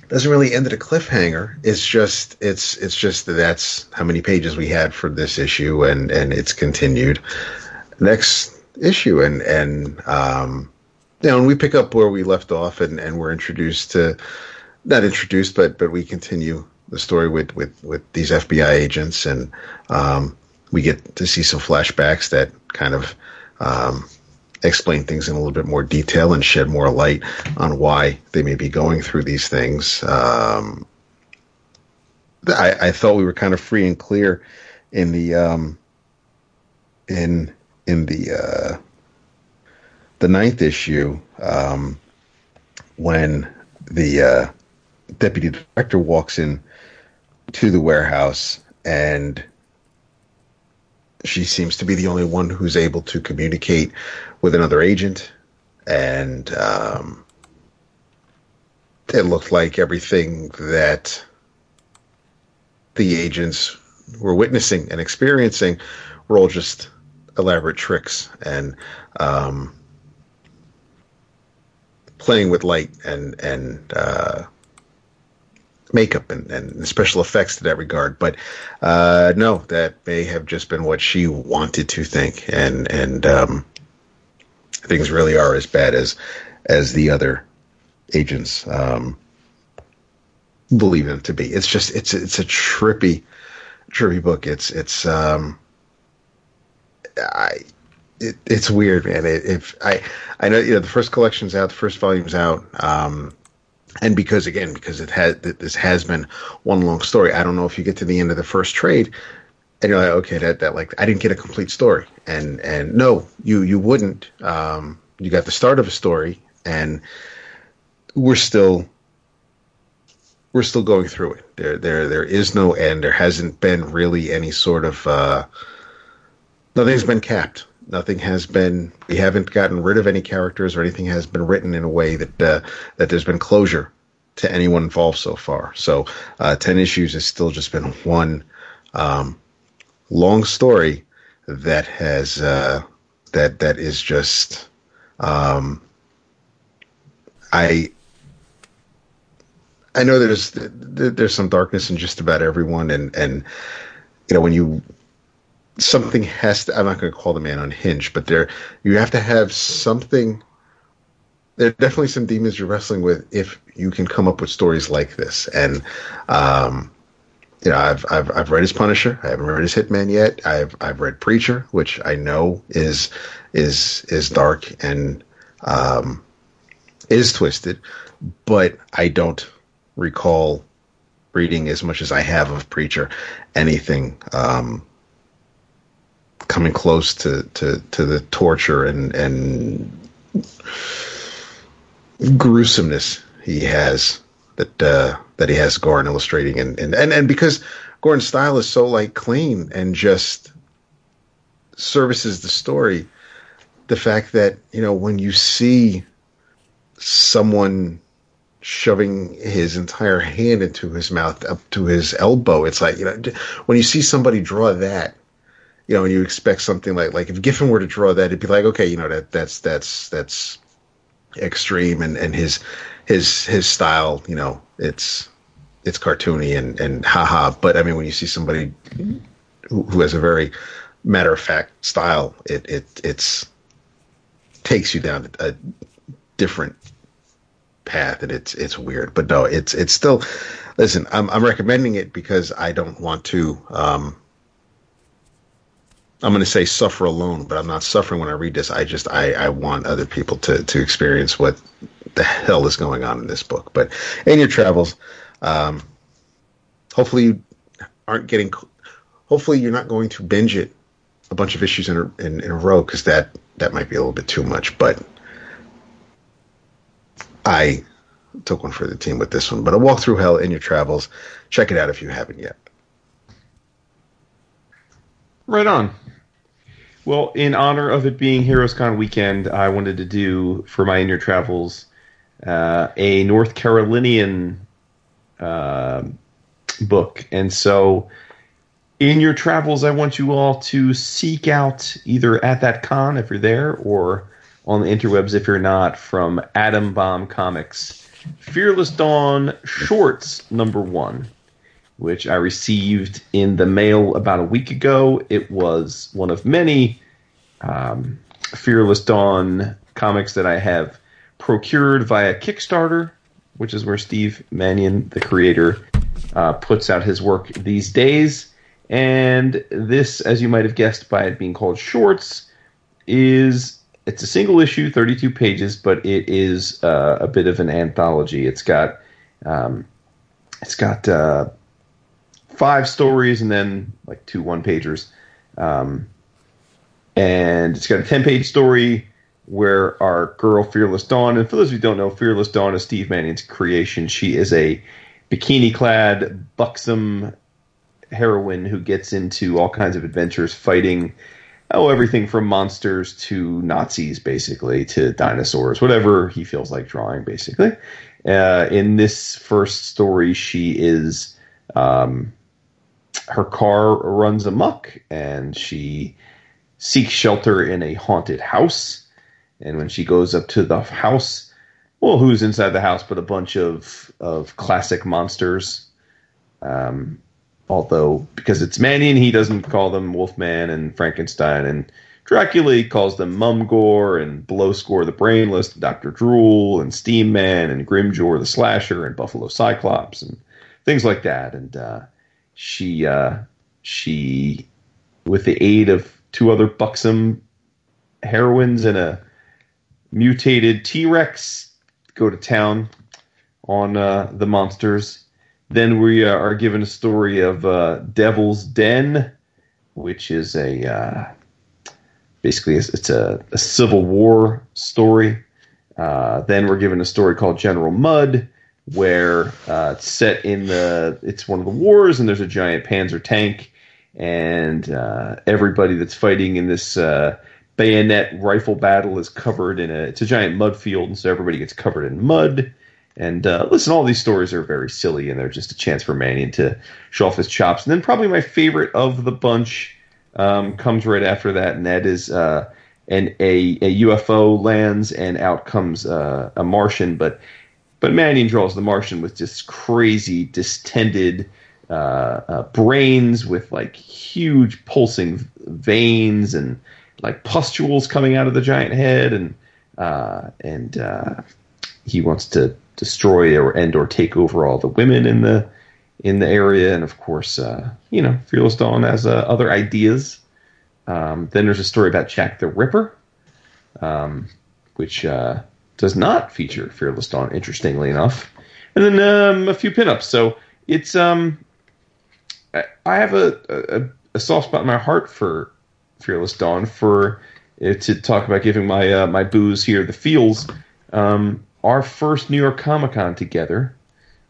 doesn't really end at a cliffhanger. It's just it's it's just that that's how many pages we had for this issue, and and it's continued next issue, and and um, you know, and we pick up where we left off, and and we're introduced to not introduced, but but we continue the story with with with these FBI agents, and um, we get to see some flashbacks that kind of um, explain things in a little bit more detail and shed more light on why they may be going through these things. Um, I, I, thought we were kind of free and clear in the um, in in the uh, the ninth issue um, when the uh, deputy director walks in to the warehouse and she seems to be the only one who's able to communicate with another agent, and um, it looked like everything that the agents were witnessing and experiencing were all just elaborate tricks and um, playing with light and and uh, makeup and, and special effects to that regard. But uh, no, that may have just been what she wanted to think, and and um, things really are as bad as as the other agents um, believe them to be. It's just it's it's a trippy trippy book. It's it's um, I. It, it's weird, man. It, if I, I know, you know, the first collection's out, the first volume's out. Um, and because again because it has this has been one long story i don't know if you get to the end of the first trade and you're like okay that that like i didn't get a complete story. And and no you you wouldn't. Um you got the start of a story and we're still we're still going through it. There there there is no end. There hasn't been really any sort of uh nothing's been capped nothing has been we haven't gotten rid of any characters or anything has been written in a way that uh, that there's been closure to anyone involved so far. So uh, 10 issues has still just been one um, long story that has uh, that that is just um, I I know there's there's some darkness in just about everyone and and you know when you something has to. I'm not going to call the man unhinged, but there you have to have something. There are definitely some demons you're wrestling with if you can come up with stories like this. And um, you know, I've I've I've read his Punisher. I haven't read his Hitman yet. I've I've read Preacher, which I know is is is dark and um, is twisted, but I don't recall reading as much as I have of Preacher anything um, coming close to, to, to the torture and and gruesomeness he has that uh, that he has Goran illustrating. And, and, and, and because Goran's style is so like clean and just services the story, the fact that, you know, when you see someone shoving his entire hand into his mouth up to his elbow, it's like, you know, when you see somebody draw that you know, and you expect something like like if Giffen were to draw that, it'd be like, okay, you know, that that's that's that's extreme, and and his his his style, you know, it's it's cartoony and and haha. But I mean, when you see somebody who, who has a very matter of fact style, it it it's takes you down a different path, and it's it's weird. But no, it's it's still. Listen, I'm I'm recommending it because I don't want to. Um, I'm going to say suffer alone, but I'm not suffering when I read this. I just I, I want other people to to experience what the hell is going on in this book. But in your travels, um, hopefully you aren't getting. Hopefully you're not going to binge it a bunch of issues in a, in, in a row because that that might be a little bit too much. But I took one for the team with this one. But a walk through hell in your travels. Check it out if you haven't yet. Right on. Well, in honor of it being Heroes Con weekend, I wanted to do for my in your travels uh, a North Carolinian uh, book, and so in your travels, I want you all to seek out either at that con if you're there, or on the interwebs if you're not, from Atom Bomb Comics, Fearless Dawn Shorts number one which I received in the mail about a week ago. It was one of many um, Fearless Dawn comics that I have procured via Kickstarter, which is where Steve Mannion, the creator, uh, puts out his work these days. And this, as you might have guessed by it being called Shorts, is it's a single issue, 32 pages, but it is uh, a bit of an anthology. It's got um, it's got uh, five stories and then like two one pagers. Um, and it's got a 10 page story where our girl Fearless Dawn, and for those of you who don't know, Fearless Dawn is Steve Mannion's creation. She is a bikini clad, buxom heroine who gets into all kinds of adventures fighting oh everything from monsters to Nazis basically to dinosaurs whatever he feels like drawing basically uh, in this first story she is um, her car runs amok and she seeks shelter in a haunted house. And when she goes up to the house, well, who's inside the house but a bunch of, of classic monsters? Um, although, because it's Mannion, he doesn't call them Wolfman and Frankenstein. And Dracula calls them Mumgore and Blowscore the Brainless, Dr. Drool and Steam Man and Grimjor the Slasher and Buffalo Cyclops and things like that. And uh, she uh, she with the aid of two other buxom heroines and a mutated T-Rex go to town on uh, the monsters. Then we uh, are given a story of uh, Devil's Den, which is a uh, basically it's a, a, Civil War story. Uh, then we're given a story called General Mudd, where uh, it's set in the it's one of the wars and there's a giant panzer tank and uh, everybody that's fighting in this uh, bayonet rifle battle is covered in a it's a giant mud field and so everybody gets covered in mud. And uh, listen all these stories are very silly and they're just a chance for Mannion to show off his chops. And then probably my favorite of the bunch um, comes right after that and that is uh, an a, a UFO lands and out comes uh, a Martian. But but Mannion draws the Martian with just crazy, distended uh, uh, brains with like huge pulsing veins and like pustules coming out of the giant head, and uh, and uh, he wants to destroy or end or take over all the women in the in the area, and of course, uh, you know, Fearless Dawn has uh, other ideas. Um, then there's a story about Jack the Ripper, um, which does not feature Fearless Dawn, interestingly enough. And then um, a few pinups. So it's um, I have a, a, a soft spot in my heart for Fearless Dawn for uh, to talk about giving my uh, my booze here the feels. Um, our first New York Comic Con together,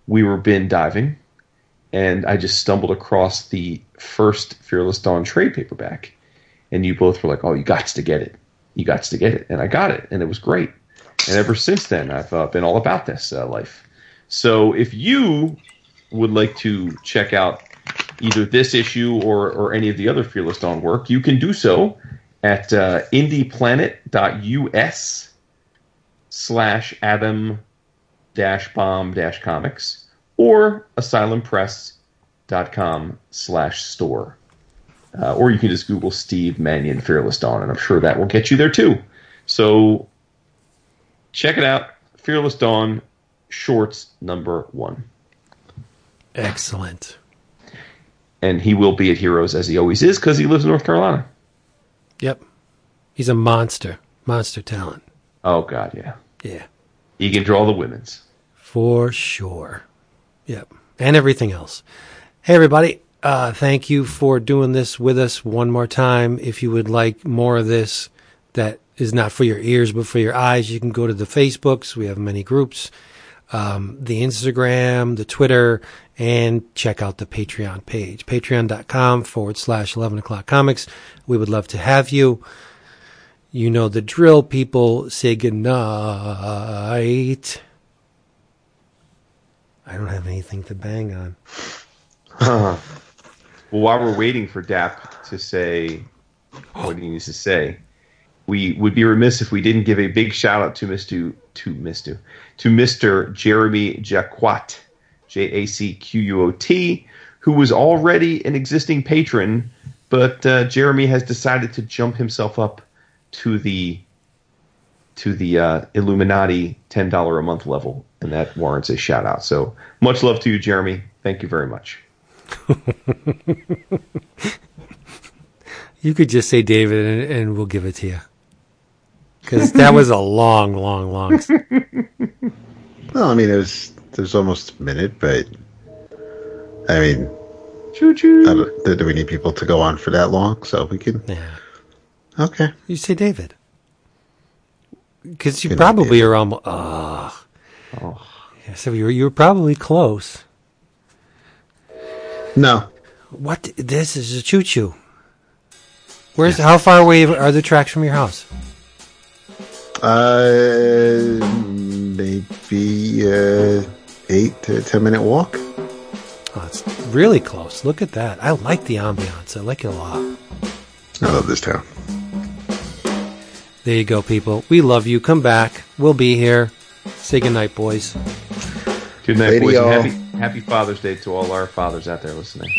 we were bin diving, and I just stumbled across the first Fearless Dawn trade paperback, and you both were like, "Oh, you got to get it, you got to get it," and I got it, and it was great and ever since then, I've uh, been all about this uh, life. So if you would like to check out either this issue or, or any of the other Fearless Dawn work, you can do so at uh, indieplanet.us slash atom dash bomb dash comics or asylumpress.com slash store. Uh, or you can just Google Steve Mannion Fearless Dawn, and I'm sure that will get you there too. So check it out. Fearless Dawn shorts number one. Excellent. And he will be at Heroes as he always is because he lives in North Carolina. Yep. He's a monster. Monster talent. Oh, God, yeah. Yeah. He can draw the women's. For sure. Yep. And everything else. Hey, everybody. Uh, thank you for doing this with us one more time. If you would like more of this that is not for your ears but for your eyes, you can go to the Facebooks. We have many groups, um, the Instagram, the Twitter, and check out the Patreon page. Patreon.com forward slash 11 o'clock comics. We would love to have you. You know the drill, people. Say goodnight. I don't have anything to bang on. [LAUGHS] Well, while we're waiting for Dap to say what he needs to say, we would be remiss if we didn't give a big shout out to Mr. to Mr. to Mr. Jeremy Jacquot, J A C Q U O T, who was already an existing patron, but uh, Jeremy has decided to jump himself up to the to the uh, Illuminati ten dollar a month level, and that warrants a shout out. So much love to you, Jeremy. Thank you very much. [LAUGHS] You could just say David, and, and we'll give it to you. Because that was a long, long, long. [LAUGHS] Well, I mean, it was it was almost a minute, but I mean, Choo choo. Don't- we need people to go on for that long? So we can. Yeah. Okay. You say David. Because you Good night, probably are almost. Oh. Yeah, so you were, you were probably close. No. What? This is a choo choo. Where's how far away are the tracks from your house? Uh, maybe uh, eight to ten minute walk. Oh, it's really close. Look at that. I like the ambiance. I like it a lot. I love this town. There you go, people. We love you. Come back. We'll be here. Say goodnight, boys. Good night, Lady boys. And happy, happy Father's Day to all our fathers out there listening.